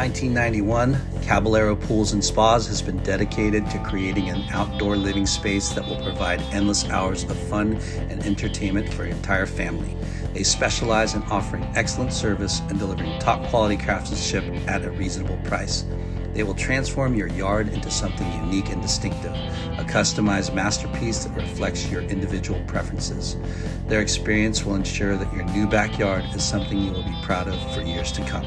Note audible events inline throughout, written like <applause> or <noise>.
1991, Caballero Pools and Spas has been dedicated to creating an outdoor living space that will provide endless hours of fun and entertainment for your entire family. They specialize in offering excellent service and delivering top quality craftsmanship at a reasonable price. They will transform your yard into something unique and distinctive, a customized masterpiece that reflects your individual preferences. Their experience will ensure that your new backyard is something you will be proud of for years to come.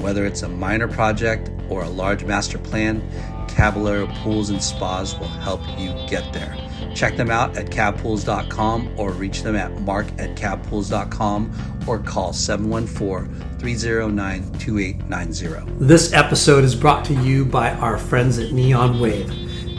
Whether it's a minor project or a large master plan, Caballero Pools and Spas will help you get there. Check them out at cabpools.com or reach them at mark at cabpools.com or call 714 309 2890. This episode is brought to you by our friends at Neon Wave.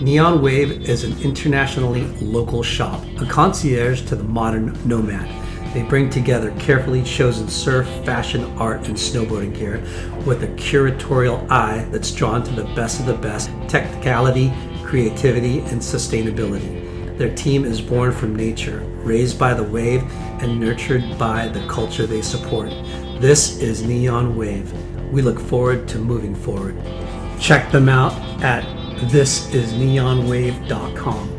Neon Wave is an internationally local shop, a concierge to the modern nomad. They bring together carefully chosen surf, fashion, art, and snowboarding gear with a curatorial eye that's drawn to the best of the best technicality, creativity, and sustainability. Their team is born from nature, raised by the wave, and nurtured by the culture they support. This is Neon Wave. We look forward to moving forward. Check them out at thisisneonwave.com.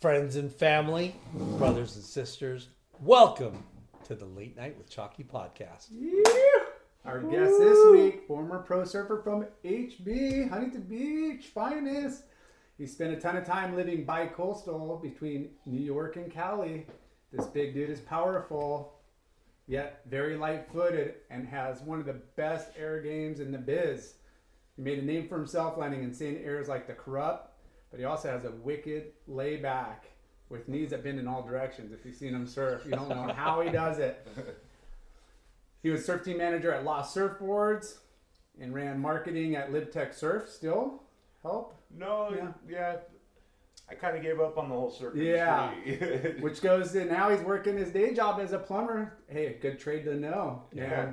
Friends and family, brothers and sisters, welcome to the Late Night with Chalky podcast. Yeah. Our guest this week, former pro surfer from HB, Huntington Beach, finest. He spent a ton of time living bi-coastal between New York and Cali. This big dude is powerful, yet very light-footed, and has one of the best air games in the biz. He made a name for himself landing insane airs like the Kerrupt, but he also has a wicked layback with knees that bend in all directions. If you've seen him surf, you don't know <laughs> how he does it. He was surf team manager at Lost Surfboards and ran marketing at LibTech Surf. Still help No, Yeah. yeah. I kind of gave up on the whole circus. Yeah. <laughs> which goes to now he's working his day job as a plumber. Hey, good trade to know. yeah.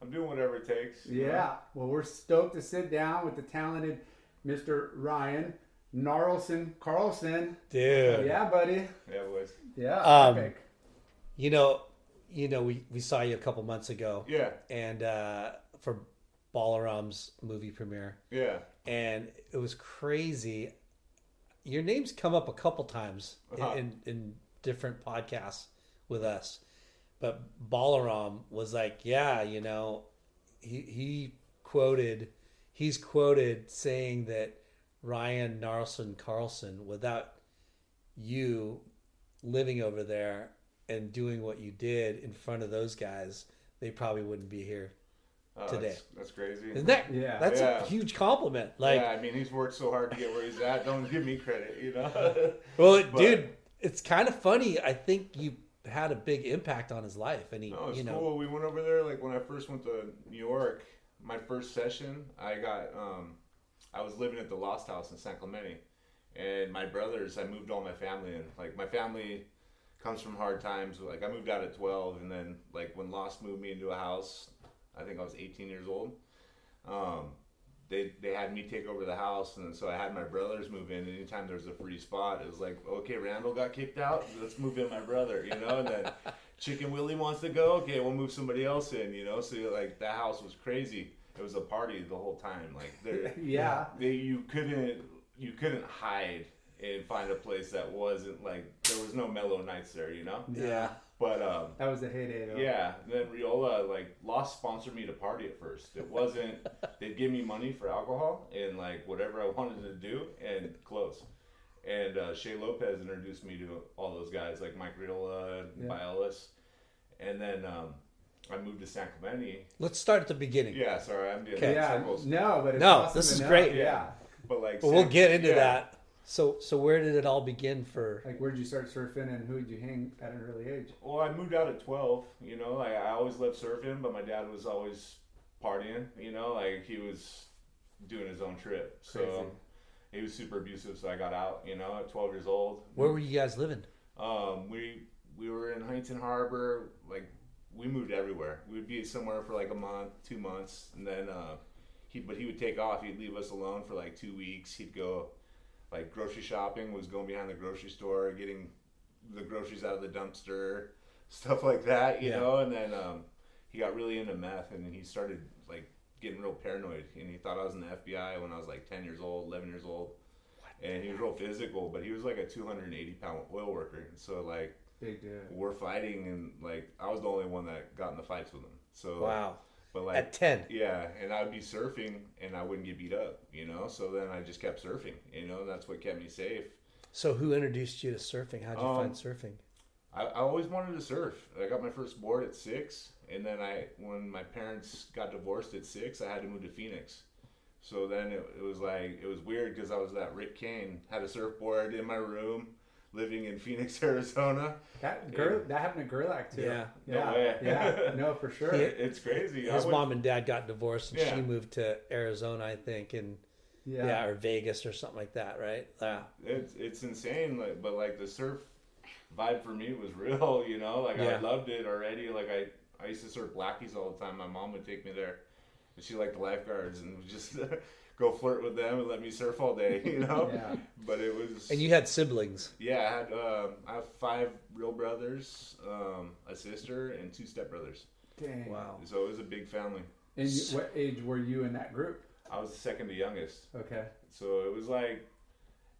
I'm doing whatever it takes. you know? Yeah. Well, we're stoked to sit down with the talented Mr. Ryan Gnarlson Carlson. Dude. Yeah, buddy. Yeah, boys. Yeah. Um, epic. You know, you know, we, we saw you a couple months ago Yeah. and uh, for Balaram's movie premiere. Yeah. and it was crazy. Your name's come up a couple times in, Uh-huh. in, in different podcasts with us, but Balaram was like, "Yeah, you know, he he quoted, he's quoted saying that Ryan Gnarlson Carlson, without you living over there and doing what you did in front of those guys, they probably wouldn't be here." Oh, Today. That's, that's crazy. Isn't that? Yeah. That's Yeah. a huge compliment. Like, yeah, I mean, he's worked so hard to get where he's at. Don't give me credit, you know? <laughs> Well, But- dude, it's kind of funny. I think you had a big impact on his life, and he, No, it's you know, cool. We went over there like when I first went to New York. My first session, I got um, I was living at the Lost House in San Clemente, and my brothers. I moved all my family in. Like my family comes from hard times. Like I moved out at twelve, and then like when Lost moved me into a house, I think I was eighteen years old. Um, they they had me take over the house, and so I had my brothers move in. Anytime there was a free spot, it was like, okay, Randall got kicked out, let's move in my brother, you know. And then <laughs> Chicken Willie wants to go, okay, we'll move somebody else in, you know. So like that house was crazy. It was a party the whole time. Like there, <laughs> Yeah. they, you couldn't you couldn't hide and find a place that wasn't like there was no mellow nights there, you know. yeah, But um, That was the heyday, though. yeah, then Riola like Lost sponsored me to party at first. It wasn't <laughs> they'd give me money for alcohol and like whatever I wanted to do and clothes. And uh, Shea Lopez introduced me to all those guys like Mike Riola, Yeah. Biolis, and then um, I moved to San Clemente. let's start at the beginning. Yeah, sorry, I'm doing Okay. Yeah. circles. No, but it's No, awesome this is know. great. Yeah. But like, But we'll get into yeah. that. So, so where did it all begin for? Like, where'd you start surfing, and who did you hang at an early age? Well, I moved out at 12. You know, I, I always loved surfing, but my dad was always partying. You know, like he was doing his own trip. So Crazy. he was super abusive. So I got out. You know, at 12 years old. Where were you guys living? Um, we we were in Huntington Harbor. Like we moved everywhere. We'd be somewhere for like a month, two months, and then uh, he but he would take off. He'd leave us alone for like two weeks. He'd go like grocery shopping. Was going behind the grocery store, getting the groceries out of the dumpster, <laughs> stuff like that. You Yeah. know, and then um, he got really into meth, and he started like getting real paranoid, and he thought I was in the FBI when I was like ten years old, eleven years old. And he was real physical, but he was like a 280 pound oil worker. And so like Big dude. we're fighting and like I was the only one that got in the fights with him. So Wow. but like At 10. yeah, and I'd be surfing and I wouldn't get beat up, you know. So then I just kept surfing, you know. And that's what kept me safe. So who introduced you to surfing? How'd you Um, find surfing? I, I always wanted to surf. I got my first board at six, and then I when my parents got divorced at six, I had to move to Phoenix. So then it, it was like it was weird because I was that Rick Kane had a surfboard in my room, living in Phoenix, <laughs> Arizona. That Ger- that happened to Gerlach too. Yeah. No yeah, way. yeah, <laughs> no, for sure. He- It's crazy. His would- mom and dad got divorced and Yeah. she moved to Arizona, I think, and Yeah, yeah. or Vegas or something like that, right? Yeah. it's it's insane like but like the surf vibe for me was <laughs> real you know like Yeah. i loved it already like i i used to surf blackies all the time my mom would take me there and she liked the lifeguards and would just go flirt with them and let me surf all day <laughs> you know Yeah. but it was And you had siblings. yeah i had um i have five real brothers um a sister and two stepbrothers Dang. Wow. so it was a big family And you, what age were you in that group? i was the second to youngest Okay. so it was like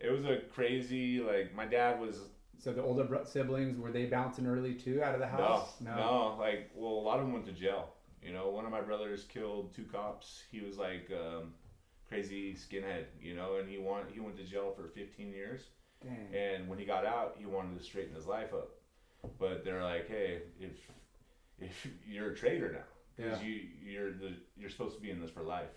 it was a crazy like my dad was So the older bro- siblings were they bouncing early too out of the house? No, house? no, Like, well, a lot of them went to jail. You know, one of my brothers killed two cops. He was like um, crazy skinhead. You know, and he went he went to jail for 15 years. Dang. And when he got out, he wanted to straighten his life up. But they're like, hey, if if you're a traitor now, because Yeah. you you're the you're supposed to be in this for life.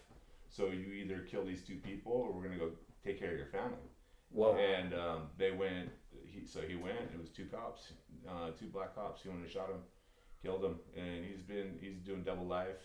So you either kill these two people, or we're gonna go take care of your family. Whoa. And um, they went. He, so he went. It was two cops, uh, two black cops. He went and shot him, killed him, and he's been he's doing double life.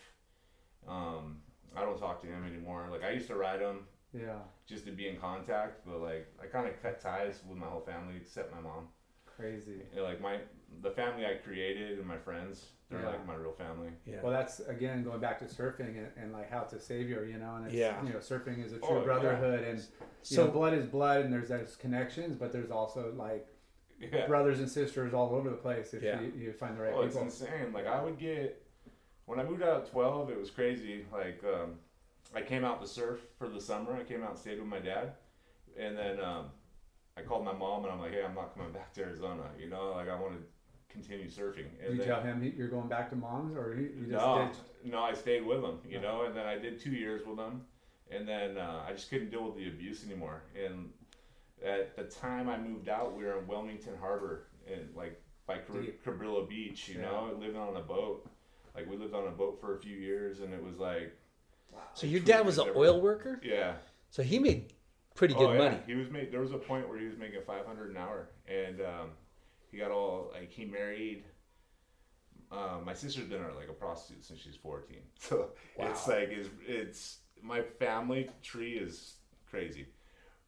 Um, I don't talk to him anymore. Like I used to ride him Yeah. just to be in contact, but like I kind of cut ties with my whole family except my mom. Crazy. You know, like my the family I created and my friends, they're Yeah. like my real family. Yeah. Well, that's again going back to surfing and, and like how it's a savior, you know, and it's, Yeah. you know, surfing is a true Oh, yeah. brotherhood, and you So- know, blood is blood, and there's those connections, but there's also like <laughs> Yeah. brothers and sisters all over the place if Yeah. you, you find the right Oh, it's insane. Like I would get when I moved out at twelve, it was crazy. Like um, I came out to surf for the summer. I came out and stayed with my dad, and then um, I called my mom and I'm like, "Hey, I'm not coming back to Arizona. You know, like I want to continue surfing." Did you then, tell him he- you're going back to mom's, or you, you just no, did? no, I stayed with him. You know, and then I did two years with him, and then uh, I just couldn't deal with the abuse anymore. And at the time I moved out, we were in Wilmington Harbor, and like by. Cabrillo Beach. You Yeah. know, living on a boat. Like we lived on a boat for a few years, and it was like, So your dad was an oil worker? yeah, So he made pretty good oh, yeah. money. He was made. There was a point where he was making five hundred an hour, and um, he got all like he married. Um, my sister's been like a prostitute since she's fourteen, <laughs> so it's like it's, it's my family tree is crazy.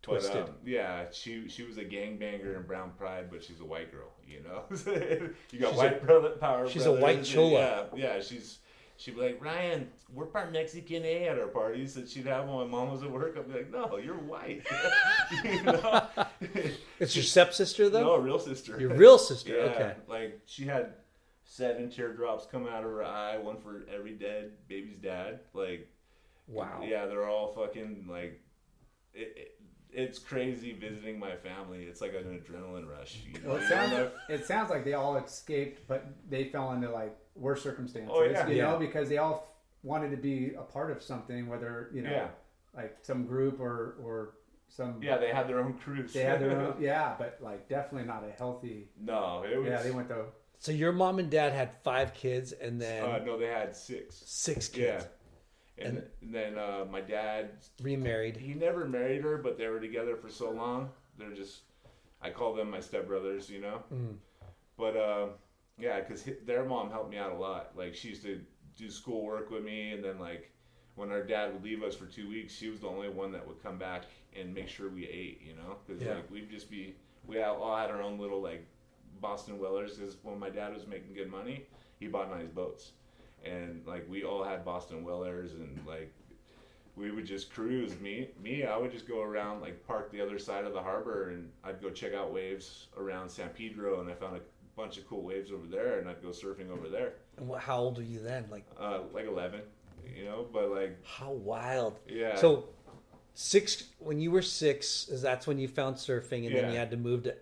Twisted. But, um, yeah, she she was a gangbanger in Brown Pride, but she's a white girl. You know, <laughs> you got She's white brother power. she's a white brothers, chola. Yeah, yeah, she's she'd be like Ryan, we're part Mexican eh, at our parties that she'd have when my mom was at work. I'd be like, no, you're white. <laughs> you know? <laughs> It's your stepsister, though? no, real sister. Your real sister. yeah, Okay. like she had seven teardrops come out of her eye, one for every dead baby's dad. Like, Wow. yeah, they're all fucking like. It, it, it's crazy visiting my family. It's like an adrenaline rush. You know? Well, it sounds it sounds like they all escaped, but they fell into like worse circumstances. Oh, yeah. you Yeah. know, because they all f- wanted to be a part of something, whether you know, Yeah. like some group or or some. Yeah, they had their own crews. They had their own, <laughs> yeah, but like definitely not a healthy. no, it was. Yeah, they went to So your mom and dad had five kids and then Uh, no, they had six. six Yeah, kids. And, and then uh, my dad Remarried. he never married her, but they were together for so long. They're just, I call them my stepbrothers, you know. Mm. But uh, yeah, because their mom helped me out a lot. Like she used to do schoolwork with me, and then like when our dad would leave us for two weeks, she was the only one that would come back and make sure we ate. You know, because Yeah. like we'd just be we all all had our own little like Boston Whalers. Because when my dad was making good money, he bought nice boats, and like we all had Boston Whalers and like we would just cruise. Me, me, I would just go around, like park the other side of the harbor, and I'd go check out waves around San Pedro, and I found a bunch of cool waves over there, and I'd go surfing over there. And what, how old were you then? Like Uh, like eleven, you know, but like how wild. yeah. So six when you were six, is that's when you found surfing, and then you had to move to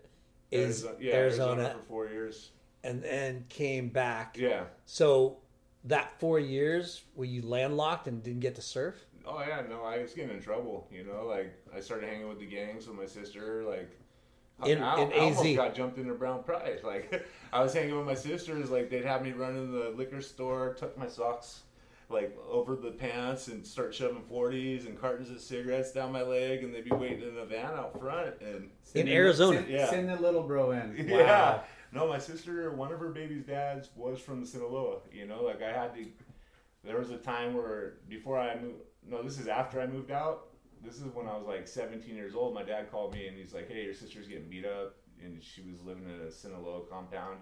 Az- Arizona, yeah, Arizona, Arizona for four years. and then came back. Yeah. So that four years, were you landlocked and didn't get to surf? Oh yeah, no, I was getting in trouble. You know, like I started hanging with the gangs with my sister. Like In- I, in I almost AZ. got jumped into brown pride. <laughs> Like I was hanging with my sisters. Like they'd have me run in the liquor store, tuck my socks like over the pants, and start shoving forties and cartons of cigarettes down my leg, and they'd be waiting in the van out front. And In Send- Arizona. Send, Yeah. send the little bro in. <laughs> yeah, no, my sister, one of her baby's dads was from Sinaloa. You know, like I had to. There was a time where before I moved. No, this is after I moved out. This is when I was like 17 years old. My dad called me and he's like, "Hey, your sister's getting beat up, and she was living in a Sinaloa compound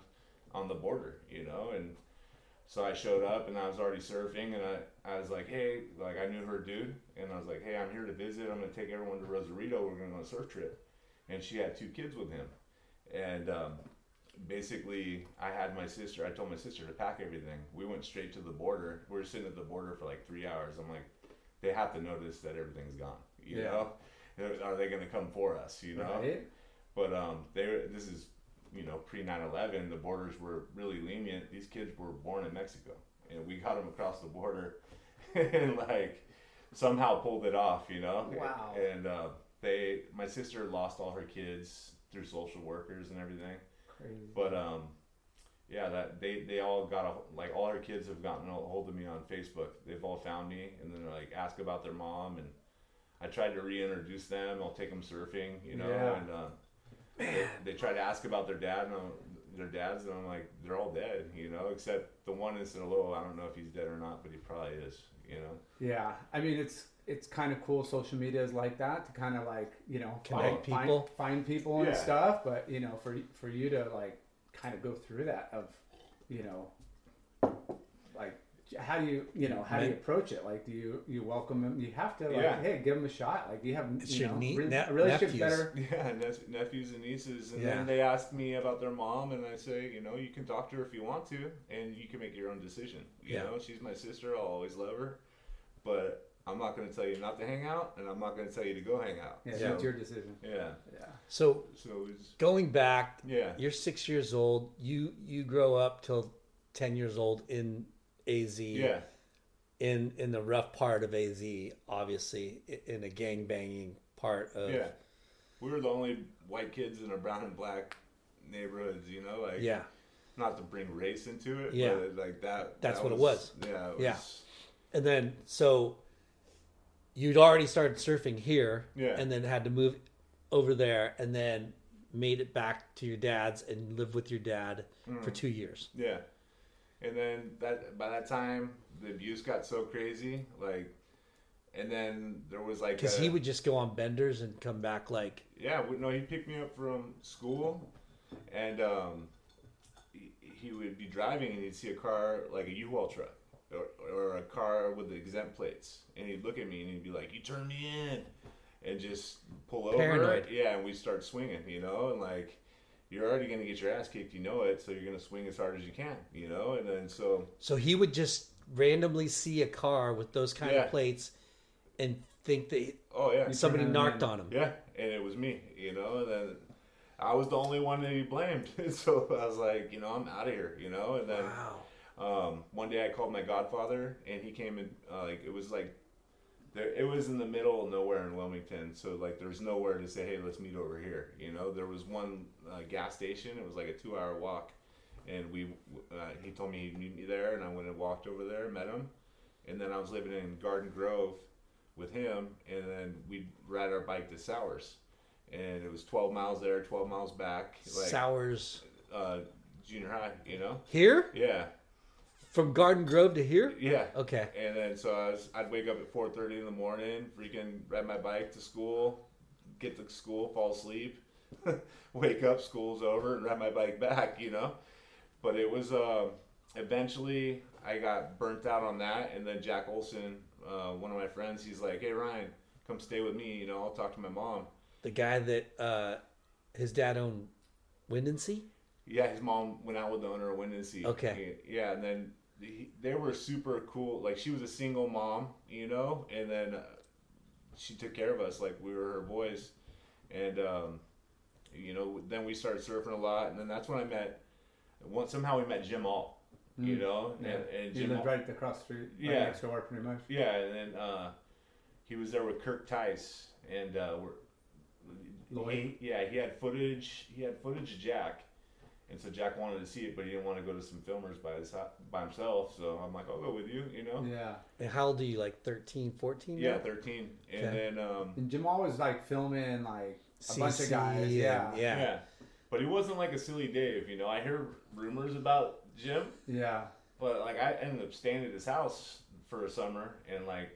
on the border." You know, and so I showed up and I was already surfing, and I, I was like, "Hey, like I knew her dude," and I was like, "Hey, I'm here to visit. I'm gonna take everyone to Rosarito. We're gonna go on a surf trip." And she had two kids with him, and um, basically I had my sister. I told my sister to pack everything. We went straight to the border. We were sitting at the border for like three hours. I'm like, they have to notice that everything's gone. You Yeah. know, are they going to come for us? You know, Right? but um, they this is you know pre 9/11. The borders were really lenient. These kids were born in Mexico, and we got them across the border, <laughs> and like somehow pulled it off. You know, Wow. And uh, they, my sister lost all her kids through social workers and everything. Crazy. But um, yeah, that they they all got a, like all our kids have gotten a hold of me on Facebook. They've all found me and then they're like ask about their mom and I tried to reintroduce them. I'll take them surfing, you know, Yeah. and uh, they, they try to ask about their dad and I'm, their dads and I'm like they're all dead, you know, except the one in a little. I don't know if he's dead or not, but he probably is, you know. Yeah, I mean it's it's kind of cool. Social media is like that to kind of like you know Connect find, people. find, find people and Yeah. stuff. But you know, for for you to like kind of go through that of you know like how do you you know how do you approach it? Like do you you welcome them? You have to like Yeah. hey give them a shot. Like you have It's you your know nie- re- ne- a nephews. better. <laughs> Yeah, nep- nephews and nieces, and Yeah. then they ask me about their mom, and I say, you know, you can talk to her if you want to, and you can make your own decision. You Yeah. know, she's my sister. I'll always love her, but I'm not going to tell you not to hang out, and I'm not going to tell you to go hang out. Yeah, So, it's your decision. yeah. Yeah, So So it's going back, yeah, you're six years old. You you grow up till ten years old in AZ. yeah, In in the rough part of AZ, obviously, in a gang banging part of yeah. We were the only white kids in a brown and black neighborhoods. You know, like yeah. not to bring race into it, Yeah. but like that. That's that what it was. Yeah, it Yeah. And then so you'd already started surfing here, Yeah. and then had to move over there, and then made it back to your dad's and lived with your dad Mm. for two years. Yeah. And then that by that time the abuse got so crazy, like and then there was like Because he would just go on benders and come back like, Yeah, no, he picked me up from school and um he, he would be driving and he'd see a car like a U-Haul truck or, or a car with the exempt plates and he'd look at me and he'd be like, "You turn me in." And just pull over. Paranoid. Yeah, and we start swinging, you know, and like you're already going to get your ass kicked, you know it, so you're going to swing as hard as you can, you know? And then so so he would just randomly see a car with those kind Yeah. of plates and think that Oh yeah, somebody turn knocked on him. yeah, and it was me, you know. And then I was the only one that he blamed, <laughs> so I was like, you know, I'm out of here, you know. And then Wow. Um, one day I called my godfather, and he came in. Uh, like it was like there, it was in the middle of nowhere in Wilmington, so like there was nowhere to say, hey, let's meet over here. You know, there was one uh, gas station. It was like a two-hour walk, and we uh, he told me he'd meet me there, and I went and walked over there, met him, and then I was living in Garden Grove with him, and then we'd ride our bike to Sowers, and it was 12 miles there, 12 miles back, like Sowers uh, junior high, you know. here? Yeah. From Garden Grove to here? Yeah. Okay. And then so I was, I'd wake up at 4:30 in the morning, freaking ride my bike to school, get to school, fall asleep, <laughs> wake up, school's over, and ride my bike back. You know, but it was uh, eventually I got burnt out on that, and then Jack Olson, uh, one of my friends, he's like, "Hey Ryan, come stay with me. You know, I'll talk to my mom." The guy that uh, his dad owned Windansea? Yeah, his mom went out with the owner of Windansea. Okay. Yeah, and then he, they were super cool. Like she was a single mom, you know, and then uh, she took care of us like we were her boys, and um, you know, then we started surfing a lot, and then that's when I met. One, somehow we met Jim All, you know, Yeah. and, and He Jim lived All, right across the street, right Yeah. next door, pretty much. yeah, and then uh, he was there with Kirk Tice, and uh, we're. Lloyd. He, yeah, he had footage. He had footage of Jack, and so Jack wanted to see it, but he didn't want to go to some filmers by his by himself. So I'm like, I'll go with you. You know. Yeah. And how old are you? Like 13, 14? Yeah, 13, and Okay. then um, And Jamal was like filming like a bunch of guys. and- Yeah. yeah. yeah. but he wasn't like a silly Dave. You know, I hear rumors about Jim, Yeah. but like I ended up staying at his house for a summer, and like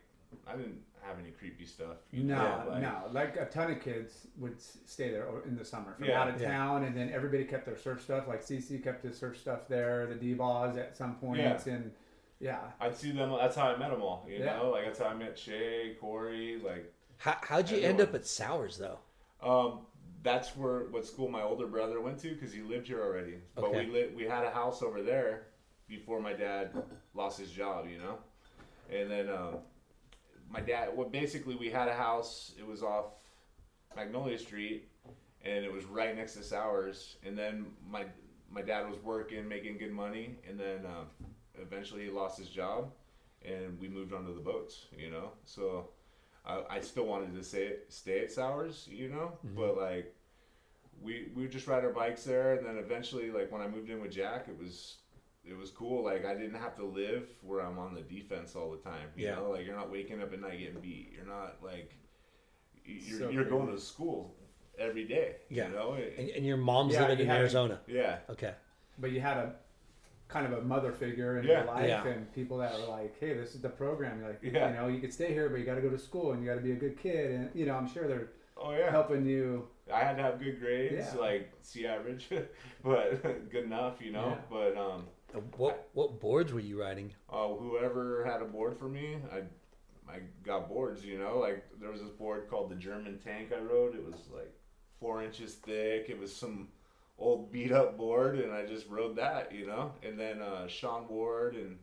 I didn't have any creepy stuff. No, know, like, no. Like a ton of kids would stay there in the summer from Yeah. out of Yeah. town, and then everybody kept their surf stuff. Like CC kept his surf stuff there. The D-Boss at some points, and yeah, I'd see them. That's how I met them all. You Yeah. know, like that's how I met Shea, Corey, like. How, how'd you end up at Sowers, though? Um, that's where what school my older brother went to because he lived here already. But Okay. we li- we had a house over there before my dad lost his job, you know. And then um, my dad, well, basically we had a house. It was off Magnolia Street, and it was right next to Sowers. And then my my dad was working, making good money, and then um, eventually he lost his job, and we moved onto the boats, you know. So I, I still wanted to stay stay at Sowers. you know, but like we we would just ride our bikes there, and then eventually, like when I moved in with Jack, it was it was cool. Like I didn't have to live where I'm on the defense all the time. You Yeah. know, like you're not waking up at night getting beat. You're not like you're So you're going to school every day. Yeah. You know. And, and your mom's Yeah, living you in had- Arizona. yeah. Okay. but you had a kind of a mother figure in Yeah. your life, Yeah. and people that were like, "Hey, this is the program." You're like, Yeah. you know, you could stay here, but you got to go to school, and you got to be a good kid, and you know, I'm sure they're Oh yeah. helping you. I had to have good grades, Yeah. like C average, <laughs> but <laughs> good enough, you know. Yeah. But um, What what boards were you riding? uh, whoever had a board for me, I I got boards. You know, like there was this board called the German Tank I rode. It was like four inches thick. It was some old beat up board, and I just rode that. You know, and then uh, Sean Ward and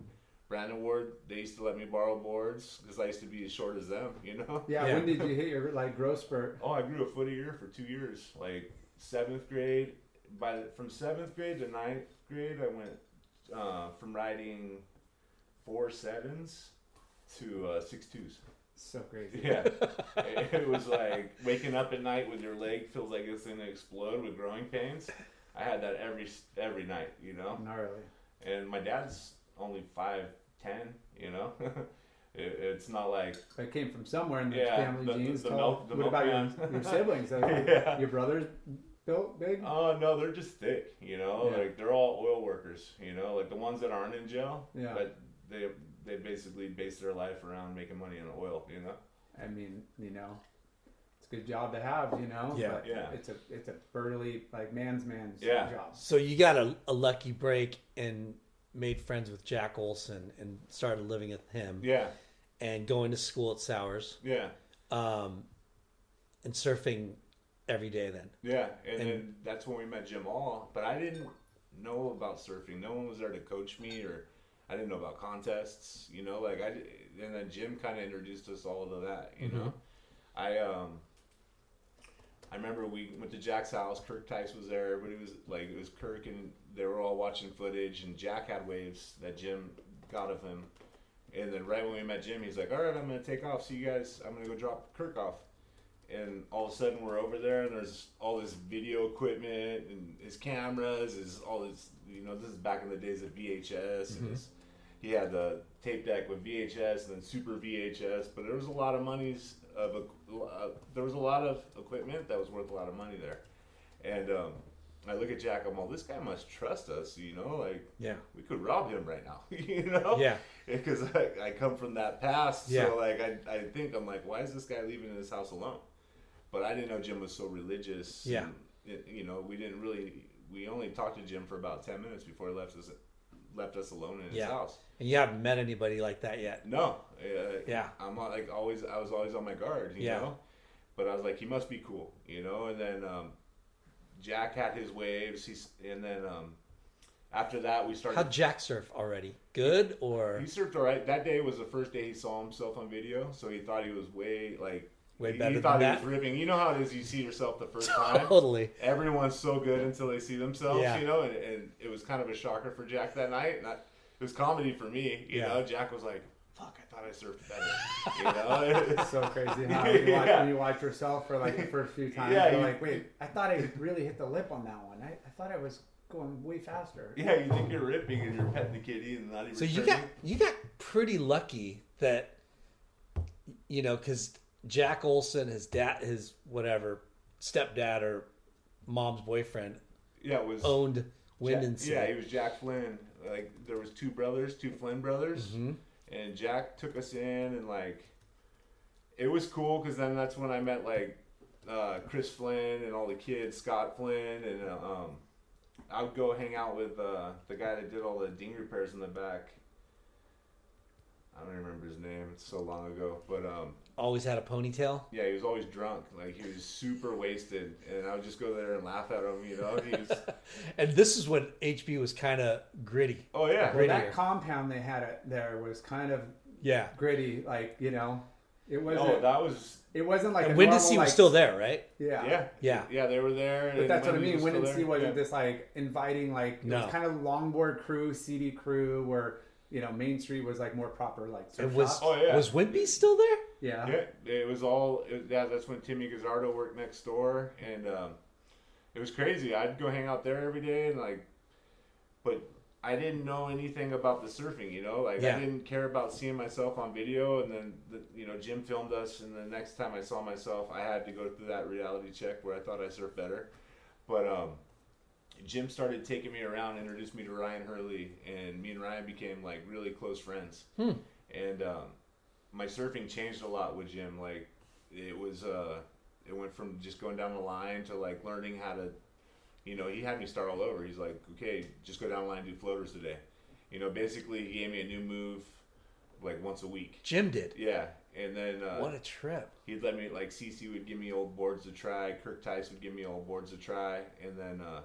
Brandon Ward, they used to let me borrow boards because I used to be as short as them. You know. Yeah, Yeah. when did you hit your like growth spurt? <laughs> Oh, I grew a foot a year for two years. Like seventh grade, by the, from seventh grade to ninth grade, I went uh, from riding four sevens to uh, six twos. So crazy. Yeah, <laughs> it, it was like waking up at night with your leg feels like it's gonna explode with growing pains. I had that every every night, you know. Gnarly. And my dad's only five ten, you know. <laughs> it, it's not like It came from somewhere in the Yeah, family the- the- genes. the Tell- milk- the what about your, your siblings? <laughs> Like, Yeah. Your brothers built big? Oh no, they're just thick. You know, Yeah. like they're all oil workers. You know, like the ones that aren't in jail. Yeah. But they they basically base their life around making money in oil. You know. I mean, you know, it's a good job to have, you know. Yeah. But Yeah. It's a it's a burly like man's man's Yeah. job. So you got a, a lucky break and made friends with Jack Olson and started living with him Yeah. and going to school at Sowers Yeah. um, and surfing every day then. Yeah. And, And- then that's when we met Jim All. But I didn't know about surfing. No one was there to coach me, or I didn't know about contests. You know, like I and then Jim kind of introduced us all to that. You know, I um. I remember we went to Jack's house. Kirk Tice was there. Everybody was like, it was Kirk, and they were all watching footage. And Jack had waves that Jim got of him. And then right when we met Jim, he's like, "All right, I'm gonna take off. See you guys. I'm gonna go drop Kirk off." And all of a sudden, we're over there, and there's all this video equipment and his cameras. Is all this, you know, this is back in the days of VHS. And his, he had the tape deck with VHS and then Super VHS. But there was a lot of monies of a, uh, there was a lot of equipment that was worth a lot of money there. And um, I look at Jack. I'm all, this guy must trust us. You know, like Yeah. we could rob him right now. <laughs> you know? Yeah. <laughs> Because I, I come from that past. Yeah. So like I, I think I'm like, why is this guy leaving his house alone? But I didn't know Jim was so religious. Yeah. it- you know, we didn't really. We only talked to Jim for about ten minutes before he left us left us alone in his Yeah. house. And you haven't met anybody like that yet. No. Uh, Yeah. I'm like always. I was always on my guard. You Yeah. know. But I was like, he must be cool. You know. And then um, Jack had his waves. He's and then um, after that we started. How'd Jack surf already? Good or He surfed all right. That day was the first day he saw himself on video, so he thought he was way like Way better than thought that? he was ripping. You know how it is. You see yourself the first time. totally? Everyone's so good until they see themselves. Yeah. You know, and, and it was kind of a shocker for Jack that night. And I, it was comedy for me. You Yeah. know, Jack was like, "Fuck, I thought I surfed better." You know. <laughs> It's so crazy how you watch, Yeah. when you watch yourself for like the first few times. Yeah, you're you- like, wait, I thought I really hit the lip on that one. I, I thought I was going way faster. yeah, you think you're ripping and you're petting the kitty and not even. So you got you got pretty lucky that you know because Jack Olson, his dad, his whatever stepdad or mom's boyfriend yeah, it was owned Jack- and Yeah, he was Jack Flynn. Like there was two brothers, two Flynn brothers, Mhm. and Jack took us in, and like it was cool because then that's when I met like uh, Chris Flynn and all the kids, Scott Flynn, and uh, um, I would go hang out with uh, the guy that did all the ding repairs in the back. I don't remember his name; it's so long ago. But um, Always had a ponytail. yeah, he was always drunk. Like he was super wasted, and I would just go there and laugh at him. You know, he was. <laughs> And this is when HB was kind of gritty. Oh yeah, Well, that compound they had it there was kind of Yeah. gritty, like you know, it oh, wasn't. Oh, that was it wasn't like And a Wind normal, was like, still there, right? Yeah. Yeah, Yeah. yeah. They were there. But that's what I mean. was Wind and still Sea there. wasn't Yeah. this like inviting, like it was kind of longboard crew, CD crew, where you know Main Street was like more proper, like surf It was. shops. Oh, yeah. Was Wimpy still there? yeah. Yeah, it was all. It, yeah, that's when Timmy Gazzardo worked next door, and um, it was crazy. I'd go hang out there every day, and like, but I didn't know anything about the surfing. You know, like Yeah. I didn't care about seeing myself on video, and then the, you know Jim filmed us, and the next time I saw myself, I had to go through that reality check where I thought I surfed better, but um. Jim started taking me around, introduced me to Ryan Hurley, and me and Ryan became like really close friends. Hmm. And um, my surfing changed a lot with Jim. Like it was, uh, it went from just going down the line to like learning how to, you know, he had me start all over. He's like, okay, just go down the line, and do floaters today. You know, basically he gave me a new move, like once a week. Jim did. Yeah, and then uh, What a trip. he'd let me like CC would give me old boards to try, Kirk Tice would give me old boards to try, and then uh,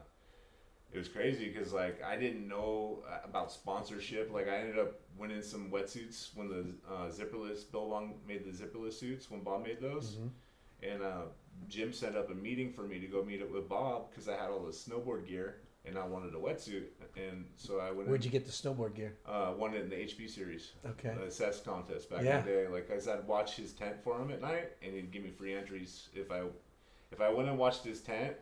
it was crazy because like I didn't know uh, about sponsorship. Like I ended up winning some wetsuits when the uh, zipperless Billabong made the zipperless suits when Bob made those, and uh, Jim set up a meeting for me to go meet up with Bob because I had all the snowboard gear and I wanted a wetsuit, and so I went. Where'd you get the snowboard gear? Uh, won it in the HB series. Okay. The CES contest back Yeah. in the day. Like I said, I'd watch his tent for him at night, and he'd give me free entries if I, if I went and watched his tent,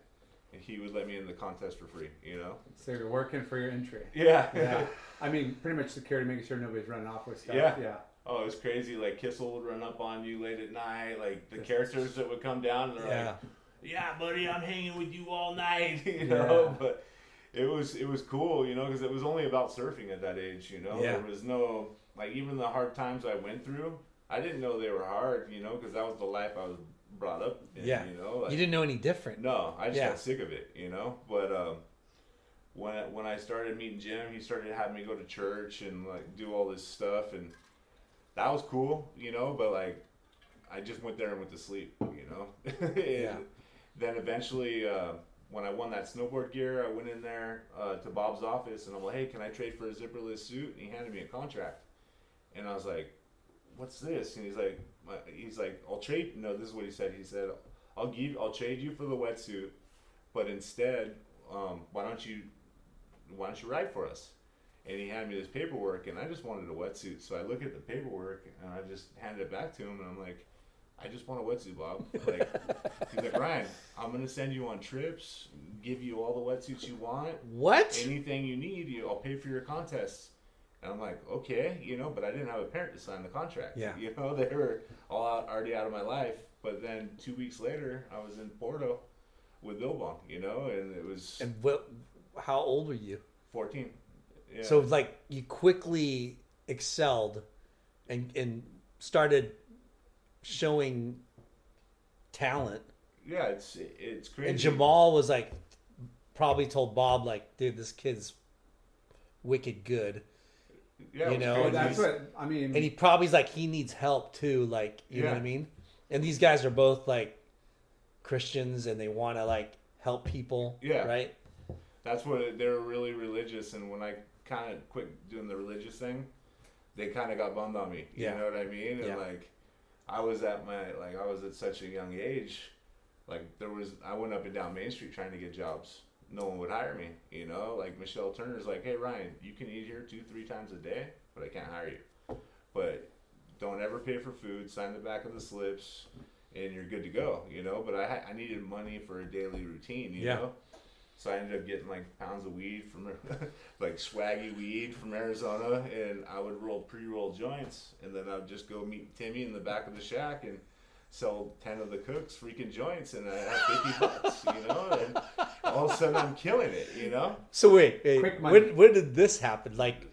he would let me in the contest for free. You know. So you're working for your entry. Yeah. Yeah. <laughs> I mean, pretty much security, making sure nobody's running off with stuff. Yeah. Yeah. oh, it was crazy. Like Kissel would run up on you late at night. Like the characters that would come down, and they're Yeah. like, "Yeah, buddy, I'm hanging with you all night." <laughs> you know. Yeah. But it was it was cool, you know, because it was only about surfing at that age. You know, Yeah. there was no like even the hard times I went through. I didn't know they were hard, you know, because that was the life I was brought up. Yeah. You know, like, You didn't know any different. No, I just Yeah. got sick of it, you know. But um, when when I started meeting Jim, he started having me go to church and like do all this stuff, and that was cool, you know. But like, I just went there and went to sleep, you know. <laughs> Yeah. Then eventually, uh, when I won that snowboard gear, I went in there uh, to Bob's office and I'm like, "Hey, can I trade for a zipperless suit?" And he handed me a contract, and I was like, "What's this?" And he's like, "He's like, I'll trade." No, this is what he said. He said, "I'll give, I'll trade you for the wetsuit, but instead, um, why don't you, why don't you ride for us?" And he handed me this paperwork, and I just wanted a wetsuit. So I look at the paperwork, and I just handed it back to him, and I'm like, "I just want a wetsuit, Bob." <laughs> Like, he's like, "Ryan, I'm gonna send you on trips, give you all the wetsuits you want, What? anything you need, you, I'll pay for your contests." And I'm like, okay, you know, but I didn't have a parent to sign the contract. Yeah. <laughs> You know, they were all out, already out of my life. But then two weeks later, I was in Porto with Billabong, you know, and it was And what? How old were you? 14. Yeah. So like you quickly excelled, and and started showing talent. yeah, it's it's crazy. And Jamal was like, probably told Bob like, dude, this kid's wicked good. Yeah, you know, crazy. that's what I mean. and he probably's like he needs help too like you know what i mean and these guys are both like christians and they want to like help people Yeah. right that's what they're really religious and when i kind of quit doing the religious thing they kind of got bummed on me Yeah. you know what i mean and Yeah. like i was at my like i was at such a young age like there was i went up and down main street trying to get jobs no one would hire me you know? Like michelle turner's like hey ryan you can eat here two three times a day but i can't hire you. But don't ever pay for food sign the back of the slips and you're good to go you know? But i i needed money for a daily routine you Yeah. know? So I ended up getting like pounds of weed from <laughs> like swaggy weed from Arizona, and I would roll pre-roll joints, and then I'd just go meet Timmy in the back of the shack and sell ten of the cooks freaking joints, and I have fifty bucks, you know, and all of a sudden I'm killing it, you know, so wait, wait Quick money. when, when did this happen like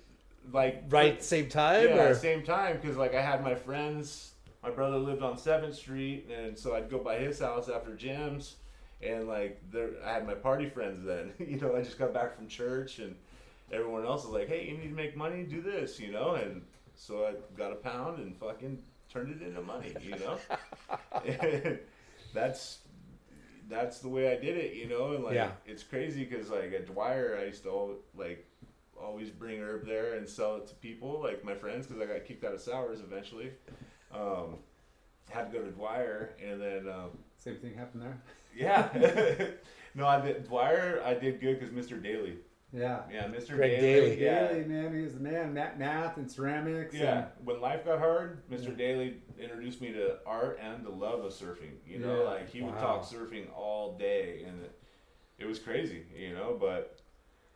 like right same time Yeah, or same time because like I had my friends. My brother lived on Seventh Street, and so I'd go by his house after gyms, and like there, I had my party friends then. <laughs> you know, I just got back from church, and everyone else was like, "Hey, you need to make money, do this," you know, and so I got a pound and fucking turned it into money, you know. <laughs> That's that's the way I did it, you know, and like Yeah. it's crazy because like at Dwyer, I used to like always bring herb there and sell it to people, like my friends, because I got kicked out of Sowers eventually. Um, had to go to Dwyer, and then um, Same thing happened there. yeah, <laughs> no, I did Dwyer. I did good because Mr. Daly, Yeah. yeah, Mr. Greg Daly, Daly. yeah. Daly, man, he was the man. Math, math and ceramics. Yeah, when life got hard, Mr. Yeah. Daly introduced me to art and the love of surfing. You know, Yeah. like he would talk surfing all day, and it, it was crazy. You know, but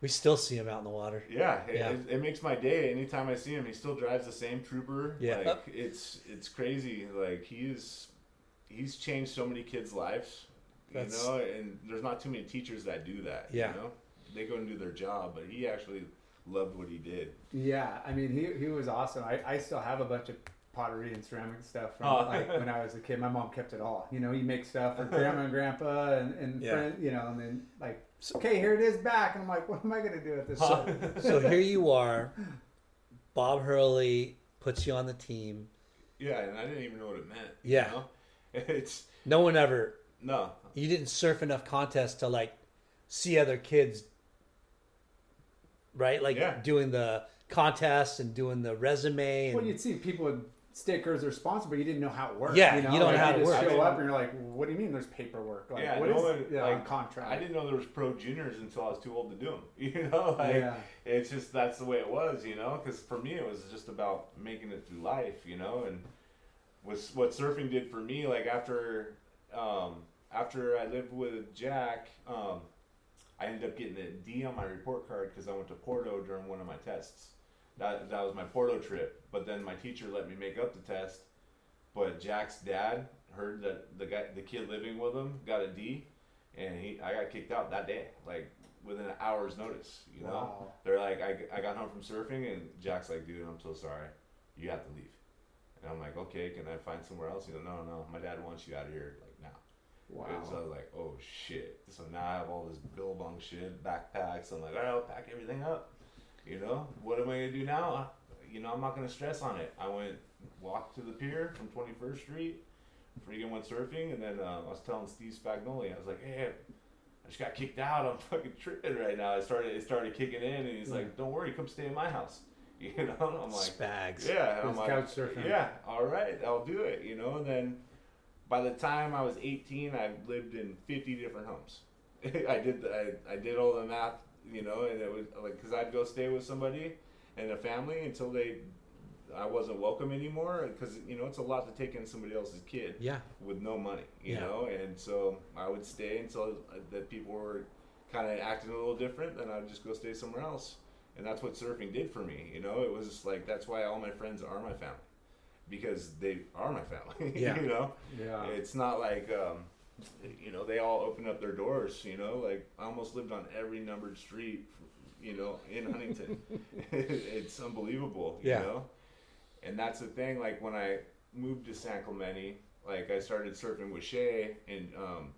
we still see him out in the water yeah, it, Yeah. It, it makes my day. Anytime I see him, he still drives the same trooper. Yeah. like it's it's crazy. Like he's he's changed so many kids' lives. That's- You know, and there's not too many teachers that do that. Yeah. you know, they go and do their job, but he actually loved what he did. Yeah, I mean, he, he was awesome. I, I still have a bunch of pottery and ceramic stuff from Oh. like when I was a kid. My mom kept it all. You know, you make stuff for <laughs> grandma and grandpa and, and Yeah. friend, you know, and then like, okay, here it is back. And I'm like, what am I going to do with this? <laughs> Huh. so here you are bob hurley puts you on the team Yeah, and I didn't even know what it meant. Yeah. you know? <laughs> it's no one ever no. you didn't surf enough contests to like see other kids right like Yeah. doing the contests and doing the resume and Well, you'd see people with stickers or sponsors, but you didn't know how it worked. Yeah, you, know? you don't know Like, how it just works. show up and you're like, what do you mean there's paperwork? Like, yeah, what no is one, yeah, like, contract? I didn't know there was pro juniors until I was too old to do them. <laughs> You know, like Yeah. it's just that's the way it was. You know, because for me it was just about making it through life. You know, and was what surfing did for me. Like after um, after I lived with Jack, um, I ended up getting a D on my report card because I went to Porto during one of my tests. That that was my Porto trip. But then my teacher let me make up the test. But Jack's dad heard that the guy, the kid living with him, got a D, and he, I got kicked out that day, like within an hour's notice. You know, Wow. they're like, I, I got home from surfing, and Jack's like, dude, I'm so sorry, you have to leave. And I'm like, okay, can I find somewhere else? He goes, no, no, my dad wants you out of here, like. Wow. So I was like, oh shit. So now I have all this billabong shit, backpacks. I'm like, all right, I'll pack everything up. You know, what am I gonna do now? You know, I'm not gonna stress on it. I went walked to the pier from 21st Street, freaking went surfing, and then uh, I was telling Steve Spagnoli, I was like, hey, I just got kicked out. I'm <laughs> fucking tripping right now. I started, it started kicking in, and he's like, don't worry, come stay in my house. <laughs> You know, I'm like, spags yeah, I'm like, couch surfing. yeah, all right, I'll do it. You know, and then by the time I was 18, I lived in 50 different homes. <laughs> I did, the, I, I did all the math, you know, and it was like because I'd go stay with somebody and a family until they, I wasn't welcome anymore because you know it's a lot to take in somebody else's kid yeah with no money, you Yeah. know, and so I would stay until uh, that people were kind of acting a little different, then I'd just go stay somewhere else, and that's what surfing did for me, you know. It was like that's why all my friends are my family, because they are my family, <laughs> Yeah. you know. Yeah. It's not like um, you know, they all opened up their doors. You know, like I almost lived on every numbered street, you know, in Huntington. <laughs> <laughs> it's unbelievable. You Yeah. know, and that's the thing. Like when I moved to San Clemente, like I started surfing with Shea, and um,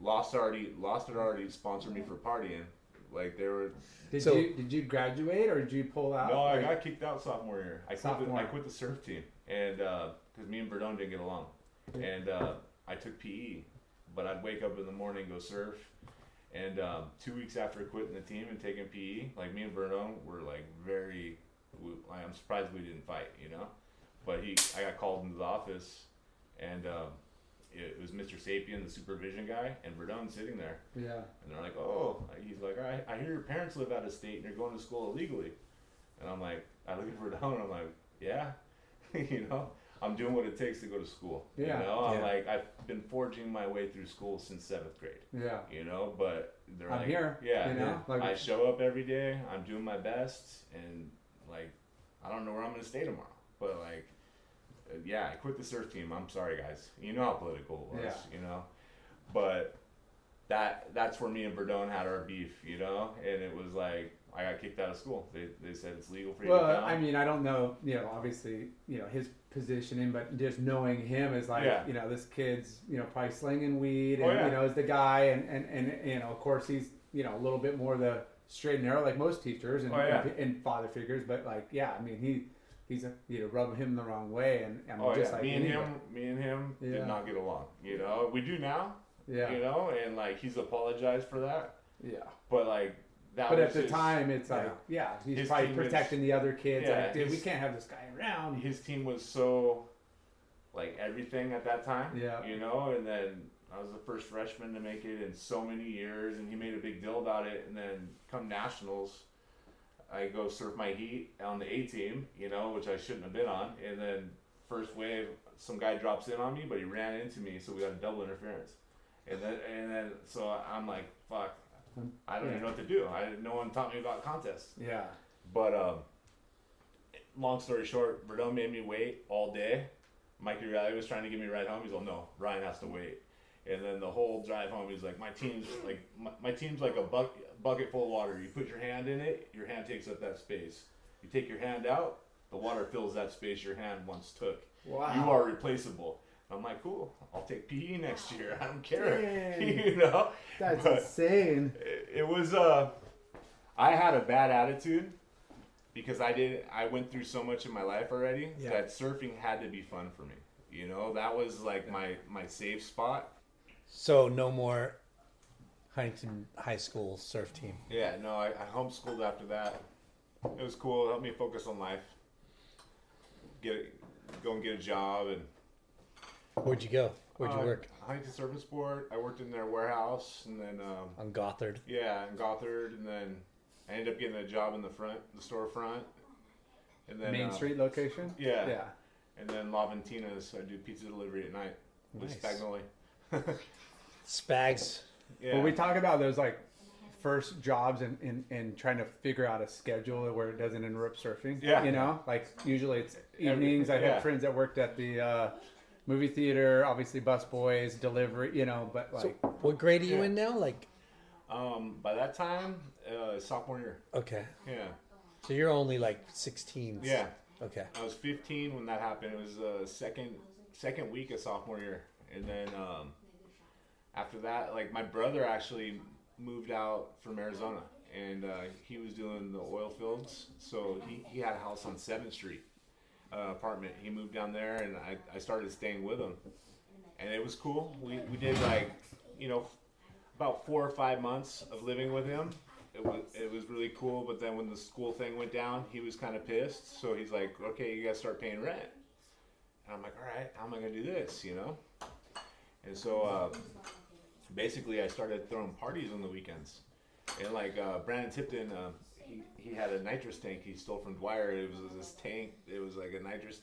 Lost already Lost had already sponsored me for partying. Like they were. Did So- you did you graduate or did you pull out? No, I like- got kicked out sophomore year. I quit, the, Sophomore. I quit the surf team, and because me and Verdone didn't get along, and uh, I took PE, but I'd wake up in the morning go surf, and um, two weeks after quitting the team and taking PE, like me and Verdone were like very, we, I'm surprised we didn't fight, you know, but he, I got called into the office, and um, it was Mr. Sapien, the supervision guy, and Verdone sitting there. Yeah. And they're like, oh, he's like, I, I hear your parents live out of state and you're going to school illegally. And I'm like, I look at Verdone and I'm like, yeah, <laughs> you know, I'm doing what it takes to go to school. Yeah. You know, I'm Yeah. like, I've been forging my way through school since seventh grade, Yeah. you know, but they're I'm like, here, yeah, you know, like- I show up every day, I'm doing my best, and like, I don't know where I'm going to stay tomorrow, but like, yeah, I quit the surf team. I'm sorry, guys. You know how political it was, Yeah. you know, but that that's where me and Verdone had our beef, you know, and it was like I got kicked out of school. They, they said it's legal for you to Well, come. I mean, I don't know, you know, obviously, you know, his positioning, but just knowing him is like, Yeah. you know, this kid's, you know, probably slinging weed oh, and, Oh, yeah. you know, is the guy. And, and, and, you know, of course, he's, you know, a little bit more the straight and narrow, like most teachers and, Oh, yeah. and, and father figures. But, like, yeah, I mean, he, he's, a, you know, rubbing him the wrong way. And, oh just yeah, like me and anybody. him, me and him did not get along. You know, we do now. Yeah. You know, and like he's apologized for that, Yeah. but like that. But was at the his- time, it's like, yeah, he's His probably protecting the other kids. Yeah, like, dude, we can't have this guy around. his team was so like everything at that time. Yeah. You know, and then I was the first freshman to make it in so many years, and he made a big deal about it. And then come nationals, I go surf my heat on the A team, you know, which I shouldn't have been on. And then first wave, some guy drops in on me, but he ran into me, so we got a double interference. And then and then so I'm like, fuck. I don't Yeah. even know what to do. I no one taught me about contests. Yeah. But um, long story short, Verdone made me wait all day. Mikey Riley was trying to get me right home. He's like, no, Ryan has to wait. And then the whole drive home, he's like, my team's like my, my team's like a bucket bucket full of water. You put your hand in it, your hand takes up that space. You take your hand out, the water fills that space your hand once took. Wow. You are replaceable. I'm like, cool. I'll take PE next year. I don't care. <laughs> Dang. you know. That's But- insane. it, it was uh I had a bad attitude because I did I went through so much in my life already Yeah. that surfing had to be fun for me. You know, that was like my my safe spot. So no more Huntington High School surf team. Yeah, no, I, I homeschooled after that. It was cool. It helped me focus on life. Get go and get a job and Where'd you go? Where'd you uh, work? Huntington Surf and Sport. I worked in their warehouse and then um, On Gothard. Yeah, in Gothard, and then I ended up getting a job in the front, the storefront, and then Main uh, Street location. Yeah, Yeah. and then La Ventina's. I do pizza delivery at night with Nice. Spagnoli. <laughs> Spags. Yeah, Well, we talk about those like first jobs and, and, and trying to figure out a schedule where it doesn't interrupt surfing. Yeah. You know, like usually it's Every- evenings. I yeah. had friends that worked at the uh, movie theater, obviously bus boys, delivery, you know, but So like, what grade are you Yeah. in now? Like um, by that time, uh, sophomore year. okay. Yeah, So you're only like 16. yeah. Okay. I was 15 when that happened. It was uh, second second week of sophomore year, and then um, after that, like my brother actually moved out from Arizona, and uh, he was doing the oil fields. So he, he had a house on Seventh Street, uh, apartment. He moved down there, and I, I started staying with him, and it was cool. We we did like you know about four or five months of living with him. It was it was really cool. But then when the school thing went down, he was kind of pissed. So he's like, "Okay, you guys start paying rent." And I'm like, "All right, how am I gonna do this?" You know. And so uh, basically, I started throwing parties on the weekends. And like uh, Brandon Tipton, uh, he he had a nitrous tank he stole from Dwyer. It was this tank. It was like a nitrous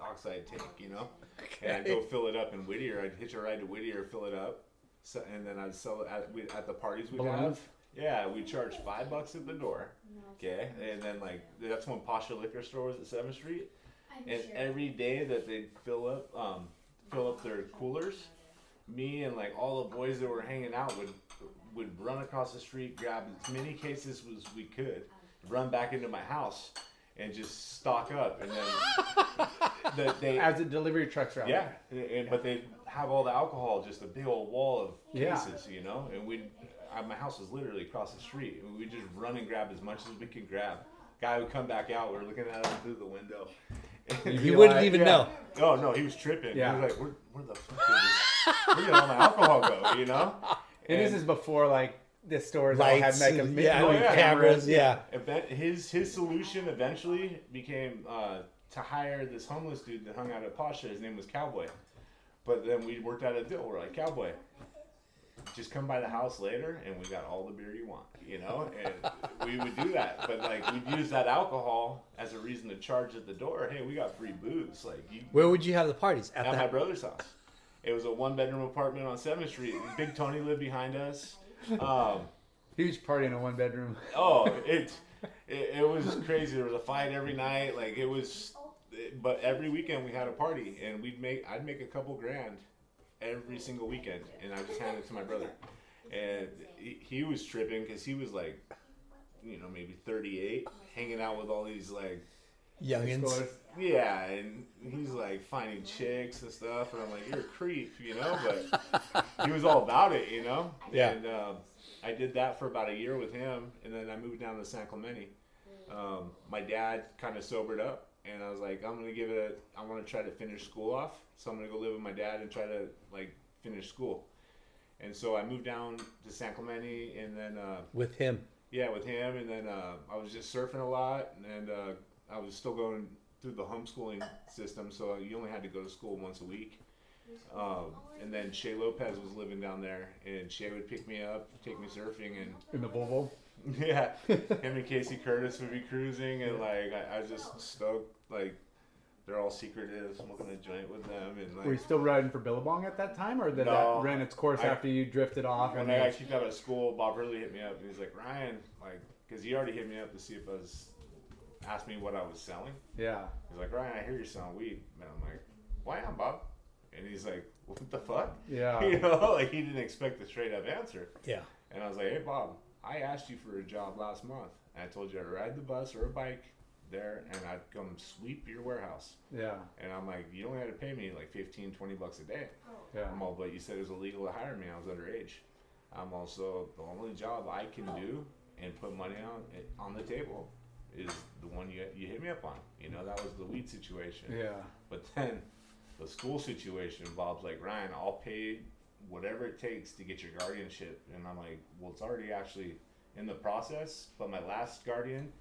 oxide tank, you know. Okay. And I'd go fill it up in Whittier. I'd hitch a ride to Whittier, fill it up, so, and then I'd sell it at, we, at the parties we'd have. Yeah, we charge five bucks at the door. Okay, and then like that's when Pasha Liquor Store was at Seventh Street, and every day that they'd fill up, um, fill up their coolers, me and like all the boys that were hanging out would would run across the street, grab as many cases as we could, run back into my house, and just stock up. And then <laughs> the, they As the delivery trucks are out yeah, there. and, but they have all the alcohol, just a big old wall of Yeah. cases, you know. And we, uh, my house was literally across the street, and we just run and grab as much as we could grab. Guy would come back out. We're looking at him through the window. <laughs> <laughs> You'd He wouldn't like- even Yeah. know. Oh no, he was tripping. Yeah. He was like, "Where, where the fuck did this? Where did all my alcohol go?" You know. And this is before like the stores all Lights, had like a and- yeah, million yeah. cameras, yeah. Event, his his solution eventually became uh, to hire this homeless dude that hung out at Pasha. His name was Cowboy. But then we worked out a deal. We're like, Cowboy, just come by the house later, and we got all the beer you want, you know. And we would do that, but like we'd use that alcohol as a reason to charge at the door. Hey, we got free booze. Like you, Where would you have the parties? At, at the my brother's house. It was a one bedroom apartment on Seventh Street. Big Tony lived behind us. Um, huge party in a one bedroom. oh, <laughs> it, it it was crazy. There was a fight every night. Like it was, but every weekend we had a party, and we'd make I'd make a couple grand every single weekend, and I just hand it to my brother, and he, he was tripping because he was like, you know, maybe thirty eight, hanging out with all these like Youngins. Yeah, and he's like finding chicks and stuff, and I'm like, you're a creep, you know. But he was all about it, you know. Yeah. And um, I did that for about a year with him, and then I moved down to San Clemente. Um, my dad kind of sobered up, and I was like, I'm gonna give it. A, I want to try to finish school off, so I'm gonna go live with my dad and try to like finish school. And so I moved down to San Clemente, and then uh, With him. yeah, with him, and then uh, I was just surfing a lot, and uh, I was still going through the homeschooling system, so you only had to go to school once a week. Um, and then Shea Lopez was living down there, and Shea would pick me up, take me surfing, and In the Volvo. <laughs> yeah, him and Casey Curtis would be cruising, and like I, I was just stoked, like they're all secretive, smoking a joint with them, and like Were you still riding for Billabong at that time, or did No. that ran its course I- after you drifted off? When and I got kicked out of school, Bob Hurley hit me up and he's like, Ryan, like, because he already hit me up to see if I was, asked me what I was selling. yeah, He's like, Ryan, I hear you're selling weed. And I'm like, why am Bob? And he's like, what the fuck? yeah, <laughs> You know, like he didn't expect the straight up answer. Yeah. And I was like, hey, Bob, I asked you for a job last month. And I told you I'd ride the bus or a bike there and I'd come sweep your warehouse. yeah, And I'm like, you only had to pay me like 15, 20 bucks a day. Oh. yeah. I'm all, but you said it was illegal to hire me. I was underage. I'm also the only job I can do and put money on eh, on the table is the one you you hit me up on. You know that was the weed situation. Yeah, But then the school situation. Bob's like Ryan, I'll pay whatever it takes to get your guardianship, and I'm like, well, it's already actually in the process. But my last guardian,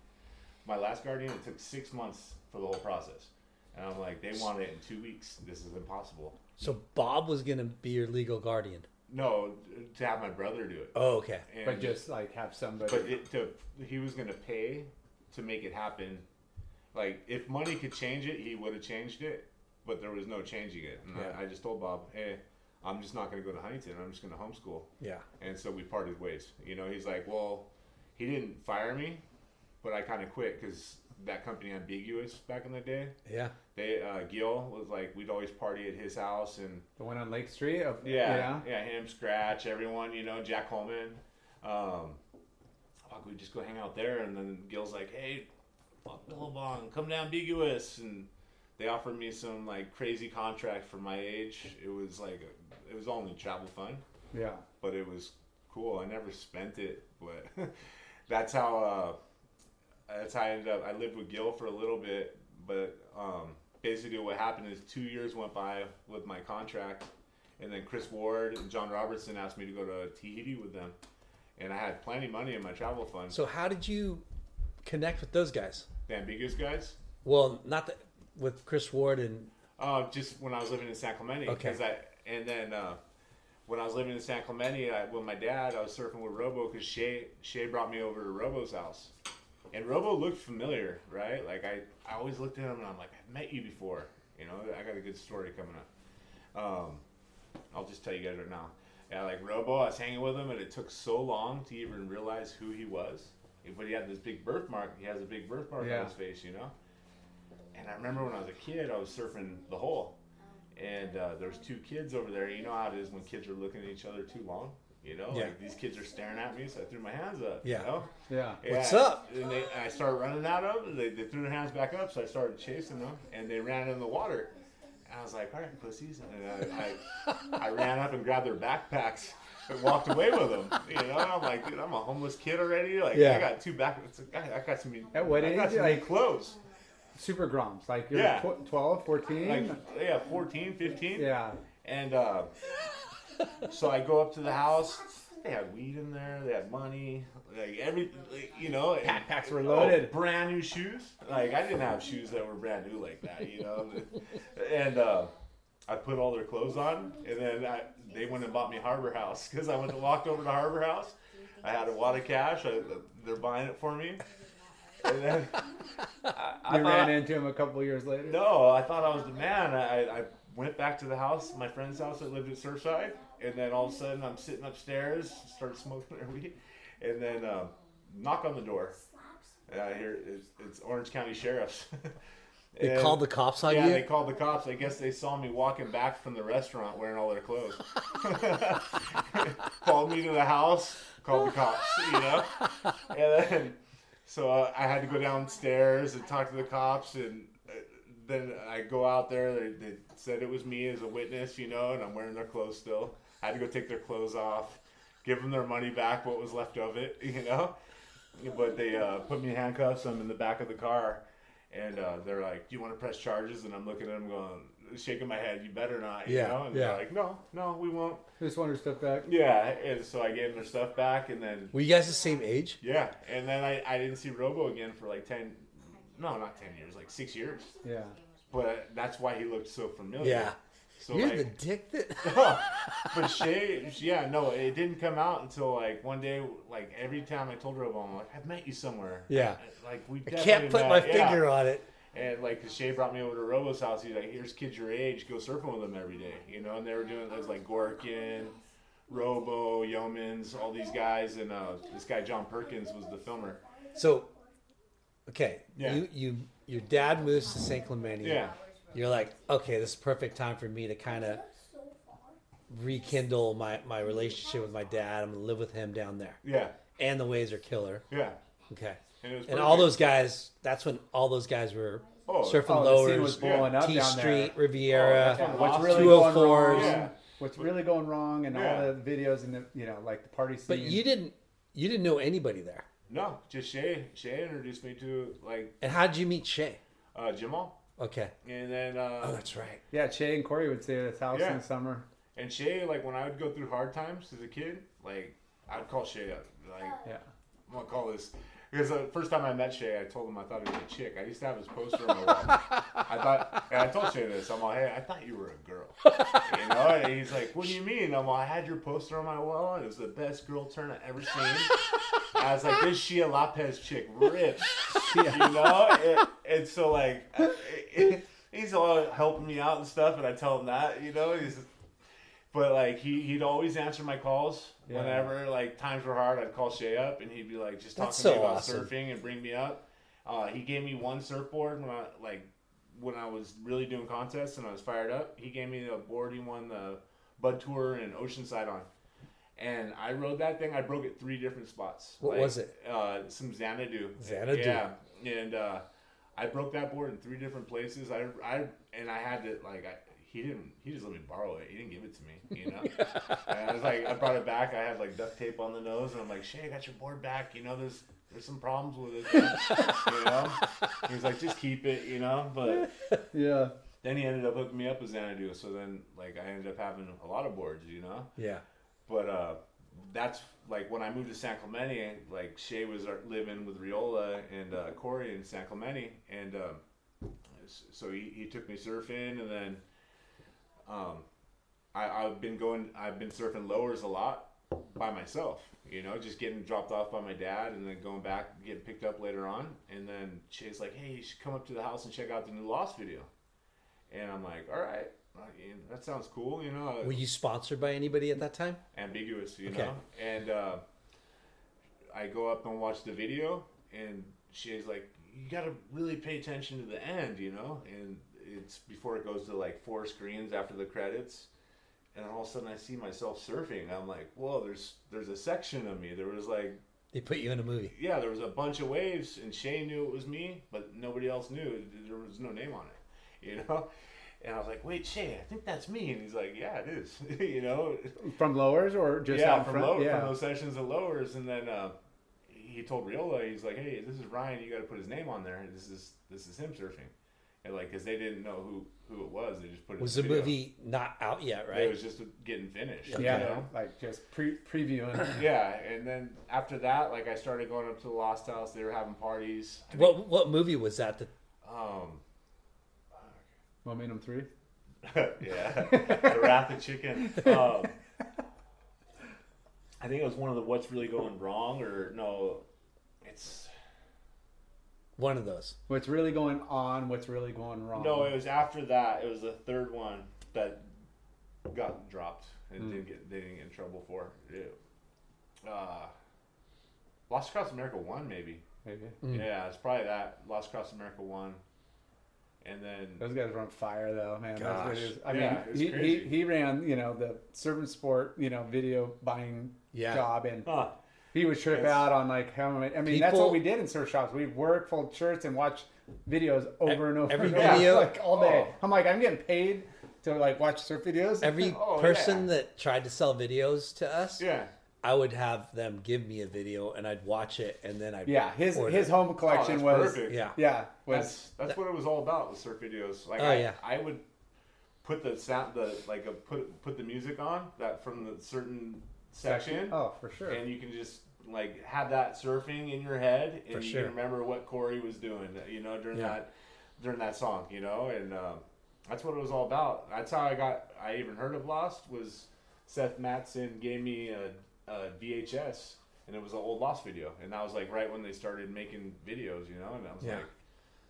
my last guardian, it took six months for the whole process. And I'm like, they want it in two weeks. This is impossible. So Bob was gonna be your legal guardian. No, to have my brother do it. Oh, okay. And, but just like have somebody. but it, to he was gonna pay to make it happen. Like if money could change it, he would have changed it. But there was no changing it. And Yeah. I, I just told Bob, hey, I'm just not gonna go to Huntington. I'm just gonna homeschool. Yeah. And so we parted ways. You know, he's like, well, he didn't fire me, but I kind of quit because that company ambiguous back in the day. Yeah. They uh, Gil was like, we'd always party at his house and the one on Lake Street. Of, yeah, yeah, him, Scratch, everyone, you know, Jack Coleman. Um, fuck, we just go hang out there, and then Gil's like, "Hey, fuck Billabong, come to Ambiguous," and they offered me some like crazy contract for my age. It was like, a, it was only travel fun, yeah, but it was cool. I never spent it, but <laughs> that's how. Uh, that's how I ended up. I lived with Gil for a little bit, but um, basically what happened is two years went by with my contract, and then Chris Ward and John Robertson asked me to go to Tahiti with them, and I had plenty of money in my travel fund. So how did you connect with those guys? the ambiguous guys. Well, not the, with Chris Ward and Uh, just when I was living in San Clemente, Okay. because I and then uh, when I was living in San Clemente I, with my dad, I was surfing with Robo because Shea Shea brought me over to Robo's house, and Robo looked familiar, right? Like I, I always looked at him and I'm like, I've met you before, you know. I got a good story coming up. Um, I'll just tell you guys right now. Yeah, like Robo, I was hanging with him, and it took so long to even realize who he was. But he had this big birthmark. He has a big birthmark Yeah. on his face, you know. And I remember when I was a kid, I was surfing the hole, and uh, there's two kids over there. You know how it is when kids are looking at each other too long. You know, Yeah. like these kids are staring at me, so I threw my hands up. Yeah. You know? Yeah. What's Yeah, up? And they, I started running at them. And they, they threw their hands back up, so I started chasing them, and they ran in the water. I was like, "All right, pussies!" And I, I, I ran up and grabbed their backpacks and walked away with them. You know, I'm like, "Dude, I'm a homeless kid already. Like, Yeah. I got two back. It's like, I, I got some. At what I got some Like- clothes. Super Groms. Like you're Yeah. tw- 12, 14. Like, yeah, 14, 15. yeah. And uh, so I go up to the house. They had weed in there. They had money. Like every, like, you know, Backpacks were oh, loaded. brand new shoes. Like I didn't have shoes that were brand new like that, you know. <laughs> and uh, I put all their clothes on, and then I, they went and bought me Harbor House because I went and walked over to Harbor House. I had a wad of cash. I, they're buying it for me. And then I, <laughs> I You ran into him a couple years later. no, I thought I was the man. I, I went back to the house, my friend's house that lived at Surfside, and then all of a sudden I'm sitting upstairs, start smoking their weed, and then uh, knock on the door. And I hear it's, it's Orange County Sheriffs. <laughs> They And- called the cops on yeah, you. they called the cops. I guess they saw me walking back from the restaurant wearing all their clothes. <laughs> called me to the house, called the cops, you know? And then, so uh, I had to go downstairs and talk to the cops. And uh, then I go out there. They, they said it was me as a witness, you know, and I'm wearing their clothes still. I had to go take their clothes off, give them their money back, what was left of it, <laughs> you know? But they uh, put me in handcuffs. I'm in the back of the car. And uh, they're like, "Do you want to press charges?" And I'm looking at them, going, shaking my head. You better not, you Yeah, know. And yeah. they're like, "No, no, we won't." Just want your stuff back. Yeah. And so I gave them their stuff back, and then Were you guys the same age? yeah, and then I, I didn't see Robo again for like ten, no, not ten years, like six years. Yeah. But that's why he looked so familiar. Yeah. So You're like, the dick that. <laughs> but Shea, yeah, no, it didn't come out until like one day. Like every time I told her Robo, I'm like, I've met you somewhere. Yeah. Like we. I can't put my finger on it. And like Shea brought me over to Robo's house. He's like, "Here's kids your age. Go surfing with them every day." You know, and they were doing those like Gorkin, Robo, Yeomans, all these guys, and uh, this guy John Perkins was the filmer. So, okay, Yeah. you you your dad moves to San Clemente. Yeah, You're like, okay, this is perfect time for me to kind of rekindle my my relationship with my dad. I'm gonna live with him down there, yeah, and the waves are killer. yeah. Okay, And, and all those guys. That's when all those guys were Oh, surfing Oh, lowers, was T Street, there. Riviera. Oh, What's really going 204s. wrong? Yeah. What's really going wrong, and Yeah. all the videos and the you know like the party scene. but you didn't you didn't know anybody there. No, just Shea. Shea introduced me to like And how did you meet Shea? uh, Jamal, Okay. and then uh, Oh, that's right. Yeah, Shea and Corey would stay at his house Yeah. in the summer. and Shea, like when I would go through hard times as a kid, like I'd call Shea up, like Yeah. I'm gonna call this because the first time I met Shea, I told him I thought he was a chick. I used to have his poster on my wall. I thought, and I told Shea this. I'm like, hey, I thought you were a girl. You know? And he's like, what do you mean? I'm like, I had your poster on my wall, and it was the best girl turn I ever seen. I was like, this Shea Lopez chick rips. You know? And, and so like, <laughs> he's all helping me out and stuff, and I tell him that. You know, he's. But like he he'd always answer my calls Yeah. whenever like times were hard. I'd call Shea up and he'd be like just talking to me about awesome. surfing and bring me up. Uh, he gave me one surfboard when I like when I was really doing contests and I was fired up. He gave me the board he won the Bud Tour in Oceanside on, and I rode that thing. I broke it three different spots. What was it? Uh, some Xanadu. Xanadu. Yeah, and uh, I broke that board in three different places. I I and I had to like I. He didn't. He just let me borrow it. He didn't give it to me, you know. and I was like, I brought it back. I had like duct tape on the nose, and I'm like, Shea, I got your board back. You know, there's there's some problems with it. you know. He was like, just keep it, you know. But Yeah. then he ended up hooking me up with Xanadu. So then, like, I ended up having a lot of boards, you know. Yeah. But uh, that's like when I moved to San Clemente. Like Shea was uh, living with Riola and uh, Corey in San Clemente, and um, so he, he took me surfing, and then um, I, I've been going. I've been surfing lowers a lot by myself. You know, just getting dropped off by my dad, and then going back, getting picked up later on, and then Shea's like, "Hey, you should come up to the house and check out the new Lost video." And I'm like, "All right." That sounds cool, you know. Were you sponsored by anybody at that time? ambiguous, you Okay. know. And uh, I go up and watch the video, and she's like, "You got to really pay attention to the end, you know." And it's before it goes to like four screens after the credits, and all of a sudden I see myself surfing. I'm like, whoa, there's there's a section of me. There was like, They put you in a movie. yeah, there was a bunch of waves, and Shane knew it was me, but nobody else knew. There was no name on it, <laughs> you know. And I was like, wait, Shane, I think that's me. And he's like, yeah, it is, <laughs> you know. From lowers or just yeah, out from front? lower, yeah. from those sessions of lowers, and then uh, he told Reola, he's like, "Hey, this is Ryan. You got to put his name on there. This is this is him surfing." And like, because they didn't know who who it was, they just put it. Was in the video. movie not out yet, Right, It was just getting finished. yeah, you know? like just pre previewing. <clears throat> yeah. And then after that, like, I started going up to the Lost House. They were having parties. I think, What what movie was that? That Um. Momentum three. <laughs> yeah, the Wrath of Chicken. Um, I think it was one of the What's Really Going Wrong, or no, it's one of those. What's really going on? What's really going wrong? No, it was after that. It was the third one that got dropped and didn't get they didn't get in trouble for. It, uh, Lost Across America one maybe. Maybe. Yeah, it's probably that Lost Across America one, and then Those guys were on fire though, man. That's what Gosh. it is. I Yeah, it was mean, he, he, he ran, you know, the Surf and Sport, you know, video buying Yeah. job, and huh, he would trip It's- out on like how many. I mean, that's what we did in surf shops. We'd work, fold shirts, and watch videos over and over. every and over, video- <laughs> like all day. Oh. I'm like, I'm getting paid to like watch surf videos. <laughs> Every Oh, person yeah. that tried to sell videos to us, yeah. I would have them give me a video and I'd watch it and then I'd yeah, his order his it. home Oh, collection that's was perfect. Yeah. yeah was That's that's what it was all about with surf videos. Like Oh, I, yeah. I would put the sound the like a, put put the music on that from the certain section. Oh, for sure. and you can just like have that surfing in your head and For you sure. can remember what Corey was doing you know during Yeah. that during that song you know and um, that's what it was all about that's how I got I even heard of Lost was Seth Matson gave me a, a VHS and it was an old Lost video and that was like right when they started making videos you know and I was Yeah. like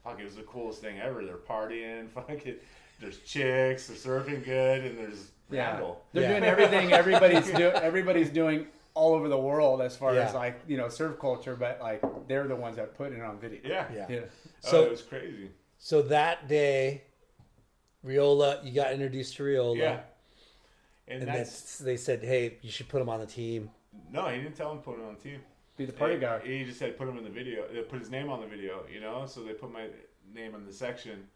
fuck it was the coolest thing ever they're partying <laughs> fuck it there's chicks they're surfing good and there's Yeah. Randall They're Yeah. doing everything everybody's <laughs> doing everybody's doing all over the world as far as like, you know, surf culture, but like they're the ones that put it on video. yeah Yeah. Yeah. oh, So- it was crazy So that day, Reola, you got introduced to Reola, yeah and, and that's then they said, "Hey, you should put him on the team." No, he didn't tell him to put him on the team. Be the party he, guy. He just said put him in the video, put his name on the video, you know. So they put my name in the section.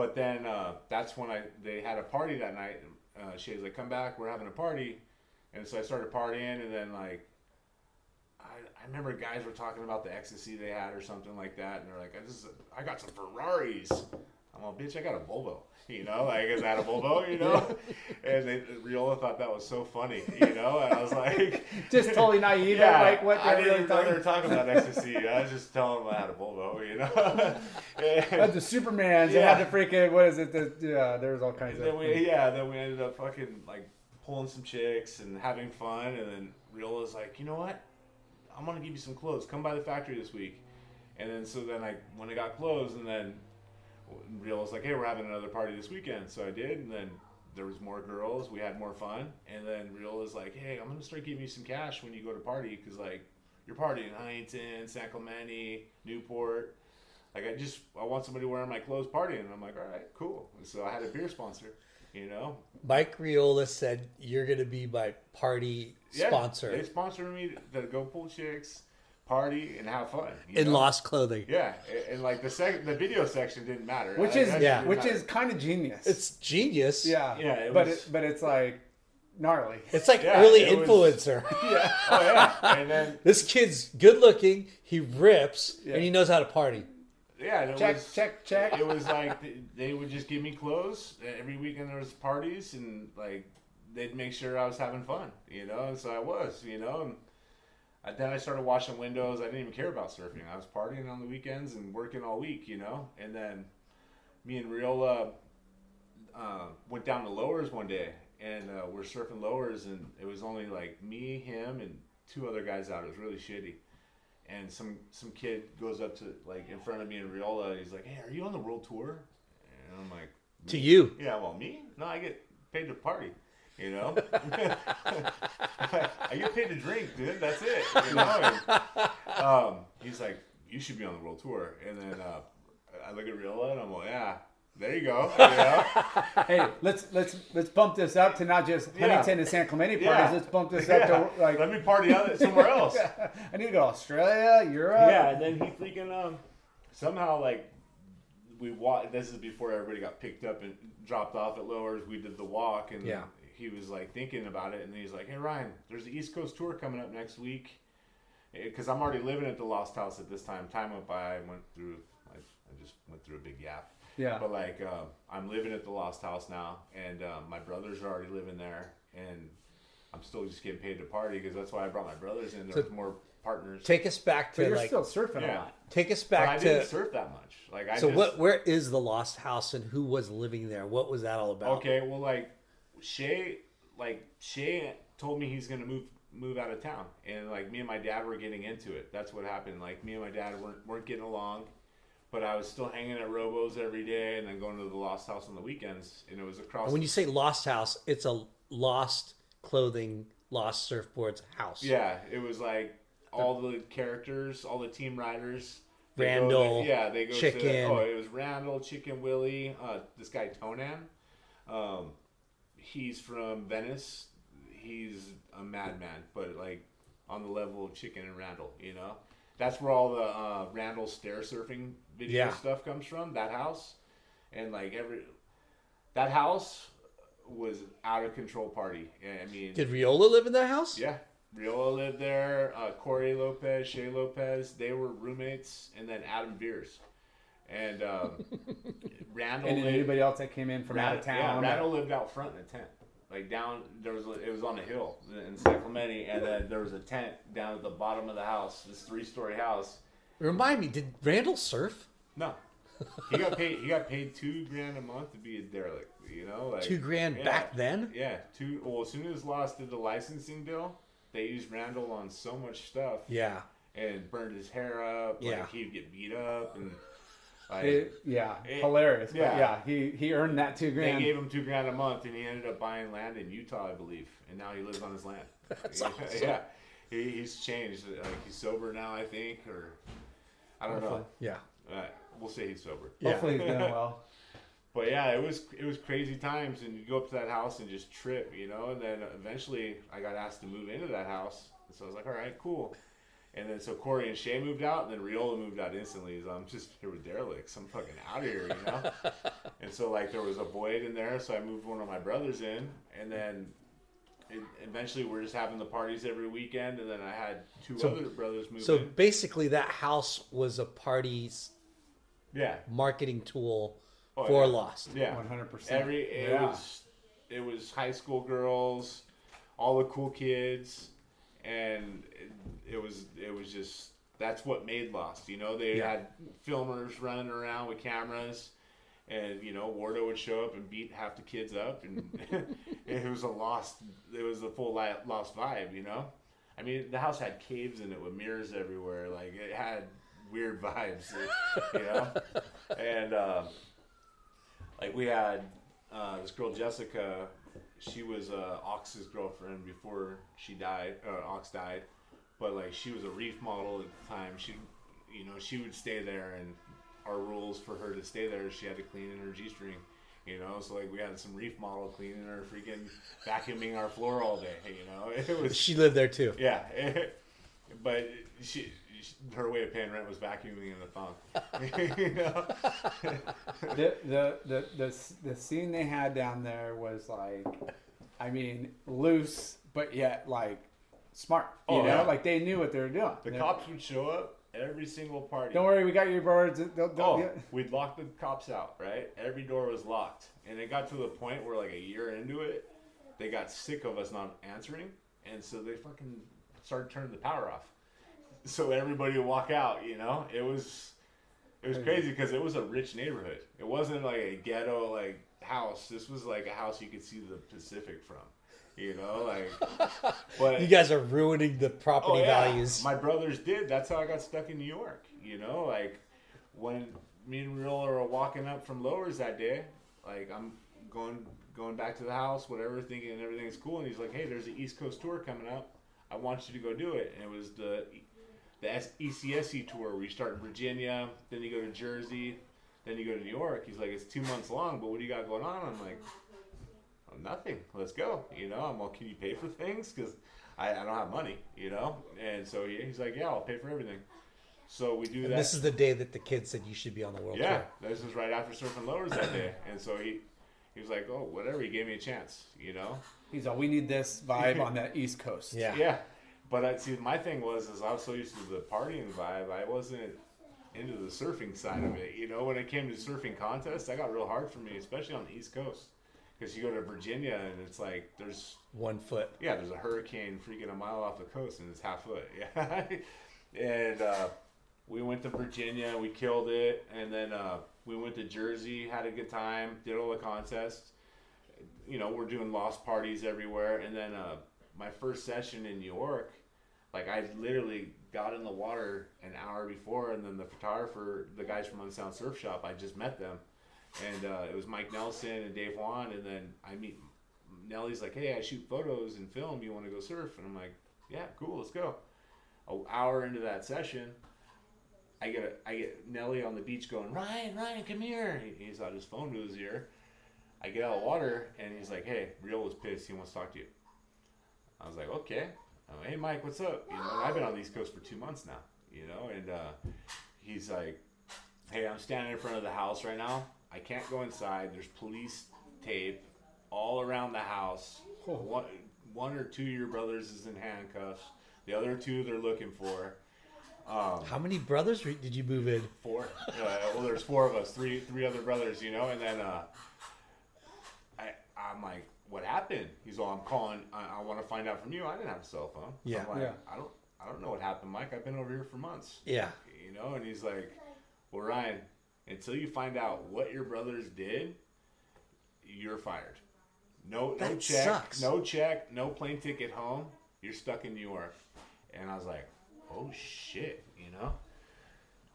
But then uh, that's when I they had a party that night. Uh, she was like, "Come back, we're having a party," and so I started partying, and then like. I, I remember guys were talking about the ecstasy they had or something like that, and they're like, "I just, I got some Ferraris." I'm "Bitch, I got a Volvo," <laughs> you know, like is that a Volvo, you know? and they, Reola thought that was so funny, you know, and I was like, <laughs> Just totally naive yeah, like what I didn't really even know they were talking about ecstasy. I was just telling them I had a Volvo, you know. <laughs> And, the Supermans. They Yeah. had the freaking what is it? The, yeah, there's all kinds then of we, yeah, then we ended up fucking like pulling some chicks and having fun. And then Reola's like, you know what? I'm gonna give you some clothes. Come by the factory this week. And then so then I when I got clothes, and then Reola's like, hey, we're having another party this weekend. So I did, and then. There was more girls. We had more fun, and then Reola's like, "Hey, I'm gonna start giving you some cash when you go to party, because like you're partying Huntington, San Clemente, Newport. Like I just I want somebody wearing my clothes partying. And I'm like, all right, cool. And so I had a beer sponsor, you know. Mike Reola said, "You're going to be my party Yeah, sponsor They sponsored me to go pull chicks, party, and have fun. in know? Lost Clothing." Yeah, and, and like the sec- the video section didn't matter, which is that yeah. which matter. is kind of genius. It's genius. yeah, Yeah, it but was- it, but it's like gnarly. It's like Yeah, early it was- influencer. <laughs> yeah, oh yeah, and then <laughs> this kid's good looking. He rips Yeah. and he knows how to party. yeah, it check was, check check. It was like they would just give me clothes uh, every weekend. There was parties and like they'd make sure I was having fun, you know. And so I was, you know. And I, then I started washing windows. I didn't even care about surfing. I was partying on the weekends and working all week, you know. And then me and Reola uh, went down to lowers one day, and uh, we're surfing lowers, and it was only like me, him, and two other guys out. It was really shitty. And some some kid goes up to like in front of me and Reola. And He's like, "Hey, are you on the world tour?" And I'm like, To you, yeah, well, me? No, I get paid to party. You know, <laughs> I get paid to drink, dude. That's it. You know. And, um, he's like, you should be on the world tour. And then uh, I look at Reola and I'm like, yeah, there you go. You know? <laughs> hey, let's let's let's bump this up to not just Yeah. Huntington and San Clemente parties. Yeah. Let's bump this Yeah. up to <laughs> like Let me party out somewhere else. I need to go to Australia, Europe. yeah, and then he freaking um somehow like we walked. This is before everybody got picked up and dropped off at Lowers. We did the walk, and Yeah. He was like thinking about it, and he's like, "Hey Ryan, there's the East Coast tour coming up next week." Because I'm already living at the Lost House at this time. Time went by. I went through. I, I just went through a big gap. Yeah. But like, um, I'm living at the Lost House now, and um, my brothers are already living there, and I'm still just getting paid to party because that's why I brought my brothers in. There's So- more partners. Take us back But to you're like still surfing Yeah. a lot. take us back But I back didn't to surf that much. Like I so just, what where is the lost house and who was living there? What was that all about? Okay, well, like Shea, like Shea told me he's gonna move move out of town, and like me and my dad were getting into it. That's what happened. Like me and my dad weren't weren't getting along, but I was still hanging at Robos every day, and then going to the Lost House on the weekends, and it was across. And when you say lost house, it's a lost clothing, lost surfboards house. yeah, it was like all the characters, all the team riders. they go Randall, to- yeah, they go Chicken. to. Oh, it was Randall, Chicken Willie, uh, this guy Tonan. Um, he's from Venice. He's a madman, but like on the level of Chicken and Randall, you know. That's where all the uh, Randall stair surfing video Yeah. stuff comes from. That house, and like every that house was out of control party. I mean, Did Reola live in that house? yeah. Reola lived there. Uh, Corey Lopez, Shea Lopez, they were roommates, and then Adam Beers, and um, <laughs> Randall. And then lived, anybody else that came in from out of Yeah, town. Randall lived out front in a tent, like down. There was it was on a hill in San Clemente, and then there was a tent down at the bottom of the house. This three-story house. Remind me, did Randall surf? No, he got paid. He got paid two grand a month to be a derelict. You know, like Two grand yeah. back then? Yeah, two. Well, as soon as Lost did the licensing deal, they used Randall on so much stuff Yeah. and burned his hair up. Yeah. Like he'd get beat up and like It- yeah, It- hilarious. But yeah. yeah, he he earned that two grand. they grand. gave him two grand a month and he ended up buying land in Utah, I believe, and now he lives on his land. <laughs> That's yeah, awesome. yeah. He, he's changed. Like he's sober now, I think, or I don't know. Yeah. Uh, we'll say he's sober. Yeah. Hopefully he's doing well. <laughs> But yeah, it was it was crazy times, and you go up to that house and just trip, you know. And then eventually, I got asked to move into that house, and so I was like, all right, cool. And then so Corey and Shea moved out, and then Reola moved out instantly. So I'm just here with derelicts. I'm fucking out of here, you know. <laughs> and so like there was a void in there, so I moved one of my brothers in, and then. It, eventually, we're just having the parties every weekend, and then I had two So- other brothers move So in. basically, that house was a party's Yeah, marketing tool Oh, for yeah. Lost. yeah, 100%. Every it Yeah. was it was high school girls, all the cool kids, and it, it was it was just that's what made Lost. You know, they Yeah. had filmers running around with cameras, and you know Wardo would show up and beat half the kids up, and <laughs> it was a lost. It was a full Lost vibe. You know, I mean the house had caves in it with mirrors everywhere. Like it had weird <laughs> vibes. You know, <laughs> and. Uh, like we had uh, this girl Jessica. She was uh, Ox's girlfriend before she died. Uh, Ox died, but like she was a reef model at the time. She, you know, she would stay there, and our rules for her to stay there, she had to clean in her g string. You know, so like we had some reef model cleaning her, freaking vacuuming our floor all day. You know, <laughs> it was She lived there too. yeah, <laughs> but she, she her way of paying rent was vacuuming in the thong. <laughs> <laughs> you know? <laughs> the, the the the the scene they had down there was like, I mean, loose, but yet like smart. You Oh, know, yeah. like they knew what they were doing. The They- cops would show up every single party. Don't worry, we got your birds. They'll, they'll, Oh, yeah. we'd lock the cops out, right? Every door was locked. And it got to the point where, like, a year into it, they got sick of us not answering. And so they fucking started turning the power off. So everybody would walk out, you know? It was. It was crazy because it was a rich neighborhood. It wasn't like a ghetto like house. This was like a house you could see the Pacific from, you know, like. <laughs> But You guys are ruining the property Oh, yeah. values. My brothers did. That's how I got stuck in New York. You know, like when me and Reola are walking up from Lowers that day, like I'm going going back to the house, whatever, thinking everything's cool, and he's like, "Hey, there's an East Coast tour coming up. I want you to go do it." And it was the the S- E ECSE tour where you start in Virginia, then you go to Jersey, Then you go to New York. He's like, it's two months long, but what do you got going on? I'm like, oh, nothing. Let's go. You know, I'm like, can you pay for things? Because I, I don't have money, you know? And so he, he's like, yeah, I'll pay for everything. So we do And that. this is the day that the kid said you should be on the world yeah, tour. this is right after surfing lowers that day. And so he, he was like, oh, whatever. He gave me a chance, you know? He's all, we need this vibe <laughs> on that East Coast. Yeah. Yeah, but I see. My thing was, is I was so used to the partying vibe, I wasn't into the surfing side of it. You know, when it came to surfing contests, that got real hard for me, especially on the East Coast, because you go to Virginia and it's like there's One foot. yeah, there's a hurricane freaking a mile off the coast and it's half foot. <laughs> Yeah, and uh, we went to Virginia, and we killed it, and then uh, we went to Jersey, had a good time, did all the contests. You know, we're doing lost parties everywhere, and then uh, my first session in New York, like I literally got in the water an hour before, and then the photographer, the guys from Unsound Surf Shop, I just met them, and uh, it was Mike Nelson and Dave Juan, and then I meet Nelly's like, hey, I shoot photos and film. You want to go surf? And I'm like, yeah, cool, let's go. An hour into that session, I get a, I get Nelly on the beach going, Ryan, Ryan, come here. He, he's got his phone to his ear. I get out of water and he's like, hey, Real was pissed. He wants to talk to you. I was like, okay. I'm like, hey, Mike, what's up? You know, I've been on the East Coast for two months now. You know, and uh, he's like, hey, I'm standing in front of the house right now. I can't go inside. There's police tape all around the house. One, one or two of your brothers is in handcuffs. The other two they're looking for. Um, How many brothers re- did you move in? four. Uh, well, there's four of us, three three other brothers, you know. And then uh, I I'm like, what happened? He's all, I'm calling. I, I want to find out from you. I didn't have a cell phone. Yeah. I'm like, Yeah. I don't I don't know what happened, Mike. I've been over here for months. Yeah. You know. And he's like, well, Ryan, until you find out what your brothers did, you're fired. No, no That check, sucks. no check, no plane ticket home. You're stuck in New York. And I was like, oh shit, you know.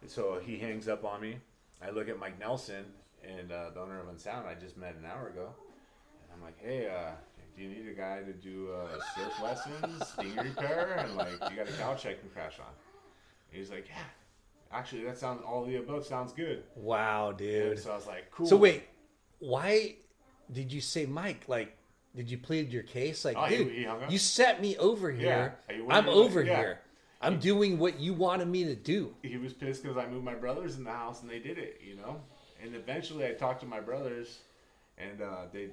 And so he hangs up on me. I look at Mike Nelson and uh, the owner of Unsound I just met an hour ago, and I'm like, hey, uh, do you need a guy to do uh, surf lessons, dinghy repair, and like you got a couch I can crash on? And he's like, yeah. Actually, that sounds all the above sounds good. Wow, And dude. so I was like, cool. So wait, why did you say Mike? Like, did you plead your case? Like, Oh, dude, he up. you set me over here. What I'm do you want? over Yeah. here. I'm doing what you wanted me to do. he was pissed because I moved my brothers in the house and they did it, you know. And eventually, I talked to my brothers, and uh, they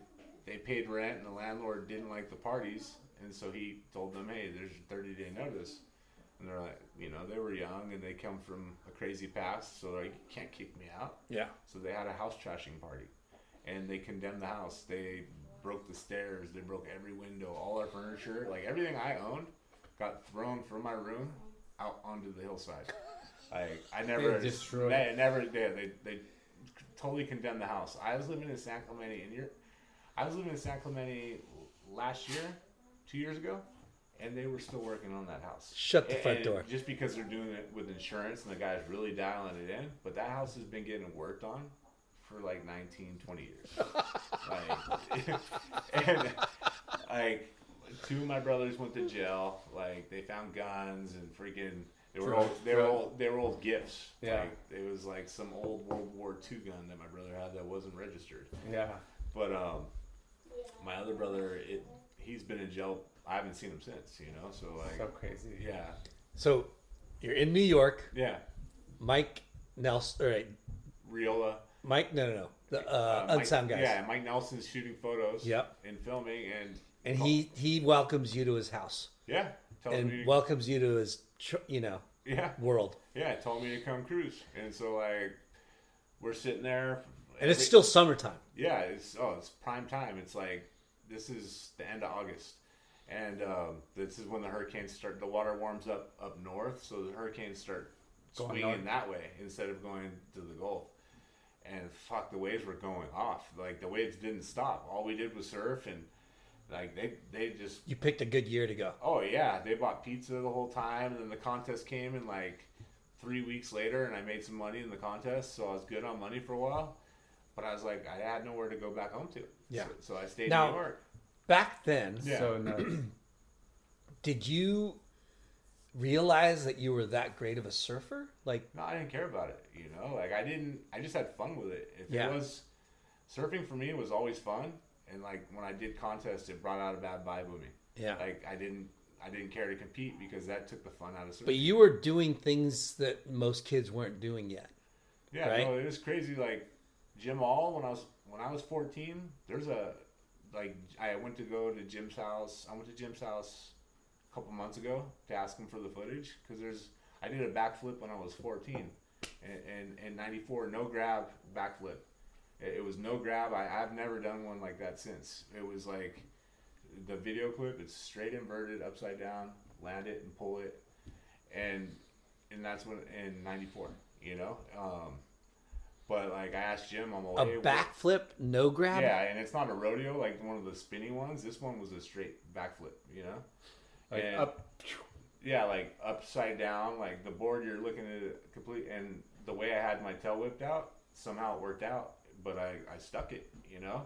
they paid rent, and the landlord didn't like the parties, and so he told them, "Hey, there's a 30 day notice." And they're like, you know, they were young and they come from a crazy past, so they're like, you can't kick me out. Yeah. So they had a house trashing party, and they condemned the house. They broke the stairs. They broke every window. All our furniture, like everything I owned, got thrown from my room out onto the hillside. <laughs> Like I never They destroyed They never. They, they they totally condemned the house. I was living in San Clemente, and you're. I was living in San Clemente last year, two years ago, and they were still working on that house. Shut the And- front door. Just because they're doing it with insurance and the guy's really dialing it in, but that house has been getting worked on for like 19, 20 years. <laughs> like, <laughs> and like two of my brothers went to jail. Like they found guns and freaking. They were old, they were old, they were old gifts. Yeah. Like, it was like some old World War II gun that my brother had that wasn't registered. Yeah. But um, my other brother, it he's been in jail. I haven't seen him since. You know, so like, So crazy. yeah, So you're in New York. yeah. Mike Nelson. All right. Reola, Mike. No, no, no. The uh, uh, Mike- unsound guys. Yeah, Mike Nelson's shooting photos. Yep. And filming, and And he he welcomes you to his house yeah, tells and me, welcomes you to his you know yeah, world. yeah, told me to come cruise, and so like, we're sitting there, And it's still summertime. yeah, it's oh, it's prime time. It's like this is the end of August, and um, this is when the hurricanes start. The water warms up up north, so the hurricanes start Going swinging north. that way instead of going to the Gulf. And fuck, the waves were going off. Like the waves didn't stop. All we did was surf, and like they they just You picked a good year to go. oh yeah, they bought pizza the whole time. And then the contest came, and like three weeks later, and I made some money in the contest, so I was good on money for a while. But I was like, I had nowhere to go back home to. Yeah. So, so I stayed Now- in New York. Back then, Yeah. So nuts. <clears throat> did you realize that you were that great of a surfer? Like, No, I didn't care about it. You know, like I didn't. I just had fun with it. If Yeah. it was surfing for me was always fun, and like when I did contests, it brought out a bad vibe with me. Yeah. Like I didn't. I didn't care to compete because that took the fun out of surfing. but you were doing things that most kids weren't doing yet. Yeah, right? no, it was crazy. Like Jim All, when I was when I was fourteen, there's a like I went to go to Jim's house. I went to Jim's house a couple months ago to ask him for the footage because there's I did a backflip when I was fourteen, and and in '94 no grab backflip. It, it was no grab. I, I've never done one like that since. It was like the video clip. It's straight inverted, upside down, land it and pull it, and and that's when in '94. You know, um, but like I asked Jim, I'm A like, hey, what- backflip, no grab. yeah, and it's not a rodeo like one of the spinny ones. This one was a straight backflip. You know, Like And- up. yeah, like upside down, like the board you're looking at it complete. And the way I had my tail whipped out, somehow it worked out, but I, I stuck it, you know.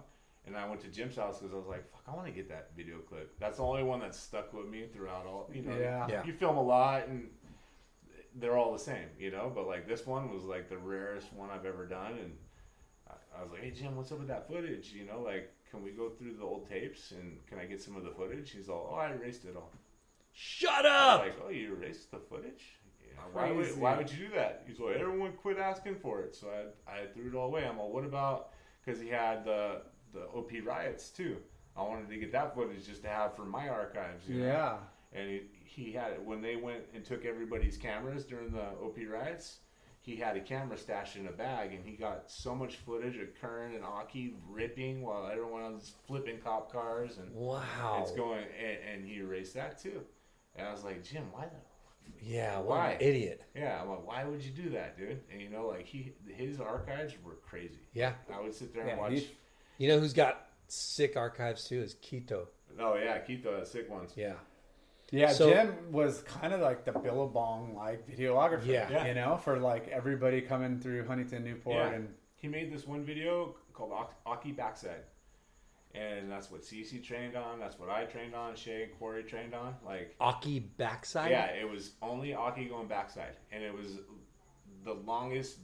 And I went to Jim's house because I was like, "Fuck, I want to get that video clip." That's the only one that stuck with me throughout all. You know, Yeah. Yeah. you film a lot and they're all the same, you know. But like this one was like the rarest one I've ever done, and I, I was like, "Hey Jim, what's up with that footage? You know, like, can we go through the old tapes and can I get some of the footage?" He's all, "Oh, I erased it all." Shut up. like, "Oh, you erased the footage? Know, why would why would you do that?" He's like, "Everyone quit asking for it, so I I threw it all away." I'm like, "What about?" Because he had the the OP riots too. I wanted to get that footage just to have for my archives. You know? Yeah. and he, he had it when they went and took everybody's cameras during the OP riots. He had a camera stashed in a bag, and he got so much footage of Curren and Occy ripping while everyone was flipping cop cars, and Wow. it's going. And, and he erased that too. And I was like, Jim, why the? yeah. What Why? an idiot. Yeah, I'm like, why would you do that, dude? And you know, like he, his archives were crazy. Yeah. I would sit there and Yeah, watch. he's- You know who's got sick archives too is Quito. Oh yeah, Keto had sick ones. Yeah. Yeah, So- Jim was kind of like the Billabong like videographer. Yeah. Yeah. You know, for like everybody coming through Huntington, Newport, Yeah. and he made this one video called Ak- Occy Backside. And that's what CC trained on. That's what I trained on. Shea and Corey trained on. Like, Occy backside. yeah, it was only Occy going backside, and it was the longest.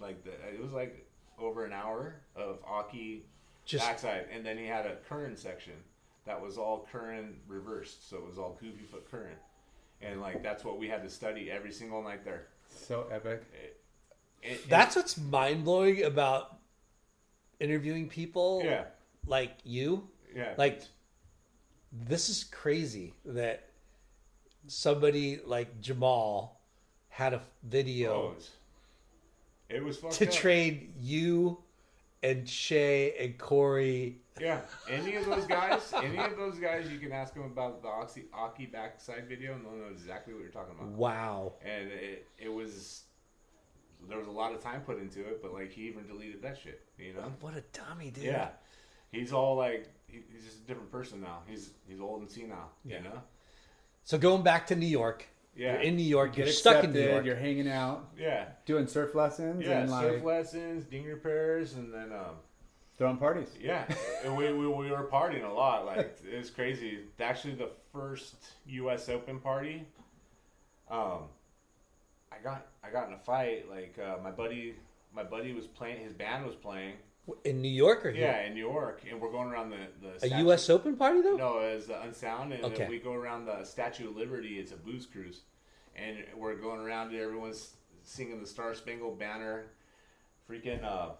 Like, the, it was like over an hour of Occy Just backside, and then he had a Curren section that was all Curren reversed, so it was all goofy foot Curren, and like that's what we had to study every single night there. so epic. It- it- that's what's mind blowing about interviewing people yeah, like you. yeah, Like this is crazy that somebody like Jamal had a video Oh, it was, it to up. trade you and Shea and Corey. Yeah, any of those guys, any of those guys, you can ask them about the Occy, Occy backside video, and they'll know exactly what you're talking about. Wow. And it, it was there was a lot of time put into it, but like he even deleted that shit, you know? What a dummy, dude. Yeah, he's all like he- he's just a different person now. He's he's old and senile, Yeah. you know? So going back to New York. Yeah. You're in New York. You're stuck accepted. in New York. You're hanging out, Yeah, doing surf lessons, yeah. and surf like lessons, ding repairs, and then um, throwing parties. Yeah, and we, we, we were partying a lot. Like it was crazy. Actually, the first U.S. Open party, um, I got I got in a fight. Like uh, my buddy, my buddy was playing. His band was playing. in New York or here? Yeah, in New York, and we're going around the the A statue- U.S. Open party though? No, it's the Unsound, and Okay. we go around the Statue of Liberty. It's a booze cruise, and we're going around. and Everyone's singing the Star Spangled Banner. Freaking uh,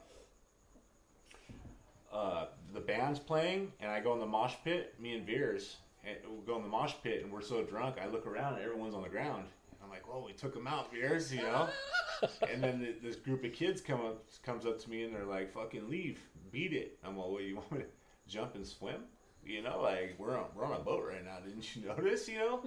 uh, the band's playing, and I go in the mosh pit. Me and Veers, and we go in the mosh pit, and we're so drunk. I look around, and everyone's on the ground. I'm like, "Oh, we took him out, Veers," you know. <laughs> and then th this group of kids come up comes up to me, and they're like, "Fucking leave, beat it." I'm like, "What you <laughs> want me to jump and swim?" You know, like we're on we're on a boat right now. Didn't you <laughs> notice? You know,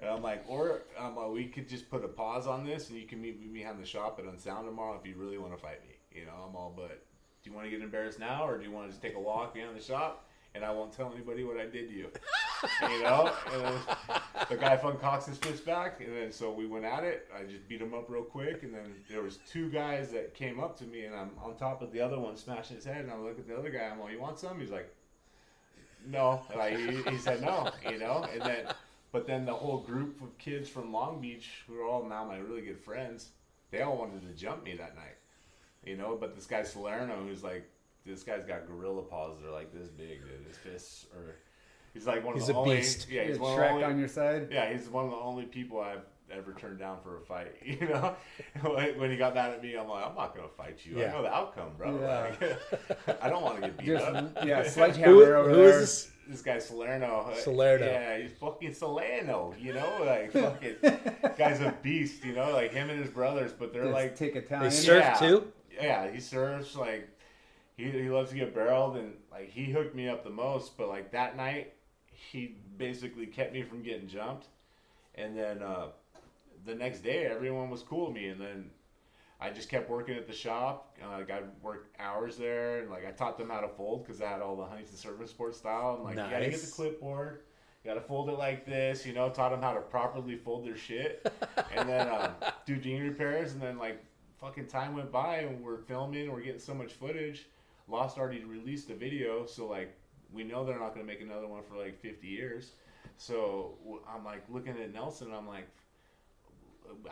and I'm like, or I'm like, we could just put a pause on this, and you can meet me behind the shop at Unsound tomorrow if you really want to fight me. You know, I'm all, but do you want to get embarrassed now, or do you want to just take a walk behind the shop, and I won't tell anybody what I did to you? <laughs> you know, and the guy from cocks his fist back, and then so we went at it. I just beat him up real quick, and then there was two guys that came up to me, and I'm on top of the other one, smashing his head, and I look at the other guy. I'm like, "You want some?" He's like, "No." Like he, he said no, you know, and then But then the whole group of kids from Long Beach, who are all now my really good friends, they all wanted to jump me that night. You know, but this guy Salerno, who's like, this guy's got gorilla paws that are like this big, dude. His fists are. He's like one of He's the a only. beast. Yeah, You he's had one of the only, on your side. yeah, he's one of the only people I've ever turned down for a fight. <laughs> You know, when he got mad at me, I'm like, I'm not gonna fight you. Yeah. I know the outcome, bro. Yeah. Like, <laughs> I don't want to get beat Just up. yeah, <laughs> Who, sledgehammer over who there. is this? This guy Salerno. Salerno. Yeah, he's fucking Salerno. You know, like fucking guy's a beast. You know, like him and his brothers, but they're Just like take Italian. They Italian. surf Yeah. too. Yeah, he surfs like he he loves to get barreled and like he hooked me up the most. But like that night, he basically kept me from getting jumped. And then uh, the next day, everyone was cool with me. And then I just kept working at the shop. Uh, got work hours there, and like I taught them how to fold because I had all the Huntington Surf and Sport style. I'm like, you gotta get the clipboard. You gotta fold it like this, you know. Taught them how to properly fold their shit, <laughs> and then um, do dinghy repairs. And then like fucking time went by, and we're filming, we're getting so much footage. Lost already released a video, so like we know they're not gonna make another one for like 50 years. So I'm like looking at Nelson, I'm like,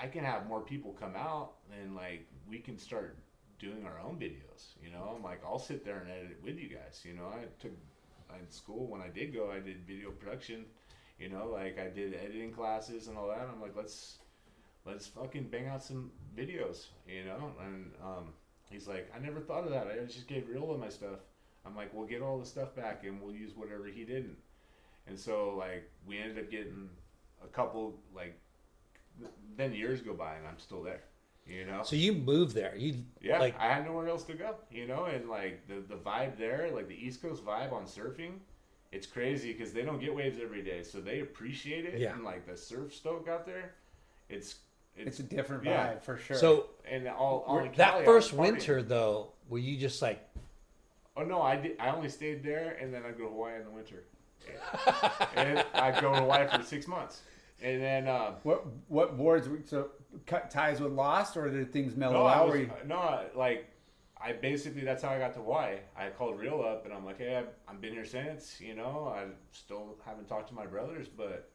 I can have more people come out, and like we can start doing our own videos. You know, I'm like, I'll sit there and edit it with you guys. You know, I took in school when I did go, I did video production. You know, like I did editing classes and all that. I'm like, let's let's fucking bang out some videos. You know, and um, he's like, I never thought of that. I just gave Reola my stuff. I'm like, we'll get all the stuff back and we'll use whatever he didn't. And so like we ended up getting a couple like then years go by and I'm still there. You know. So you moved there. You Yeah, like I had nowhere else to go, you know, and like the the vibe there, like the East Coast vibe on surfing, it's crazy because they don't get waves every day, so they appreciate it. Yeah. And like the surf stoke out there, it's It's it's, a different vibe Yeah. for sure. so and all, all in that Cali, first winter though, were you just like Oh no, I did. I only stayed there, and then I'd go to Hawaii in the winter, <laughs> and I'd go to Hawaii for six months, and then. Uh, what what boards? were- So cut ties with Lost, or did things mellow No, out? was, you- no, like I basically that's how I got to Hawaii. I called Real up and I'm like, hey, I've, I've been here since. You know, I still haven't talked to my brothers, but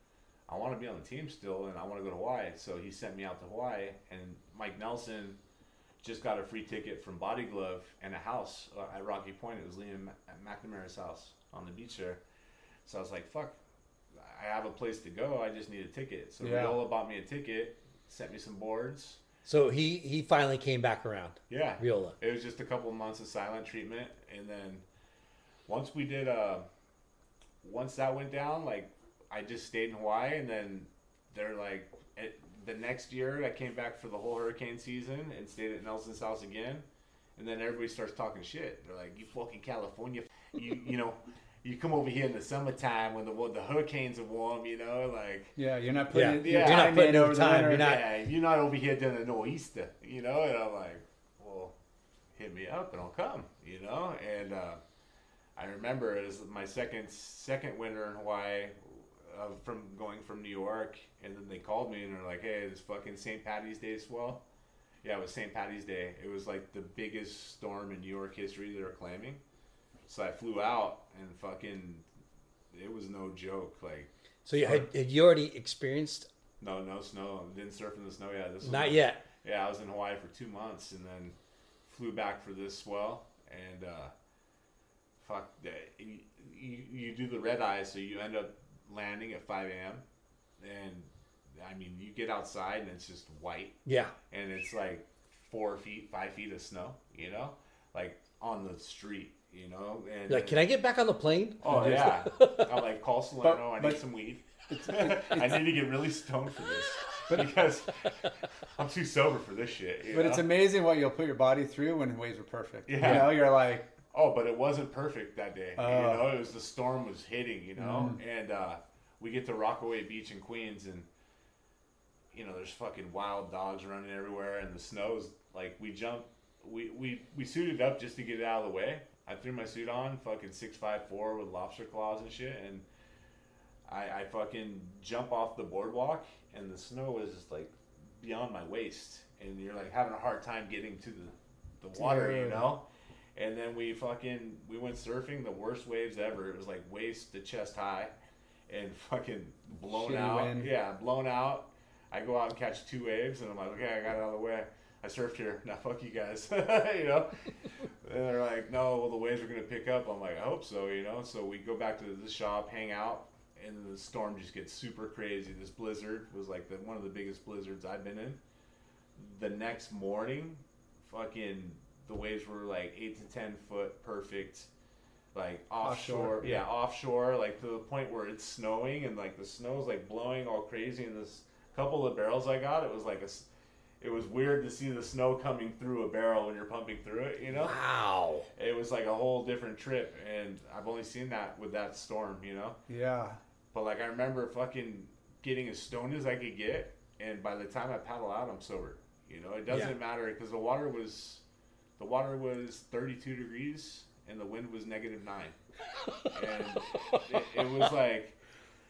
I want to be on the team still, and I want to go to Hawaii. So he sent me out to Hawaii, and Mike Nelson just got a free ticket from Body Glove and a house uh, at Rocky Point. It was Liam McNamara's house on the beach there. So I was like, fuck. I have a place to go. I just need a ticket. So Yeah. Reola bought me a ticket, sent me some boards. so he he finally came back around. Yeah, Reola. it was just a couple of months of silent treatment, and then once we did, uh, once that went down, like I just stayed in Hawaii, and then they're like, it, the next year I came back for the whole hurricane season and stayed at Nelson's house again, and then everybody starts talking shit. They're like, "You fucking California, you you know." You come over here in the summertime when the when the hurricanes are warm, you know, like yeah, you're not putting Yeah. your Yeah. You're not putting in in over time, you're not- yeah, you're not over here doing the nor'easter, you know? And I'm like, well, hit me up and I'll come, you know? And uh, I remember it was my second second winter in Hawaii uh, from going from New York, and then they called me and they're like, hey, this fucking St. Patty's Day swell. Yeah, it was St. Patty's Day. It was like the biggest storm in New York history they were claiming. So I flew out and fucking, it was no joke. Like, So you had, had you already experienced? no, no snow. Didn't surf in the snow yet. This was Not my- yet. Yeah, I was in Hawaii for two months and then flew back for this swell. And uh, fuck, that- you, you, you do the red eye, so you end up landing at 5 a.m. And I mean, you get outside and it's just white, Yeah. and it's like four feet, five feet of snow. You know, like on the street. You know, and You're like, can I get back on the plane? Oh <laughs> yeah, I'm like call Salerno. I but- need some weed. <laughs> I need to get really stoned for this But, <laughs> because I'm too sober for this shit. you But it's amazing what you'll put your body through when the waves are perfect. Yeah. You know, you're like, oh, but it wasn't perfect that day. you Oh. know, it was the storm was hitting. You know, and uh, we get to Rockaway Beach in Queens, and you know, there's fucking wild dogs running everywhere, and the snow's like we jump. We, we, we suited up just to get it out of the way. I threw my suit on, fucking six five four with lobster claws and shit, and I, I fucking jump off the boardwalk, and the snow is just like beyond my waist, and you're like having a hard time getting to the, the water, you know. And then we fucking we went surfing, the worst waves ever. It was like waist to chest high, and <laughs> fucking blown Shitty out. wind. Yeah, blown out. I go out and catch two waves, and I'm like, okay, I got it out of the way. I surfed here. Now fuck you guys, <laughs> you know. and they're like, no, well the waves are gonna pick up. I'm like, I hope so, you know. So we go back to the shop, hang out, and the storm just gets super crazy. This blizzard was like the, one of the biggest blizzards I've been in. The next morning, fucking the waves were like eight to ten foot, perfect, like offshore. Offshore, yeah, yeah. offshore, like to the point where it's snowing and like the snow's like blowing all crazy. And this couple of barrels I got, it was like a, It was weird to see the snow coming through a barrel when you're pumping through it. You know, Wow. it was like a whole different trip, and I've only seen that with that storm. You know. Yeah. But like I remember fucking getting as stoned as I could get, and by the time I paddle out, I'm sober. You know, it doesn't Yeah. matter because the water was, the water was 32 degrees and the wind was negative nine, and it, it was like,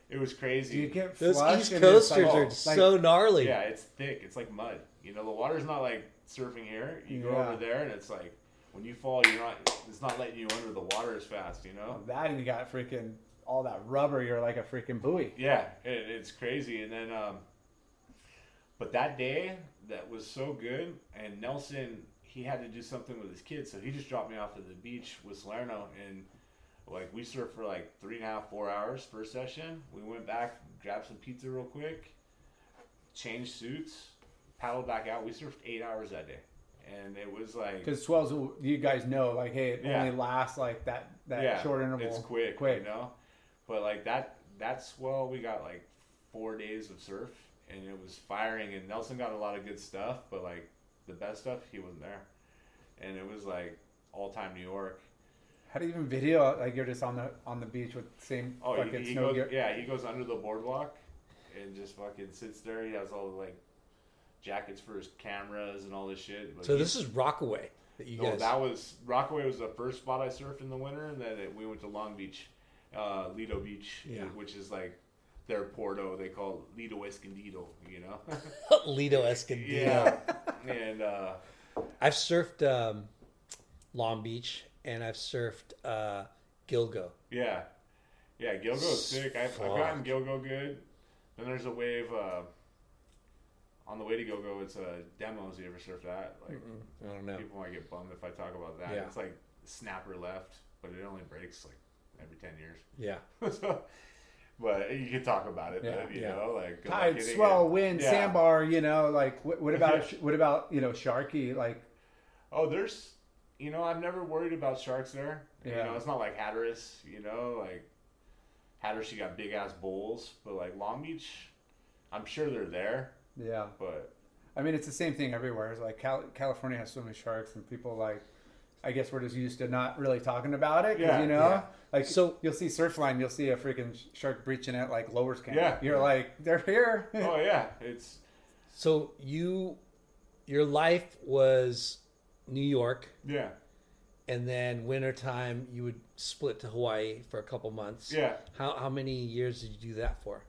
it was crazy. Do you get Those East Coasters like- are like- so gnarly. yeah, it's thick. It's like mud. You know, the water's not like surfing here. You go Yeah. over there, and it's like when you fall, you're not. It's not letting you under the water as fast. You know. that and you got freaking all that rubber. You're like a freaking buoy. Yeah, it, it's crazy. And then, um, but that day that was so good, and Nelson he had to do something with his kids, so he just dropped me off at the beach with Salerno, and like we surfed for like three and a half, four hours first session. We went back, grabbed some pizza real quick, changed suits, paddled back out. We surfed eight hours that day, and it was like Because swells, you guys know, like, hey, it Yeah. only lasts like that that short interval. It's quick, Quick. you know. But like that, that swell, we got like four days of surf, and it was firing. And Nelson got a lot of good stuff, but like the best stuff, he wasn't there. And it was like all time New York. How do you even video? Like you're just on the on the beach with the same Oh, fucking he, he snow goes, gear. yeah, he goes under the boardwalk and just fucking sits there. He has all the like jackets for his cameras and all this shit. But So he- this is Rockaway that you No, guys. that was Rockaway was the first spot I surfed in the winter, and then it, we went to Long Beach, uh, Lido Beach, Yeah. which is like their Porto. They call it Lido Escondido, you know. <laughs> Lido Escondido. yeah, and uh, I've surfed um, Long Beach and I've surfed uh, Gilgo. yeah, yeah. Gilgo's sick. I've, I've gotten Gilgo good. Then there's a wave uh, on the way to Gilgo. It's a demo. demos. You ever surf that? Like I don't know. people might get bummed if I talk about that. Yeah. It's like snapper left, but it only breaks like every ten years. Yeah. <laughs> so, but you can talk about it, Yeah. but, you Yeah. know, like Tide, hitting swell, it. wind, Yeah. sandbar. You know, like what, what about <laughs> what about you know Sharky? Like Oh, there's, you know, I've never worried about sharks there. You Yeah. know, it's not like Hatteras. You know, like Hatteras, you got big ass bulls, but like Long Beach, I'm sure they're there, yeah, but I mean it's the same thing everywhere. It's like Cal- California has so many sharks, and people like. I guess we're just used to not really talking about it. Yeah, you know, yeah. like So- you'll see Surfline, you'll see a freaking shark breaching at like lowers camp. Yeah. you're like they're here. <laughs> oh yeah, it's So you, your life was New York, yeah, and then wintertime you would split to Hawaii for a couple months. yeah. How how many years did you do that for?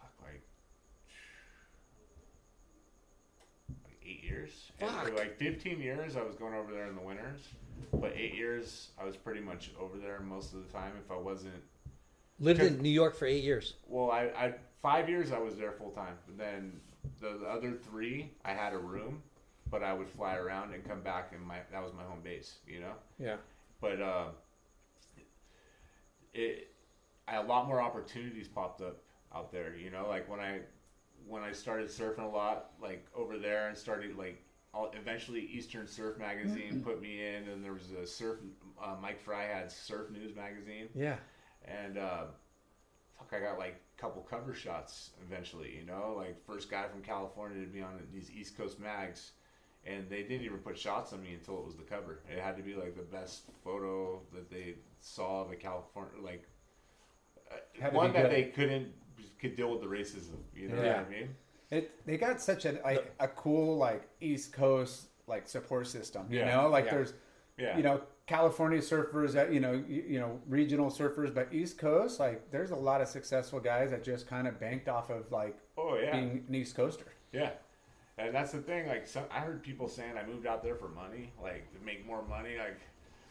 Fuck, like, like eight years. And for like 15 years, I was going over there in the winters. But eight years, I was pretty much over there most of the time. If I wasn't, Lived in New York for eight years. well, I, I five years I was there full time. But then the, the other three, I had a room, but I would fly around and come back, and my that was my home base. You know. Yeah. but uh, it I, a lot more opportunities popped up out there. You know, like when I when I started surfing a lot, like over there, and started like all, eventually Eastern Surf Magazine put me in, and there was a surf. Uh, Mike Fry had Surf News Magazine, Yeah. and uh, fuck, I got like a couple cover shots eventually. You know, like first guy from California to be on these East Coast mags, and they didn't even put shots on me until it was the cover. It had to be like the best photo that they saw of a California, like uh, Had one that good. they couldn't could deal with the racism. You know Yeah. what I mean? It they got such a like a cool like East Coast like support system. You Yeah, know, like yeah. there's Yeah. you know California surfers that you know you, you know regional surfers, but East Coast like there's a lot of successful guys that just kind of banked off of like oh yeah. being an East Coaster. Yeah. And that's the thing. Like, some, I heard people saying I moved out there for money, like to make more money. Like,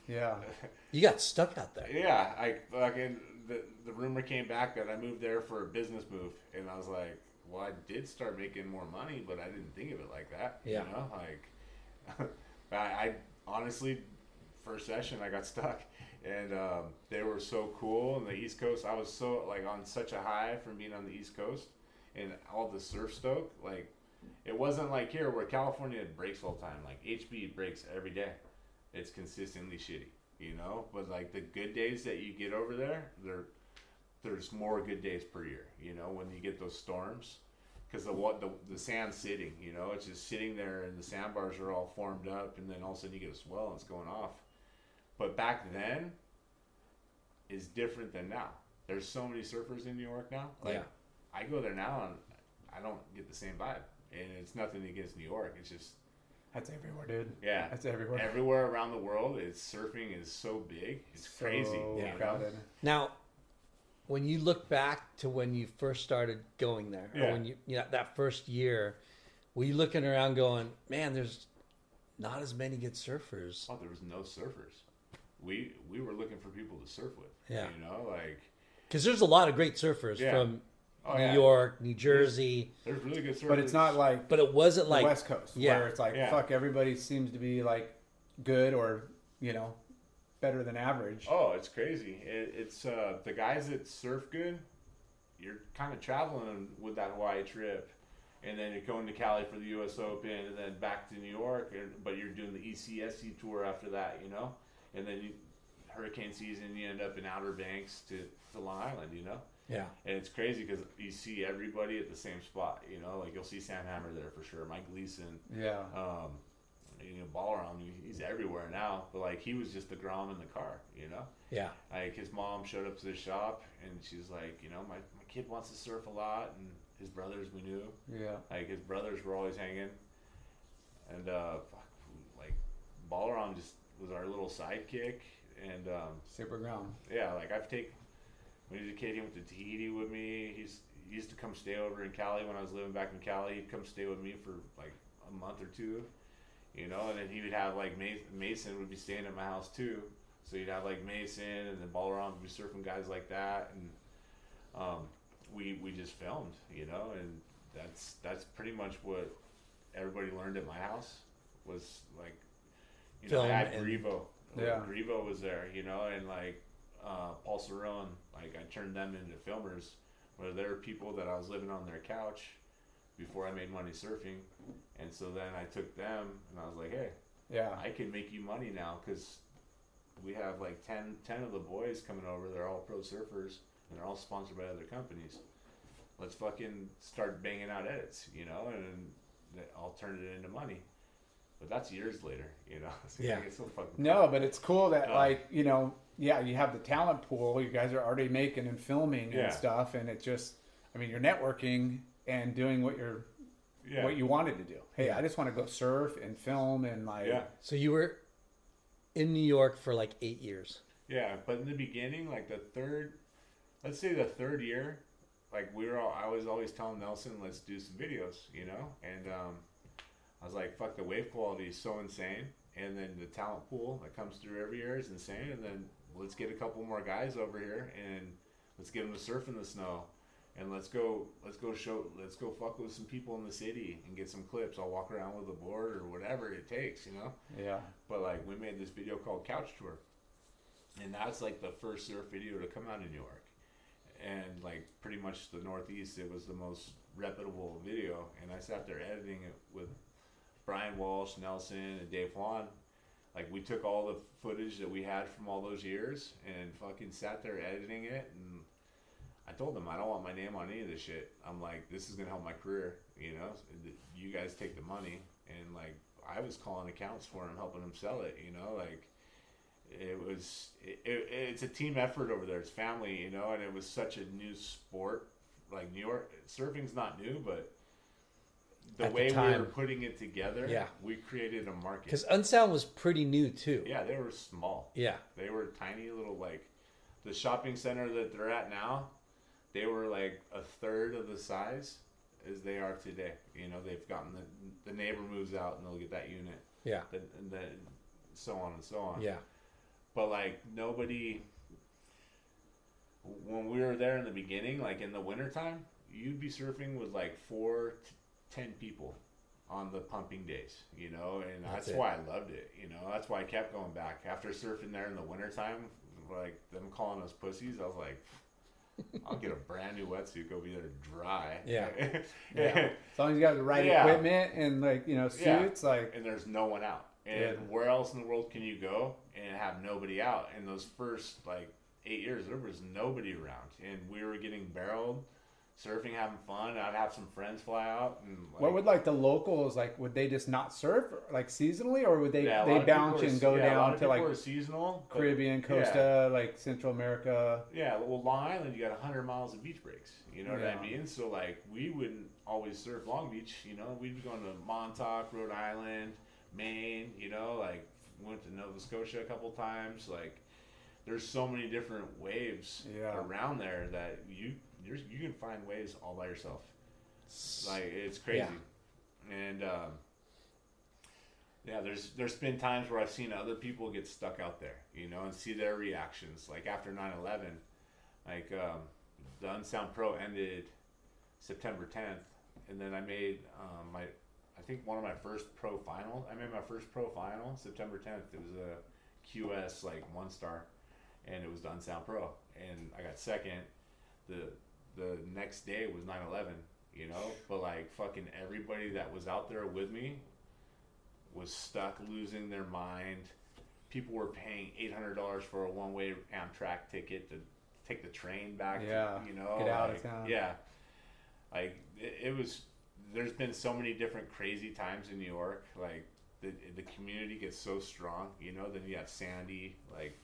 Yeah, <laughs> You got stuck out there. Yeah, I fucking the the rumor came back that I moved there for a business move, and I was like, well, I did start making more money, but I didn't think of it like that. Yeah. You know, like <laughs> I, I honestly, first session I got stuck, and um, they were so cool on the East Coast. I was so like on such a high from being on the East Coast, and all the surf stoke. Like it wasn't like here where California breaks all the time. Like HB breaks every day. It's consistently shitty, you know. But like the good days that you get over there, there, there's more good days per year. You know, when you get those storms, because the what the the sand's sitting. You know, it's just sitting there, and the sandbars are all formed up, and then all of a sudden you get a swell and it's going off. But back then is different than now. There's so many surfers in New York now. Like Yeah. I go there now and I don't get the same vibe. And it's nothing against New York. It's just That's everywhere, dude. yeah. That's everywhere. Everywhere around the world, it's surfing is so big. It's So crazy. you know? crowded. Now, when you look back to when you first started going there, or when you, you know, that first year, were you looking around going, man, there's not as many good surfers? Oh, there was no surfers. We we were looking for people to surf with. Yeah. You know, like Because there's a lot of great surfers Yeah. from Oh, New yeah. York, New Jersey, there's really good surfers. But it's not like but it wasn't the like West Coast, yeah. where it's like Yeah. fuck everybody seems to be like good or you know better than average. Oh, it's crazy. It, it's uh, the guys that surf good. You're kind of traveling with that Hawaii trip, and then you're going to Cali for the U.S. Open, and then back to New York. And, but you're doing the ECSC tour after that, you know. And then you, hurricane season, you end up in Outer Banks to, to Long Island, you know. yeah, And it's crazy because you see everybody at the same spot, you know. Like you'll see Sam Hammer there for sure, Mike Gleason, Yeah, um, you know, Balaram. he- He's everywhere now, but like he was just the Grom in the car, you know. yeah, Like his mom showed up to the shop and she's like, you know, my, my kid wants to surf a lot, and his brothers we knew, yeah. like his brothers were always hanging, and uh, fuck, like Balaram just was our little sidekick, and um, Super ground. yeah, like I've taken when he was a kid, he went to Tahiti with me. He's he used to come stay over in Cali when I was living back in Cali. He'd come stay with me for like a month or two, you know, and then he would have like Mason would be staying at my house too. So you'd have like Mason and then Balaram would be surfing guys like that, and um, we we just filmed, you know, and that's that's pretty much what everybody learned at my house was like, you know, I had and- Grivo, Yeah. Grivo was there, you know, and like uh, Paul Cerrone, like I turned them into filmers, where there were people that I was living on their couch before I made money surfing, and so then I took them and I was like, hey, Yeah, I can make you money now because we have like 10, 10 of the boys coming over. They're all pro surfers and they're all sponsored by other companies. Let's fucking start banging out edits, you know, and I'll turn it into money. But that's years later, you know. <laughs> So Yeah. It's so fucking no, but it's cool that Uh, like you know, yeah, you have the talent pool. You guys are already making and filming Yeah. and stuff, and it just, I mean, you're networking and doing what you're yeah. what you wanted to do. Hey, Yeah. I just want to go surf and film and like, yeah. So you were in New York for like eight years. Yeah, but in the beginning, like the third, let's say the third year, like we were all, I was always telling Nelson, let's do some videos, you know? And um, I was like, fuck, the wave quality is so insane. And then the talent pool that comes through every year is insane. And then let's get a couple more guys over here and let's get them to surf in the snow. And let's go, let's go show, let's go fuck with some people in the city and get some clips. I'll walk around with a board or whatever it takes, you know? yeah, But like we made this video called Couch Tour, and that's like the first surf video to come out in New York, and like pretty much the Northeast, it was the most reputable video. And I sat there editing it with Brian Walsh, Nelson, and Dave Juan. Like we took all the footage that we had from all those years and fucking sat there editing it and. I told them I don't want my name on any of this shit. I'm like, this is gonna help my career, you know. You guys take the money, and like I was calling accounts for him, helping him sell it. You know, like it was. It, it, it's a team effort over there. It's family, you know, and it was such a new sport. Like New York surfing's not new, but the At the way we were putting it together, Yeah. we created a market. Because Unsound was pretty new too. Yeah, they were small. Yeah. They were tiny little like the shopping center that they're at now. They were like a third of the size as they are today. You know, they've gotten the the neighbor moves out and they'll get that unit, Yeah. then and then so on and so on. Yeah. But like nobody, when we were there in the beginning, like in the wintertime, you'd be surfing with like four to ten people on the pumping days, you know, and that's, That's why I loved it, you know. That's why I kept going back after surfing there in the wintertime, like them calling us pussies. I was like, I'll get a brand new wetsuit, go be there dry. Yeah. <laughs> Yeah. As long as you got the right Yeah. equipment and like you know Yeah. suits, like and there's no one out. And Yeah. where else in the world can you go and have nobody out? In those first like eight years, there was nobody around, and we were getting barreled, surfing, having fun. I'd have some friends fly out, and like, what would like the locals like? Would they just not surf like seasonally, or would they yeah, they bounce are- and go yeah, down to like seasonal Caribbean, yeah. Costa, like Central America? Yeah, well, Long Island, you got 100 miles of beach breaks. You know what I mean? So, like, we wouldn't always surf Long Beach. You know, we'd be going to Montauk, Rhode Island, Maine. You know, like, went to Nova Scotia a couple times. Like, there's so many different waves Yeah. around there that you you're, you can find ways all by yourself. Like, it's crazy. And, um, yeah, there's there's been times where I've seen other people get stuck out there, you know, and see their reactions. Like after 9/11, like um, the Unsound Pro ended September 10th, and then I made um, my I think one of my first pro final. I made my first pro final September 10th. It was a QS like one star, and it was the Unsound Pro, and I got second. The the next day was 9/11, you know, but like fucking everybody that was out there with me was stuck losing their mind. People were paying eight hundred dollars for a one way Amtrak ticket to take the train back. to- Yeah, you know, get out of town. Yeah, like it, it was. There's been so many different crazy times in New York. Like the the community gets so strong. You know, then you have Sandy. Like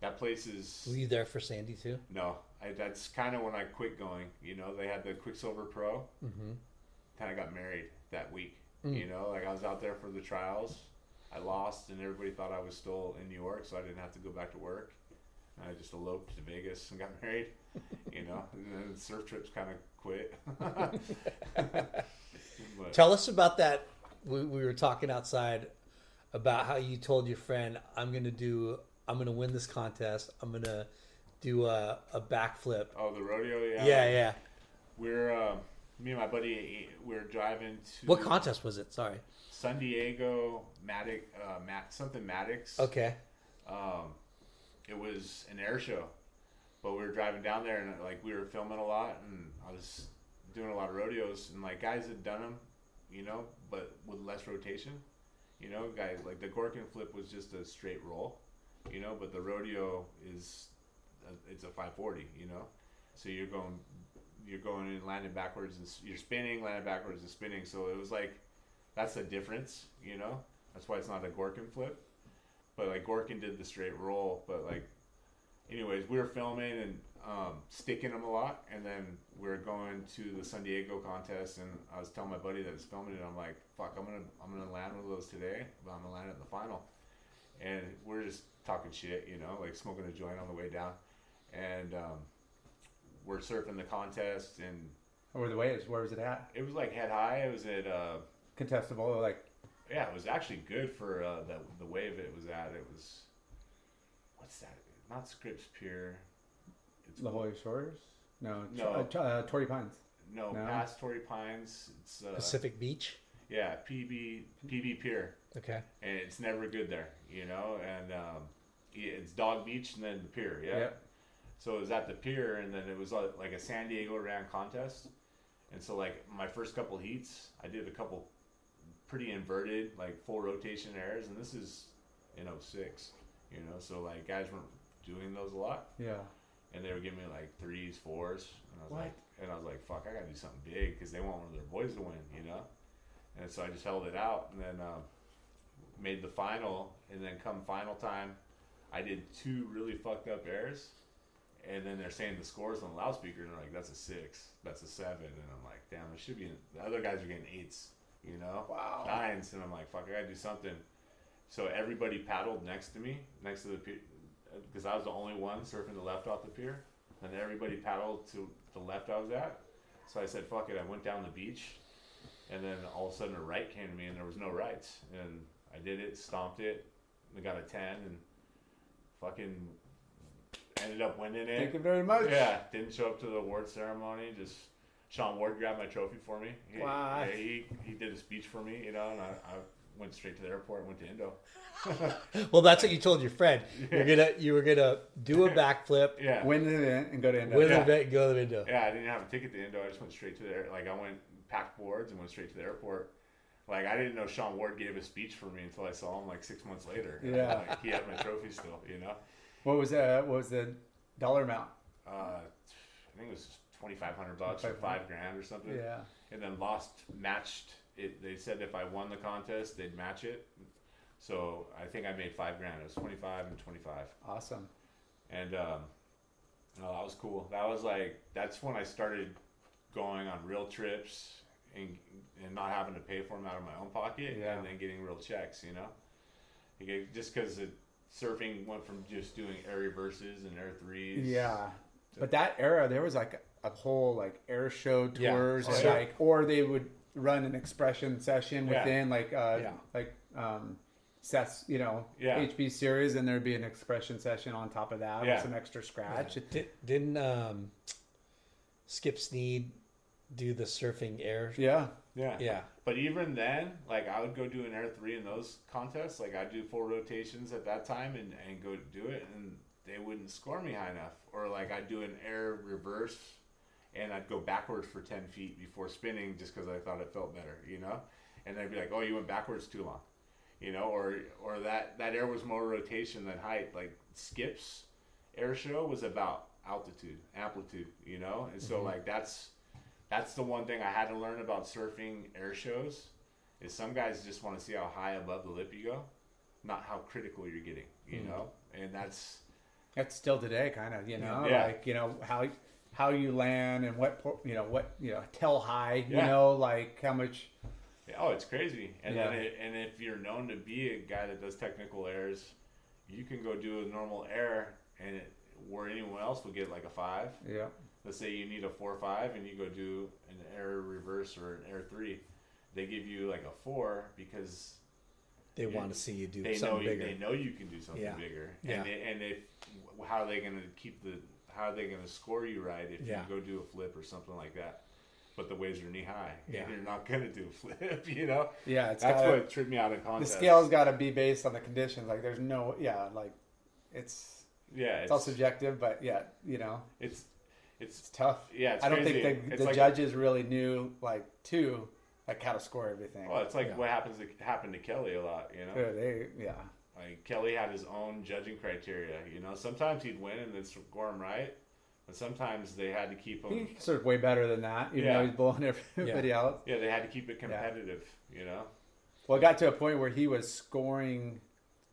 that place is. Were you there for Sandy too? No, I, that's kind of when I quit going. You know, they had the Quiksilver Pro. Mm-hmm. Kind of got married that week. Mm. You know, like I was out there for the trials. I lost, and everybody thought I was still in New York, so I didn't have to go back to work. And I just eloped to Vegas and got <laughs> married. You know, and then surf trips kind of quit. <laughs> But- Tell us about that. We, we were talking outside about how you told your friend, "I'm going to do. I'm going to win this contest. I'm going to do a, a backflip." oh, the rodeo, yeah. Yeah, yeah. We're um, me and my buddy. We're driving to What contest was it? Sorry. San Diego Matic, uh, Mat, something Maddox. Okay. um, it was an air show, but we were driving down there and like we were filming a lot, and I was doing a lot of rodeos, and like guys had done them, you know, but with less rotation, you know, guys like the Gorkin flip was just a straight roll, you know, but the rodeo is it's a 540, you know, so you're going you're going in landing backwards and you're spinning, landing backwards and spinning, so it was like that's the difference, you know. That's why it's not a Gorkin flip. But like Gorkin did the straight roll. But like, anyways, we were filming and um, sticking them a lot, and then we are going to the San Diego contest, and I was telling my buddy that was filming it, I'm like, fuck, I'm gonna I'm gonna land one of those today, but I'm gonna land it in the final, and we're just talking shit, you know, like smoking a joint on the way down, and um, we're surfing the contest, and Or the waves? Where was it at? it was like head high. It was at uh, Contestable, like yeah, it was actually good for uh, the the wave it was at. It was what's that? Not Scripps Pier. It's La Jolla Shores? No, No. uh, uh, Torrey Pines. no, No. past Torrey Pines. It's uh, Pacific Beach. yeah, PB PB Pier, Okay. and it's never good there, you know. And um, it's Dog Beach and then the pier. Yeah. Yep. So it was at the pier, and then it was uh, like a San Diego ran contest. And so, like my first couple heats, I did a couple pretty inverted, like full rotation airs, and this is in 06, you know. So like guys weren't doing those a lot, Yeah. and they were giving me like threes, fours, and I was What? like, and I was like, fuck, I gotta do something big because they want one of their boys to win, you know. And so I just held it out, and then um, made the final, and then come final time, I did two really fucked up airs, and then they're saying the scores on the loudspeaker, and they're like, that's a six, that's a seven, and I'm like, damn, it should be. The other guys are getting eights, you know, Wow. nines, and I'm like, fuck, I gotta do something. So everybody paddled next to me, next to the pier, because I was the only one surfing the left off the pier, and everybody paddled to the left I was at. So I said, fuck it, I went down the beach, and then all of a sudden a right came to me, and there was no rights, and I did it, stomped it, and got a ten, and fucking ended up winning it. Thank you very much. Yeah, didn't show up to the award ceremony. Just Sean Ward grabbed my trophy for me. He, Wow. yeah, he, he did a speech for me, you know, and I, I went straight to the airport and went to Indo. <laughs> Well, that's what you told your friend. You're gonna you were gonna do a <laughs> backflip Yeah. Win the event and go to Indo. with Yeah. a bit, go to Indo. Yeah, I didn't have a ticket to Indo. I just went straight to there. Like I went packed boards and went straight to the airport. Like I didn't know Sean Ward gave a speech for me until I saw him like six months later. Yeah. like, he had my trophy still. You know, What was uh, what was the dollar amount? uh, I think it was twenty five hundred bucks or 2,500. five grand or something. Yeah. And then lost matched it. They said if I won the contest, they'd match it. So I think I made five grand. It was twenty five and twenty five. Awesome. and um, no, that was cool. That was like that's when I started going on real trips and and not having to pay for them out of my own pocket, Yeah. and then getting real checks. You know, just because surfing went from just doing air reverses and air threes. Yeah. But that era, there was like a whole like air show Yeah. tours, Oh, and yeah. like, or they would run an expression session Yeah. within like, uh, Yeah. like, um, Seth's, you know, Yeah. HB series, and there'd be an expression session on top of that Yeah. with some extra scratch. Did, didn't um, Skip Snead do the surfing air? Yeah. yeah, Yeah. But even then, like I would go do an air three in those contests. Like I'd do four rotations at that time and, and go do it, and they wouldn't score me high enough. Or like I'd do an air reverse, and I'd go backwards for ten feet before spinning just because I thought it felt better, you know. And they'd be like, "Oh, you went backwards too long," you know, or or that that air was more rotation than height. Like Skip's air show was about altitude, amplitude, you know, and so mm-hmm. like that's that's the one thing I had to learn about surfing air shows is some guys just want to see how high above the lip you go, not how critical you're getting, you hmm. know? And that's That's still today, kind of, you know, Yeah. like, you know, how, how you land and what, you know, what, you know, tell high, you Yeah. know, like how much, oh, it's crazy. And Yeah. then it, and if you're known to be a guy that does technical airs, you can go do a normal air and it, where anyone else would get like a 5. yeah. Let's say you need a 4 5 and you go do an air reverse or an air 3. They give you like a 4 because They want to see you do they know something you, bigger. they know you can do something Yeah. bigger, Yeah. and they, and if how are they going to keep the how are they going to score you right if Yeah. you go do a flip or something like that? But the waves are knee high, <laughs> Yeah. and you're not going to do a flip, <laughs> you know. Yeah. It's That's gotta- what tripped me out in the scale's got to be based on the conditions. Like there's no, yeah, like it's, yeah, it's it's all subjective, but yeah, you know, it's it's it's tough. yeah. It's I don't crazy. think the, the like, judges really knew like too like how to score everything. Well, it's like Yeah. what happens to, happened to Kelly a lot, you know. Yeah, they yeah Like Kelly had his own judging criteria, you know. Sometimes he'd win and they'd score him right, but sometimes they had to keep him. he's sort of way better than that. Even Yeah. though he's blowing <laughs> everybody out. Yeah, they had to keep it competitive, you know. Well, it got to a point where he was scoring.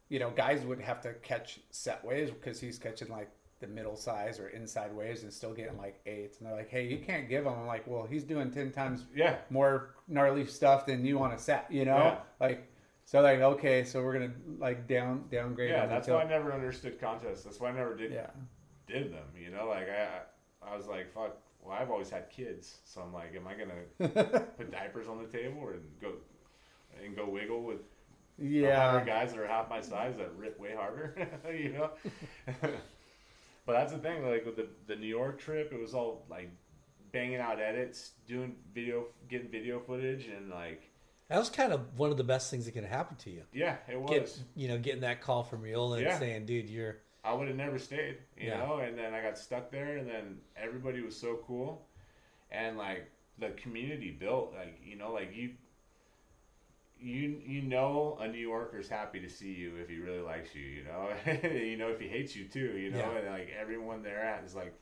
You know, guys would have to catch set waves because he's catching like the middle size or inside waves and still getting like eights. And they're like, "Hey, you can't give him." I'm like, "Well, he's doing ten times Yeah, more gnarly stuff than you want to set." You know, Yeah. like so like okay, so we're gonna like down downgrade. yeah. That's until- why I never understood contests. That's why I never did Yeah, did them. You know, like I, I was like, fuck. Well, I've always had kids, so I'm like, am I gonna <laughs> put diapers on the table and go and go wiggle with yeah. guys that are half my size that rip way harder? <laughs> you know. <laughs> but that's the thing. Like with the the New York trip, it was all like banging out edits, doing video, getting video footage, and like, that was kind of one of the best things that could happen to you. yeah, it was. Get you know, getting that call from Reola and Yeah. saying, "Dude, you're I would have never stayed, you Yeah. know. And then I got stuck there, and then everybody was so cool, and like the community built, like you know, like you, you you know, a New Yorker's happy to see you if he really likes you, you know. <laughs> you know if he hates you too, you know. Yeah. And like everyone there at is like,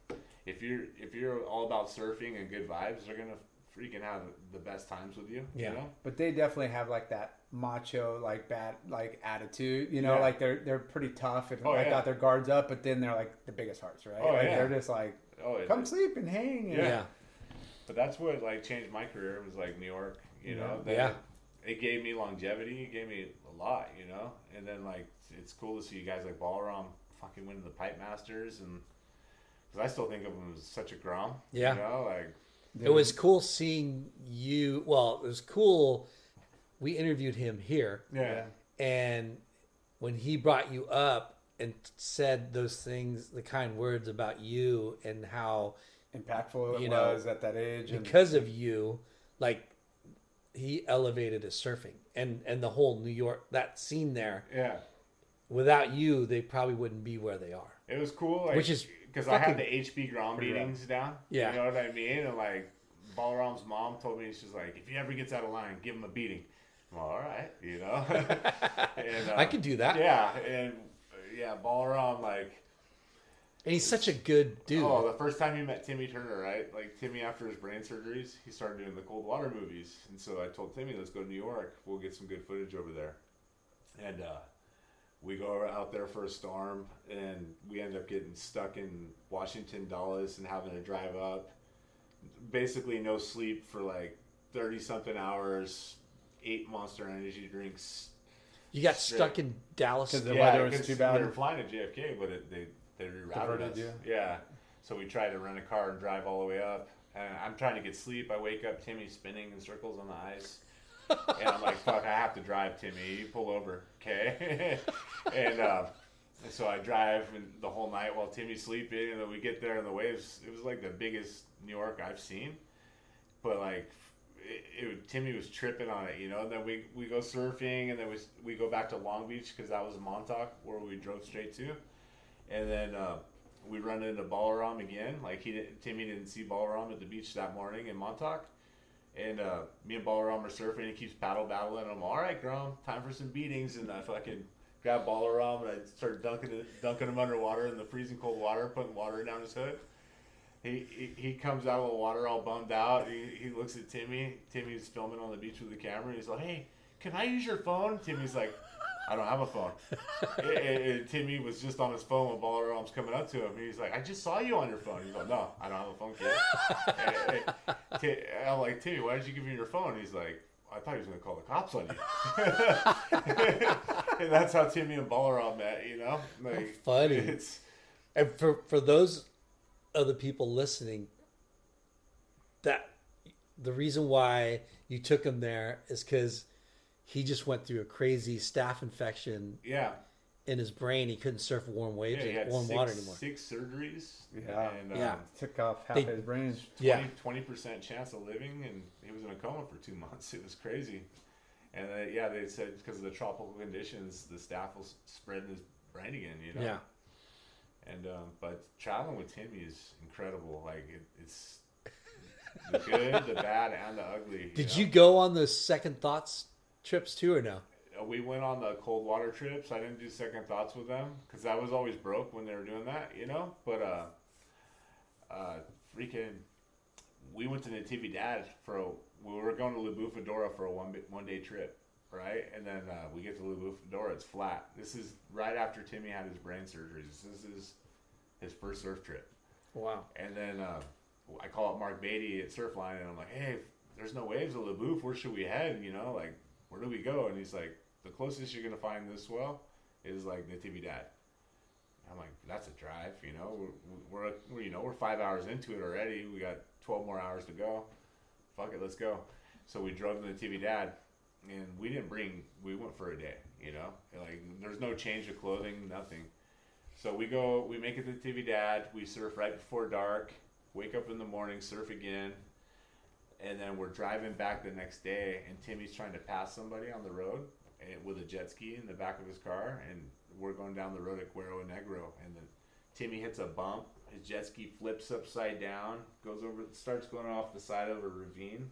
if you're if you're all about surfing and good vibes, they're gonna freaking have the best times with you. Yeah. You know? But they definitely have like that macho, like bad, like attitude. You know, Yeah. like they're they're pretty tough and Oh, like yeah. got their guards up, but then they're like the biggest hearts, right? Oh, like yeah. they're just like Oh, come sleep and hang. And, Yeah. But that's what like changed my career was like New York, you know. That- Yeah. It gave me longevity. It gave me a lot, you know. And then like it's cool to see you guys like Balaram fucking winning the Pipe Masters, and because I still think of him as such a grom. Yeah. You know, like it was cool seeing you. Well, it was cool. We interviewed him here, yeah, and when he brought you up and said those things, the kind words about you and how Impactful it You know, was at that age. And because of you, like he elevated his surfing and and the whole New York that scene there. Yeah. Without you, they probably wouldn't be where they are. It was cool, like, Which is because I had the HB Grom beatings down. Yeah. you know what I mean. And like Balaram's mom told me, she's like, if he ever gets out of line, give him a beating. I'm all right, you know. <laughs> <laughs> and, uh, I could do that. Yeah, and yeah, Balaram like. And he's such a good dude. Oh, the first time you met Timmy Turner, right? Like Timmy after his brain surgeries, he started doing the cold water movies, and so I told Timmy, "Let's go to New York. We'll get some good footage over there." And uh, we go out there for a storm, and we end up getting stuck in Washington Dulles and having to drive up. Basically, no sleep for like thirty something hours. Eight Monster Energy drinks. you got straight. stuck in Dallas. Because the weather was too bad. We were flying to JFK, but it, they they rerouted us. you. Yeah, so we tried to rent a car and drive all the way up. And I'm trying to get sleep. I wake up, Timmy's spinning in circles on the ice, and I'm like, "Fuck, I have to drive, Timmy. You pull over, okay?" <laughs> and, uh, and so I drive the whole night while Timmy's sleeping, and then we get there and the waves. It was like the biggest New York I've seen, but like it, it, Timmy was tripping on it, you know. And then we, we go surfing, and then we we go back to Long Beach because that was Montauk where we drove straight to, and then uh, we run into Balaram again. Like he didn't, Timmy didn't see Balaram at the beach that morning in Montauk, and uh, me and Balaram are surfing. He keeps paddle battling. I'm all right, Grom, time for some beatings, and I fucking grab Balaram and I start dunking dunking him underwater in the freezing cold water, putting water down his hood. He, he, he comes out of the water all bummed out. He, he looks at Timmy. Timmy's filming on the beach with the camera. He's like, "Hey, can I use your phone?" Timmy's like, "I don't have a phone." <laughs> and, and- Timmy was just on his phone when Balaram's coming up to him. He's like, "I just saw you on your phone." He's like, "No, I don't have a phone, kid." <laughs> and, and- I'm like, "Timmy, why did you give me your phone?" He's like, "I thought he was going to call the cops on you." <laughs> and that's how Timmy and Baller Balaram met. You know, like funny. It's And for for those other people listening, that the reason why you took him there is because he just went through a crazy staph infection yeah. in his brain. He couldn't surf warm waves, Yeah, he had warm six, water anymore. six surgeries. Yeah. and, um, Yeah. Took off half They- his brain. 20, Yeah. 20% chance of living, and he was in a coma for two <laughs> months. It was crazy. And uh, yeah, they said because of the tropical conditions, the staph will s- spread in his brain again. You know. Yeah. And um, but traveling with Timmy is incredible. Like it, it's the good, the bad, and the ugly. Did know? you go on the second thoughts trips too, or no? Uh, we went on the cold water trips. I didn't do second thoughts with them because I was always broke when they were doing that, you know. But uh, uh, freaking, we went to Natividad for a. We were going to La Bufadora for a one one day trip, right? And then uh, we get to La Bufadora. It's flat. This is right after Timmy had his brain surgeries. This is his first surf trip. Wow. And then uh, I call up Mark Beatty at Surfline, and I'm like, "Hey, there's no waves at LaBouffe. Where should we head? You know, like where do we go?" And he's like, "The closest you're gonna find this well is like Natividad." I'm like, "That's a drive, you know. We're, we're, you know we're five hours into it already. We got 12 more hours to go. Fuck it, let's go." So we drove to Natividad, and we didn't bring. We went for a day, you know. Like there's no change of clothing, nothing. So we go, we make it to TV Dad. We surf right before dark. Wake up in the morning, surf again, and then we're driving back the next day. And Timmy's trying to pass somebody on the road eh, with a jet ski in the back of his car, and we're going down the road at Guerrero Negro, and then Timmy hits a bump. His jet ski flips upside down, goes over, starts going off the side of a ravine.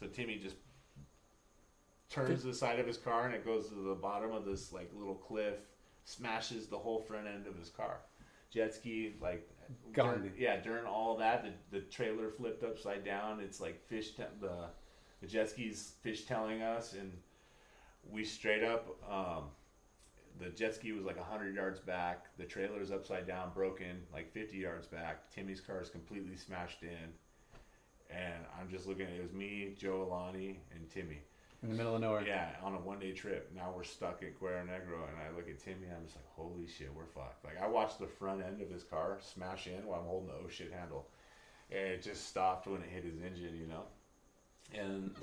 So Timmy just turns the side of his car, and it goes to the bottom of this like little cliff smashes the whole front end of his car. Jet ski, like, During, yeah, during all that, the, the trailer flipped upside down. It's like fish, te- the, the jet ski's fish telling us, and we straight up, um, the jet ski was like 100 yards back. The trailer is upside down, broken, like 50 yards back. Timmy's car is completely smashed in. And I'm just looking at it was me, Joe Alani, and Timmy. In the middle of nowhere. Yeah, on a one day trip. Now we're stuck at Guerrero Negro, and I look at Timmy, and I'm just like, holy shit, we're fucked. Like, I watched the front end of his car smash in while I'm holding the oh shit handle. And it just stopped when it hit his engine, you know? And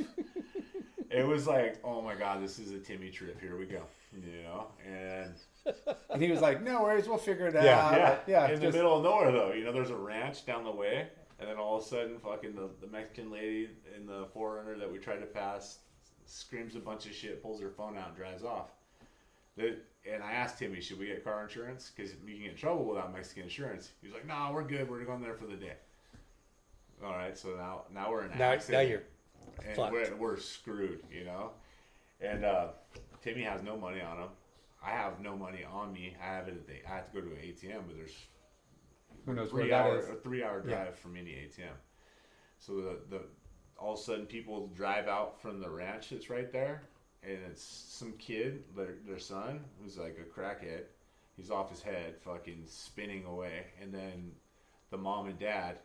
<laughs> it was like, oh my god, this is a Timmy trip. Here we go. You know, and And <laughs> he was like, "No worries, we'll figure it Yeah. out." yeah, yeah. in the just- middle of nowhere though. You know, there's a ranch down the way, and then all of a sudden, fucking the, the Mexican lady in the 4Runner that we tried to pass screams a bunch of shit, pulls her phone out, and drives off. The, and I asked Timmy, should we get car insurance? Because we can get in trouble without Mexican insurance. He's like, no, we're good. We're going there for the day. All right, so now now we're in an Now, now accident you're and fucked. we're, we're screwed, you know. And uh, Timmy has no money on him. I have no money on me. I have it. At the, I have to go to an ATM, but there's Who knows three that hour is? a three hour Yeah. drive from any ATM. So the, the all of a sudden people drive out from the ranch that's right there, and it's some kid, their their son, who's like a crackhead. He's off his head, fucking spinning away, and then the mom and dad.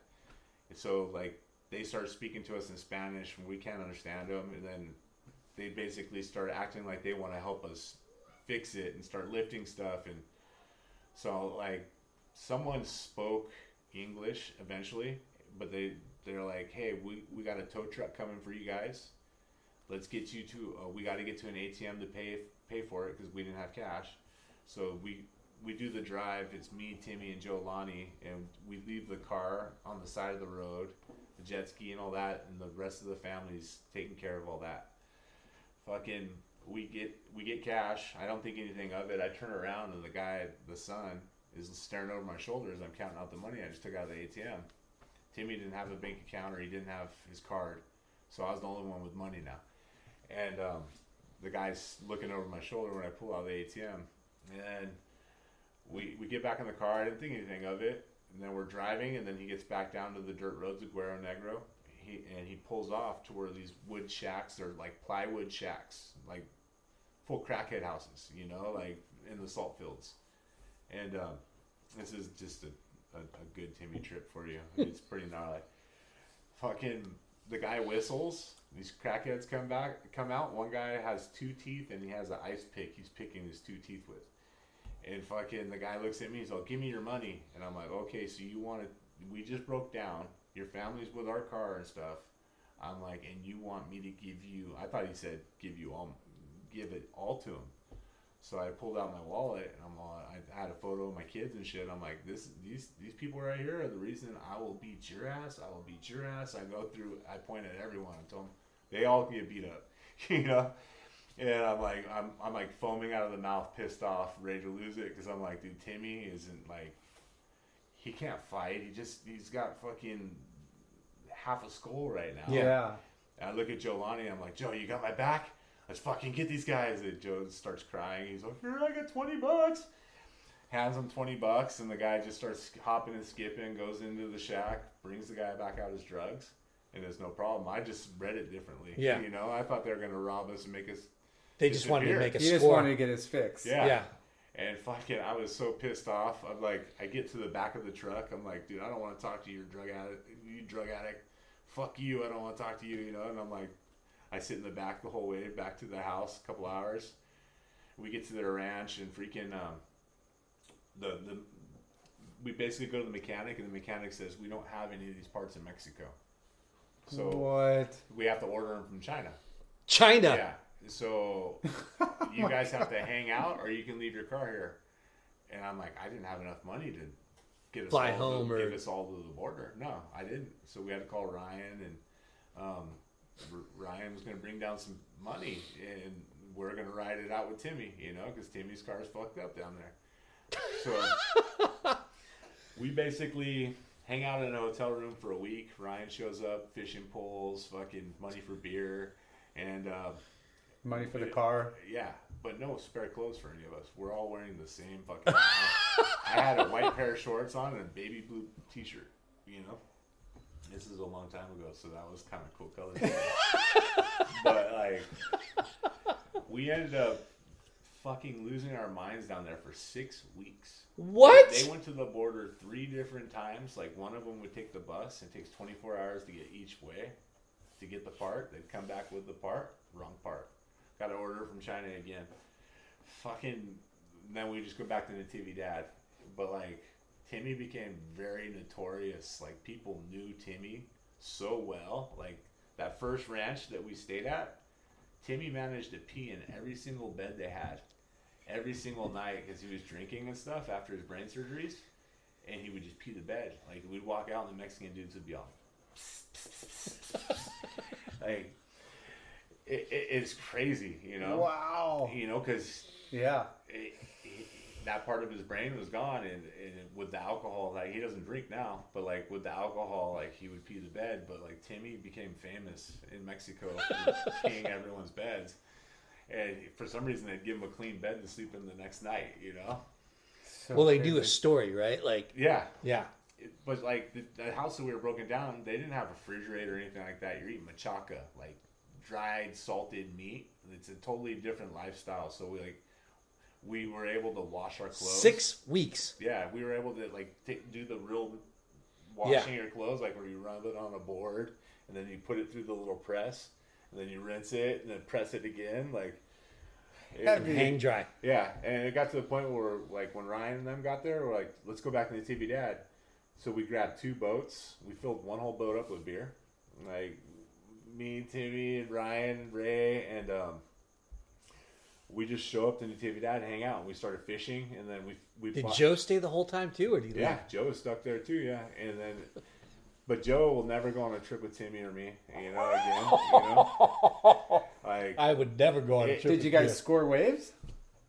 And so like they start speaking to us in Spanish, and we can't understand them, and then they basically start acting like they want to help us fix it and start lifting stuff and so like someone spoke English eventually, but they they're like, "Hey, we we got a tow truck coming for you guys. Let's get you to. Uh, we got to get to an ATM to pay pay for it because we didn't have cash. So we we do the drive. It's me, Timmy, and Joe Lonnie, and we leave the car on the side of the road, the jet ski and all that, and the rest of the family's taking care of all that. Fucking, we get we get cash. I don't think anything of it. I turn around and the guy, the son, is staring over my shoulder as I'm counting out the money I just took out of the ATM. Timmy didn't have a bank account or he didn't have his card, so I was the only one with money now. And um, the guy's looking over my shoulder when I pull out the ATM, and we we get back in the car. I didn't think anything of it, and then we're driving, and then he gets back down to the dirt roads of Guerrero Negro. He and he pulls off to where these wood shacks, they're like plywood shacks, like full crackhead houses, you know, like in the salt fields. And um, this is just a, a, a good Timmy trip for you. It's pretty gnarly. Fucking the guy whistles. These crackheads come back, come out. One guy has two teeth and he has an ice pick. He's picking his two teeth with. And fucking the guy looks at me. He's like, "Give me your money." And I'm like, "Okay, so you want to? We just broke down. Your family's with our car and stuff." I'm like, "And you want me to give you?" I thought he said, "Give you all, give it all to him." So I pulled out my wallet and I'm all, I had a photo of my kids and shit. I'm like, this, these, these people right here are the reason I will beat your ass. I will beat your ass. I go through, I point at everyone and tell them they all get beat up, <laughs> you know. And I'm like, I'm, I'm like foaming out of the mouth, pissed off, ready to lose it because I'm like, dude, Timmy isn't like, he can't fight. He just, he's got fucking half a skull right now. Yeah. And I look at Joe Lonnie. I'm like, Joe, you got my back? Let's fucking get these guys. And Joe starts crying. He's like, Here, I got 20 bucks. Hands him 20 bucks, and the guy just starts hopping and skipping, goes into the shack, brings the guy back out his drugs, and there's no problem. I just read it differently. Yeah. You know, I thought they were going to rob us and make us. They just wanted to make a He just wanted to get his fix. Yeah. yeah. And fucking, I was so pissed off. I'm like, I get to the back of the truck. I'm like, dude, I don't want to talk to you, drug addict. You drug addict. Fuck you. I don't want to talk to you. You know. And I'm like, I sit in the back the whole way back to the house. A couple hours. We get to their ranch and freaking um, the the. We basically go to the mechanic and the mechanic says we don't have any of these parts in Mexico, so What? we have to order them from China. China. Yeah. So you <laughs> guys have to hang out, or you can leave your car here. And I'm like, I didn't have enough money to get us Fly all home to, or- give us all to the border. No, I didn't. So we had to call Ryan, and um, Ryan was going to bring down some money, and we're going to ride it out with Timmy, you know, because Timmy's car's fucked up down there. So <laughs> we basically hang out in a hotel room for a week. Ryan shows up, fishing poles, fucking money for beer, and uh, Money for the car. yeah, but no spare clothes for any of us. We're all wearing the same fucking. <laughs> I had a white pair of shorts on and a baby blue T-shirt. You know, this is a long time ago, so that was kind of cool colors. <laughs> but like, we ended up fucking losing our minds down there for six weeks. What? They went to the border three different times. Like one of them would take the bus. It takes 24 hours to get each way to get the part. They'd come back with the part. Wrong part. Got to order from China again. Fucking. Then we just go back to the TV Dad. But like, Timmy became very notorious. Like people knew Timmy so well. Like that first ranch that we stayed at, Timmy managed to pee in every single bed they had, every single night because he was drinking and stuff after his brain surgeries, and he would just pee the bed. Like we'd walk out and the Mexican dudes would be all, <laughs> like, it, it, it's crazy, you know. Wow. You know, because Yeah. it, that part of his brain was gone, and, and with the alcohol, like he doesn't drink now, but like with the alcohol, like he would pee the bed. But like Timmy became famous in Mexico <laughs> for peeing everyone's beds, and for some reason they'd give him a clean bed to sleep in the next night. You know? So Well, they do a story, right? Like, Yeah. yeah. It, but like the, the house that we were broken down, they didn't have a refrigerator or anything like that. You're eating machaca, like dried salted meat. It's a totally different lifestyle. So we like we were able to wash our clothes. Six weeks. Yeah, we were able to like take, do the real washing your clothes, like where you run it on a board and then you put it through the little press and then you rinse it and then press it again, like. it- Heavy. Hang dry. yeah, and it got to the point where, like, when Ryan and them got there, we're like, let's go back to the TV Dad. So we grabbed two boats. We filled one whole boat up with beer. Like, me, Timmy, and Ryan, Ray, and um, we just show up to Natividad, and hang out, and we started fishing, and then we we Did fought- Joe stay the whole time too, or did he yeah, leave? Joe was stuck there too. Yeah, and then, but Joe will never go on a trip with Timmy or me. You know, again, you know, <laughs> like I would never go on a trip. Did you with guys score waves?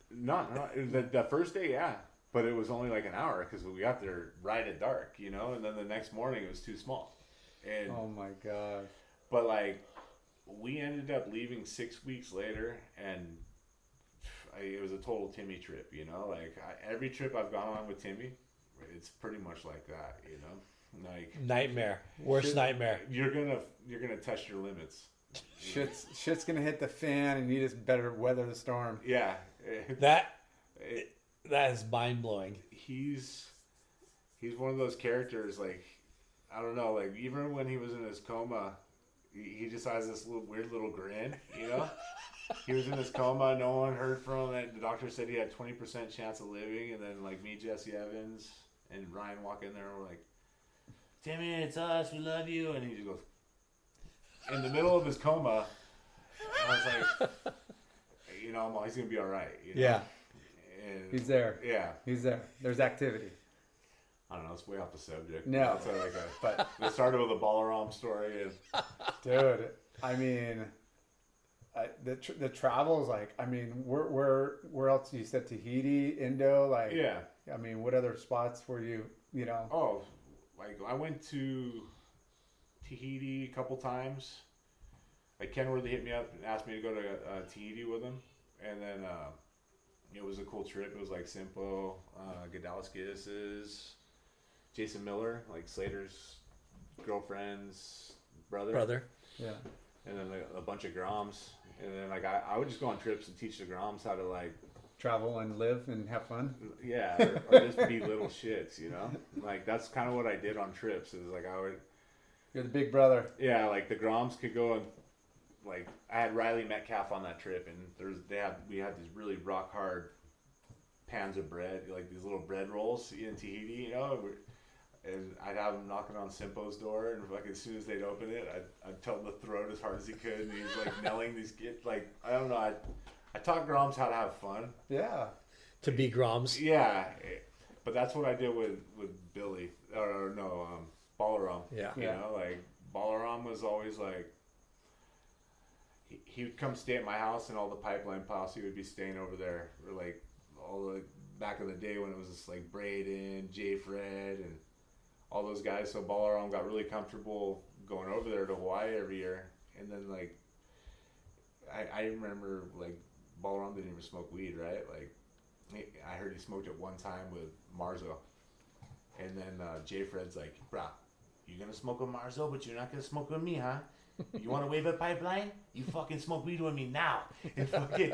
not, not the, the first day, yeah, but it was only like an hour because we got there right at dark, you know, and then the next morning it was too small, and Oh my god. but like we ended up leaving six weeks later and. I, it was a total Timmy trip, you know. Like I, every trip I've gone on with Timmy, it's pretty much like that, you know. Like Nightmare. Worst Shit. nightmare. you're gonna you're gonna test your limits. Shit's shit's gonna hit the fan, and you just better weather the storm. Yeah, <laughs> That It- that is mind blowing. he's he's one of those characters. Like I don't know, like even when he was in his coma, he, he just has this little weird little grin. You know, <laughs> he was in this coma. No one heard from him. The doctor said he had twenty percent chance of living, and then like me, Jesse Evans, and Ryan walk in there, and we're like, "Timmy, it's us. We love you," and he just goes in the middle of his coma. I was like, <laughs> you know, I'm always gonna be all right. You know? Yeah. And, He's there. Yeah. He's there. There's activity. I don't know. It's way off the subject. No. It's like a, But it started with a Balaram story, and dude, I mean, I, the tr- the travels like I mean, where where where else? You said Tahiti, Indo, like yeah. I mean, what other spots were you? You know, Oh, like I went to Tahiti a couple times. Like Ken really hit me up and asked me to go to uh, Tahiti with him, and then uh, it was a cool trip. It was like Simpo, uh, Gudauskas, Jason Miller, like Slater's girlfriend's brother, Brother. yeah. and then a, a bunch of Groms. And then like I, I would just go on trips and teach the Groms how to like Travel and live and have fun. Yeah, or, or <laughs> just be little shits, you know. Like that's kind of what I did on trips. Is like I would, You're the big brother. yeah, like the Groms could go and like I had Riley Metcalf on that trip, and there's they had we had these really rock hard pans of bread, like these little bread rolls in Tahiti, you know. And, I'd have him knocking on Simpo's door, and like as soon as they'd open it, I'd, I'd tell him to throw it as hard as he could, and he's like <laughs> nailing these kids. Like I don't know, I I taught Groms how to have fun. Yeah. To be Groms. Yeah, but that's what I did with with Billy or, or no um, Balaram. Yeah. you Yeah. know, like Balaram was always like he, he would come stay at my house, and all the pipeline posse would be staying over there, or like all the back in the day when it was just like Braden, Jay Fred, and all those guys. So Balaram got really comfortable going over there to Hawaii every year, and then like I, I remember like Balaram didn't even smoke weed, right? Like I heard he smoked it one time with Marzo, and then uh, Jay Fred's like, "Brah, you're gonna smoke with Marzo, but you're not gonna smoke with me, huh? You want to wave a pipeline? You fucking smoke weed with me now!" <laughs> And fucking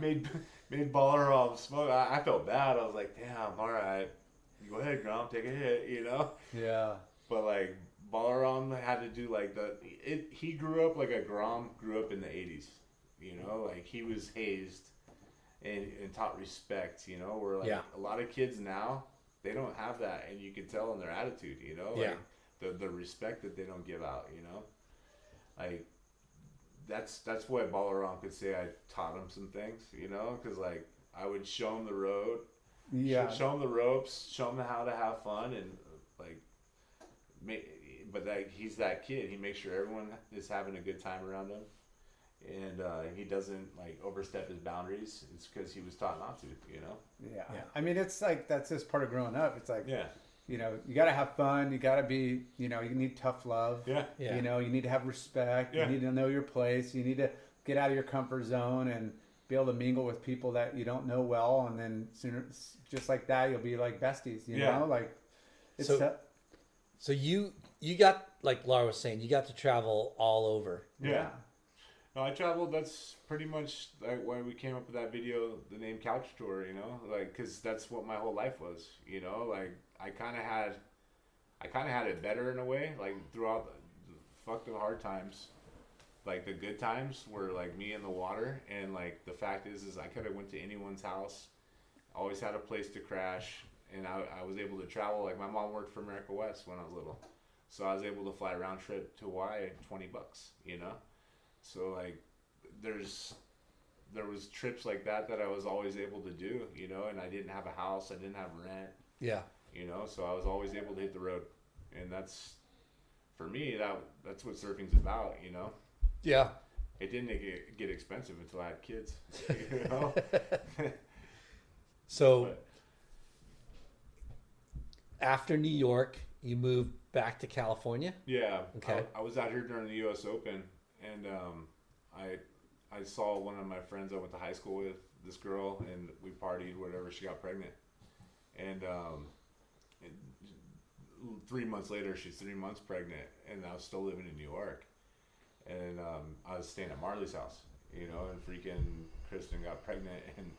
made made Balaram smoke. I, I felt bad. I was like, "Damn, all right, go ahead, Grom, take a hit," you know. Yeah. But like Balaram had to do like the it. He grew up like a Grom grew up in the '80s. You know, like he was hazed and, and taught respect. You know, where like Yeah. a lot of kids now they don't have that, and you can tell in their attitude. You know, like Yeah. the the respect that they don't give out. You know, like that's that's why Balaram could say I taught him some things, you know, because like I would show him the road, Yeah. show him the ropes, show him how to have fun, and like, make, but like he's that kid. He makes sure everyone is having a good time around him, and uh, he doesn't like overstep his boundaries. It's because he was taught not to, you know. yeah. Yeah. I mean, it's like that's just part of growing up. It's like Yeah, you know, you got to have fun. You got to be, you know, you need tough love. yeah, Yeah. You know, you need to have respect. Yeah. You need to know your place. You need to get out of your comfort zone and be able to mingle with people that you don't know well. And then sooner, just like that, you'll be like besties. You Yeah. know, like it's So- a- So you you got like Laura was saying, you got to travel all over. yeah. No, I traveled. That's pretty much like why we came up with that video, the name Couch Tour. You know, like because that's what my whole life was. You know, like I kind of had, I kind of had it better in a way. Like throughout, the, fuck the hard times, like the good times were like me in the water, and like the fact is, is I could have went to anyone's house, always had a place to crash, and I, I was able to travel. Like my mom worked for America West when I was little, so I was able to fly round trip to Hawaii, twenty bucks. You know. So like, there's, there was trips like that that I was always able to do, you know, and I didn't have a house, I didn't have rent, Yeah. you know, so I was always able to hit the road, and that's, for me, that that's what surfing's about, you know. Yeah. It didn't get, get expensive until I had kids, <laughs> you <laughs> know. So But- after New York, you moved back to California. Yeah. Okay. I, I was out here during the U.S. Open, and um, I I saw one of my friends I went to high school with, this girl, and we partied, whatever. She got pregnant, and um, and three months later, she's three months pregnant, and I was still living in New York, and um, I was staying at Marley's house, you know, and freaking Kristen got pregnant, <laughs> and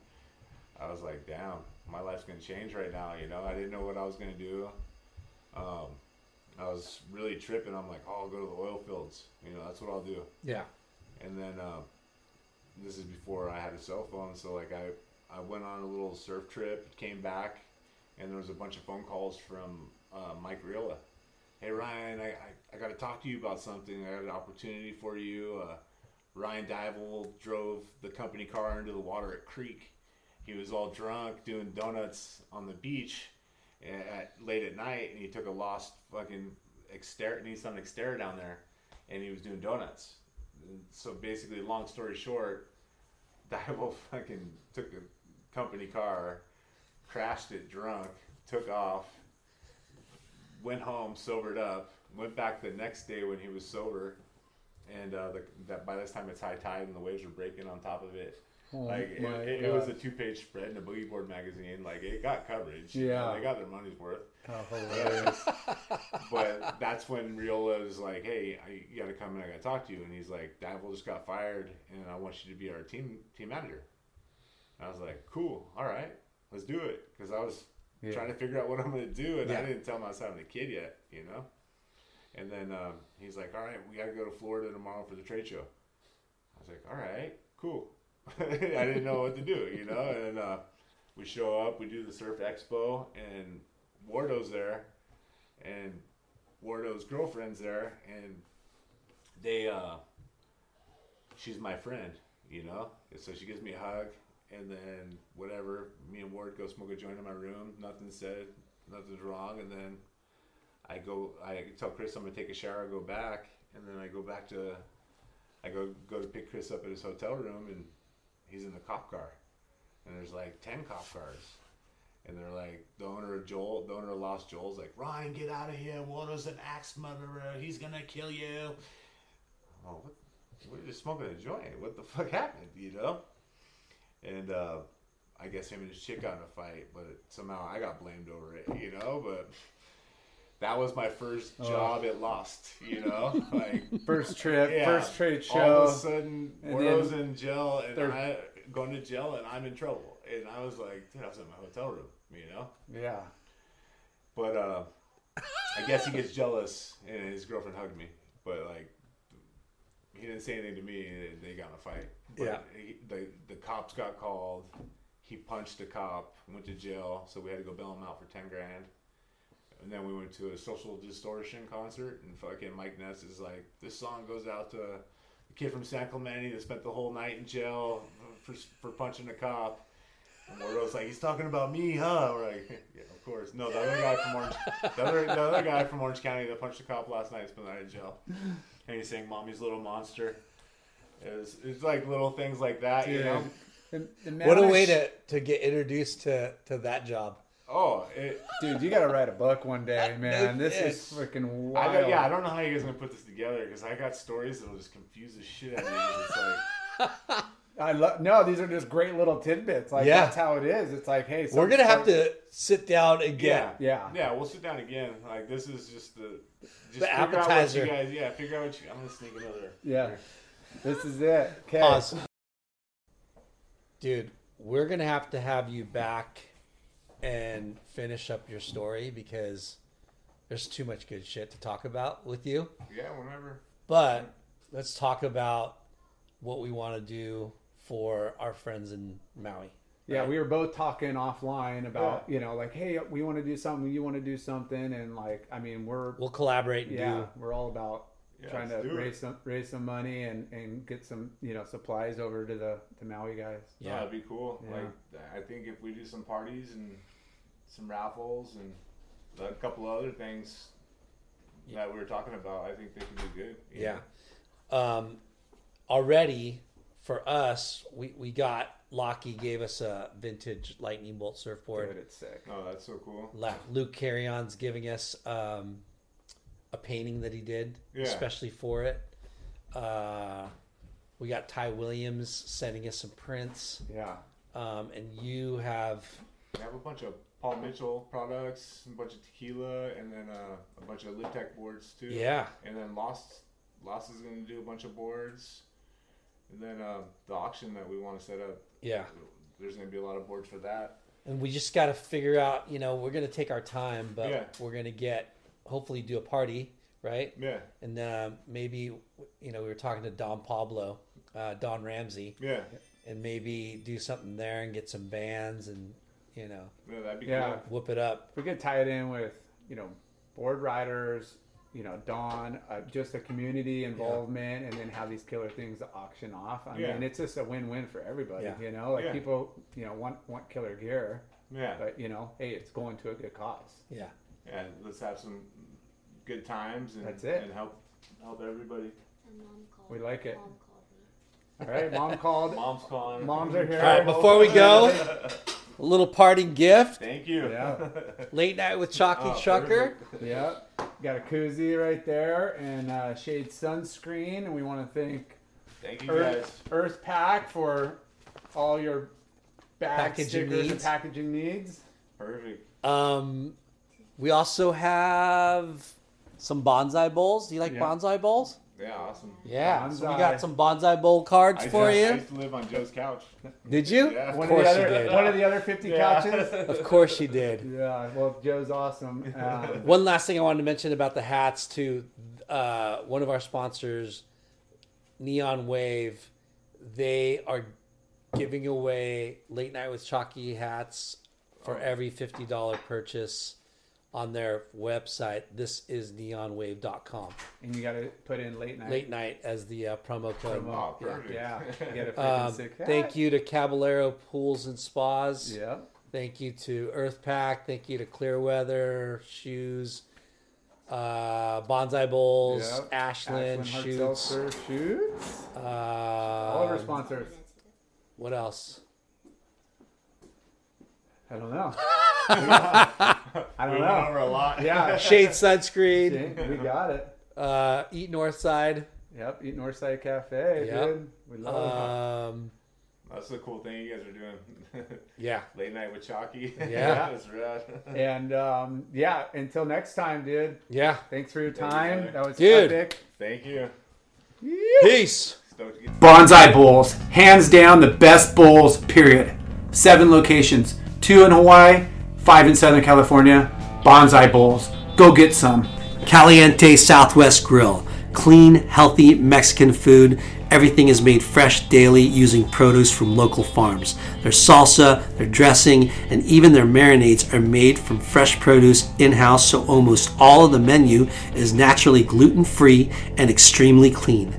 I was like, damn, my life's gonna change right now, you know. I didn't know what I was gonna do. Um, I was really tripping. I'm like, oh, I'll go to the oil fields. You know, that's what I'll do. Yeah. And then um, this is before I had a cell phone, so like I I went on a little surf trip, came back, and there was a bunch of phone calls from uh, Mike Reola. Hey Ryan, I, I, I got to talk to you about something. I got an opportunity for you. Uh, Ryan Dival drove the company car into the water at Creek. He was all drunk doing donuts on the beach at, late at night, and he took a lost fucking Xterra, Nissan Xterra down there, and he was doing donuts. So basically, long story short, <laughs> Dival fucking took a company car, crashed it drunk, took off, went home sobered up, went back the next day when he was sober, and uh, the, that by this time it's high tide and the waves were breaking on top of it. like it, it, it was a two-page spread in a boogie board magazine. Like it got coverage. Yeah. they got their money's worth. Oh, hilarious. <laughs> But that's when Reola was like, "Hey, I, you got to come and I got to talk to you." And he's like, "Davil just got fired, and I want you to be our team team manager." And I was like, "Cool, all right, let's do it." Because I was Yeah. trying to figure out what I'm going to do, and I didn't tell him I was having a kid yet, you know. And then um, he's like, "All right, we got to go to Florida tomorrow for the trade show." I was like, "All right, cool." <laughs> I didn't know what to do, you know. And uh, we show up, we do the surf expo, and Wardo's there, and Wardo's girlfriend's there, and they, uh, she's my friend, you know. And so she gives me a hug, and then whatever, me and Ward go smoke a joint in my room. Nothing said, nothing's wrong, and then I go, I tell Chris I'm gonna take a shower, go back, and then I go back to, I go go to pick Chris up at his hotel room, and he's in the cop car, and there's like ten cop cars. And they're like, the owner of Joel, the owner of Lost Joel's like, Ryan, get out of here. Waldo's an axe murderer. He's gonna kill you. Oh, what? We're just smoking a joint. What the fuck happened? You know? And uh, I guess him and his chick got in a fight, but somehow I got blamed over it. You know? But that was my first Oh. job at Lost. You know? <laughs> Like First trip, yeah, first trade show. All of a sudden, Wardo's in jail, and they're- I going to jail, and I'm in trouble. And I was like, dude, I was in my hotel room, you know. Yeah. But uh, I guess he gets jealous, and his girlfriend hugged me. But like, he didn't say anything to me, and they got in a fight. But Yeah. He, the the cops got called. He punched a cop, went to jail, so we had to go bail him out for ten grand. And then we went to a social distortion concert, and fucking Mike Ness is like, "This song goes out to the kid from San Clemente that spent the whole night in jail for, for punching a cop. And Mordo's like, he's talking about me, huh? We're like, <laughs> yeah, of course. No, the other guy from Orange, the other, the other guy from Orange County that punched a cop last night spent the night in jail. And he's saying, "Mommy's little monster." It was, it's like little things like that, you know. the- the What a way to, to get introduced to, to that job. Oh, it, Dude, you gotta write a book one day, <laughs> man. This is freaking I wild. got, yeah, I don't know how you guys gonna put this together because I got stories that'll just confuse the shit out of you. It's like, <laughs> I love. No, these are just great little tidbits. Like Yeah. that's how it is. It's like, hey, some We're gonna have to sit down again. yeah, Yeah. yeah. We'll sit down again. Like this is just the just The figure Out appetizer. what you guys, yeah, figure out what you. I'm gonna sneak another. Yeah. This is it. Okay. pause. Dude, we're gonna have to have you back and finish up your story because there's too much good shit to talk about with you. Yeah, whenever. But let's talk about what we want to do for our friends in Maui. Yeah, we were both talking offline about, you know, like, hey, we want to do something, you want to do something, and like, I mean, we're We'll collaborate and yeah, do we're all about Yeah, trying to let's it. raise some raise some money and and get some you know supplies over to the to Maui guys. Yeah, yeah. that'd be cool. Yeah. Like I think if we do some parties and some raffles and a couple other things that we were talking about, I think they can do good. you Yeah. Um, already for us, we, we got Locky gave us a vintage lightning bolt surfboard. Dude, it's sick. Oh, that's so cool. La- Luke Carrion's giving us um, a painting that he did, Yeah. especially for it. Uh, we got Ty Williams sending us some prints, Yeah. um, and you have We have a bunch of Paul Mitchell products, a bunch of tequila, and then uh, a bunch of Lib Tech boards too. yeah, And then Lost, Lost is going to do a bunch of boards. And then uh, the auction that we want to set up, yeah, there's going to be a lot of boards for that. and we just got to figure out. You know, we're gonna take our time, but Yeah. we're gonna get hopefully do a party, right? Yeah, And uh, maybe you know we were talking to Don Pablo, uh, Don Ramsey, yeah, and maybe do something there and get some bands and you know yeah that'd be Yeah. cool. whoop it up. If we could tie it in with you know board riders, you know Dawn, uh, just a community involvement, and then have these killer things to auction off. I Yeah. mean, it's just a win-win for everybody. Yeah. You know, like Yeah. people you know want want killer gear, Yeah, but you know, hey, it's going to a good cause. Yeah. yeah. Let's have some good times and That's it. and help help everybody. Mom. We like it. Mom. All right, mom called. <laughs> Mom's calling. Moms are here. All right, before we go, <laughs> a little parting gift. Thank you. Yeah. <laughs> Late night with Chalky Oh, Trucker. Yeah, got a koozie right there and uh, shade sunscreen, and we want to thank Thank you guys. Earth, Earth Pack for all your Packaging stickers and needs. packaging needs. Perfect. Um, we also have some bonsai bowls. Do you like Yeah. bonsai bowls? Yeah, awesome. Yeah. So we got some bonsai bowl cards I for used, I used to live on Joe's couch. <laughs> Did you? Yeah. Of One course of the you other, did. One of the other 50 Yeah. couches. <laughs> Of course you did. yeah, well, Joe's awesome. <laughs> Um, One last thing I wanted to mention about the hats too. Uh, one of our sponsors, Neon Wave, they are giving away late night with Chalky hats for every fifty dollar purchase on their website. This is neonwave.com. and you got to put in late night. Late night as the uh, promo code. Oh, perfect. Yeah, <laughs> you get a Um, sick thank you to Caballero Pools and Spas. Yeah. Thank you to Earth Pack. Thank you to Clearweather Shoes, uh, Bonsai Bowls, Yep. Ashland, Ashland Hard Shoots. Seltzer Shoots. All of our Uh, sponsors. what else? I don't know. <laughs> <laughs> <laughs> I don't went know. over a lot. Yeah. <laughs> Shade Sunscreen. See, we got it. Uh, Eat Northside. Yep, Eat Northside Cafe, Yep. dude. We love it. Um, That's the cool thing you guys are doing. <laughs> yeah. Late night with Chalky. Yeah. That's rad. And um, yeah, until next time, dude. Yeah. Thanks for your Thank you, time. That was Dude. epic. Thank you. Peace. Stoked to get Bonsai Bowls, hands down the best bowls. Period. Seven locations, two in Hawaii, five in Southern California. Bonsai Bowls, go get some. Caliente Southwest Grill. Clean, healthy Mexican food. Everything is made fresh daily using produce from local farms. Their salsa, their dressing, and even their marinades are made from fresh produce in house, so almost all of the menu is naturally gluten free and extremely clean.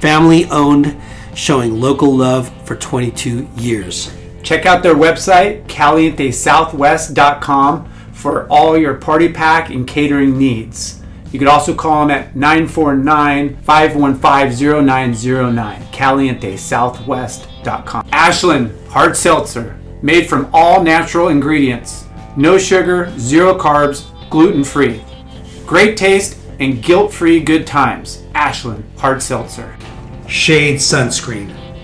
Family owned, showing local love for 22 years. Check out their website, calientesouthwest.com, for all your party pack and catering needs. You could also call them at 949 515 0909, calientesouthwest.com. Ashland Hard Seltzer, made from all natural ingredients, no sugar, zero carbs, gluten free. Great taste and guilt free good times. Ashland Hard Seltzer. Shade Sunscreen.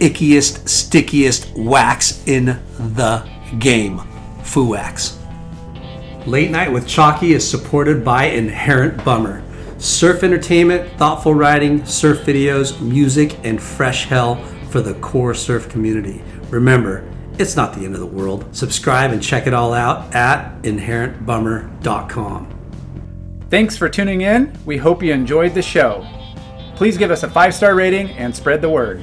ickiest, stickiest wax in the game. Fuwax. Late Night with Chalky is supported by Inherent Bummer. Surf entertainment, thoughtful writing, surf videos, music, and fresh hell for the core surf community. Remember, it's not the end of the world. Subscribe and check it all out at inherentbummer.com. Thanks for tuning in. We hope you enjoyed the show. Please give us a five star rating and spread the word.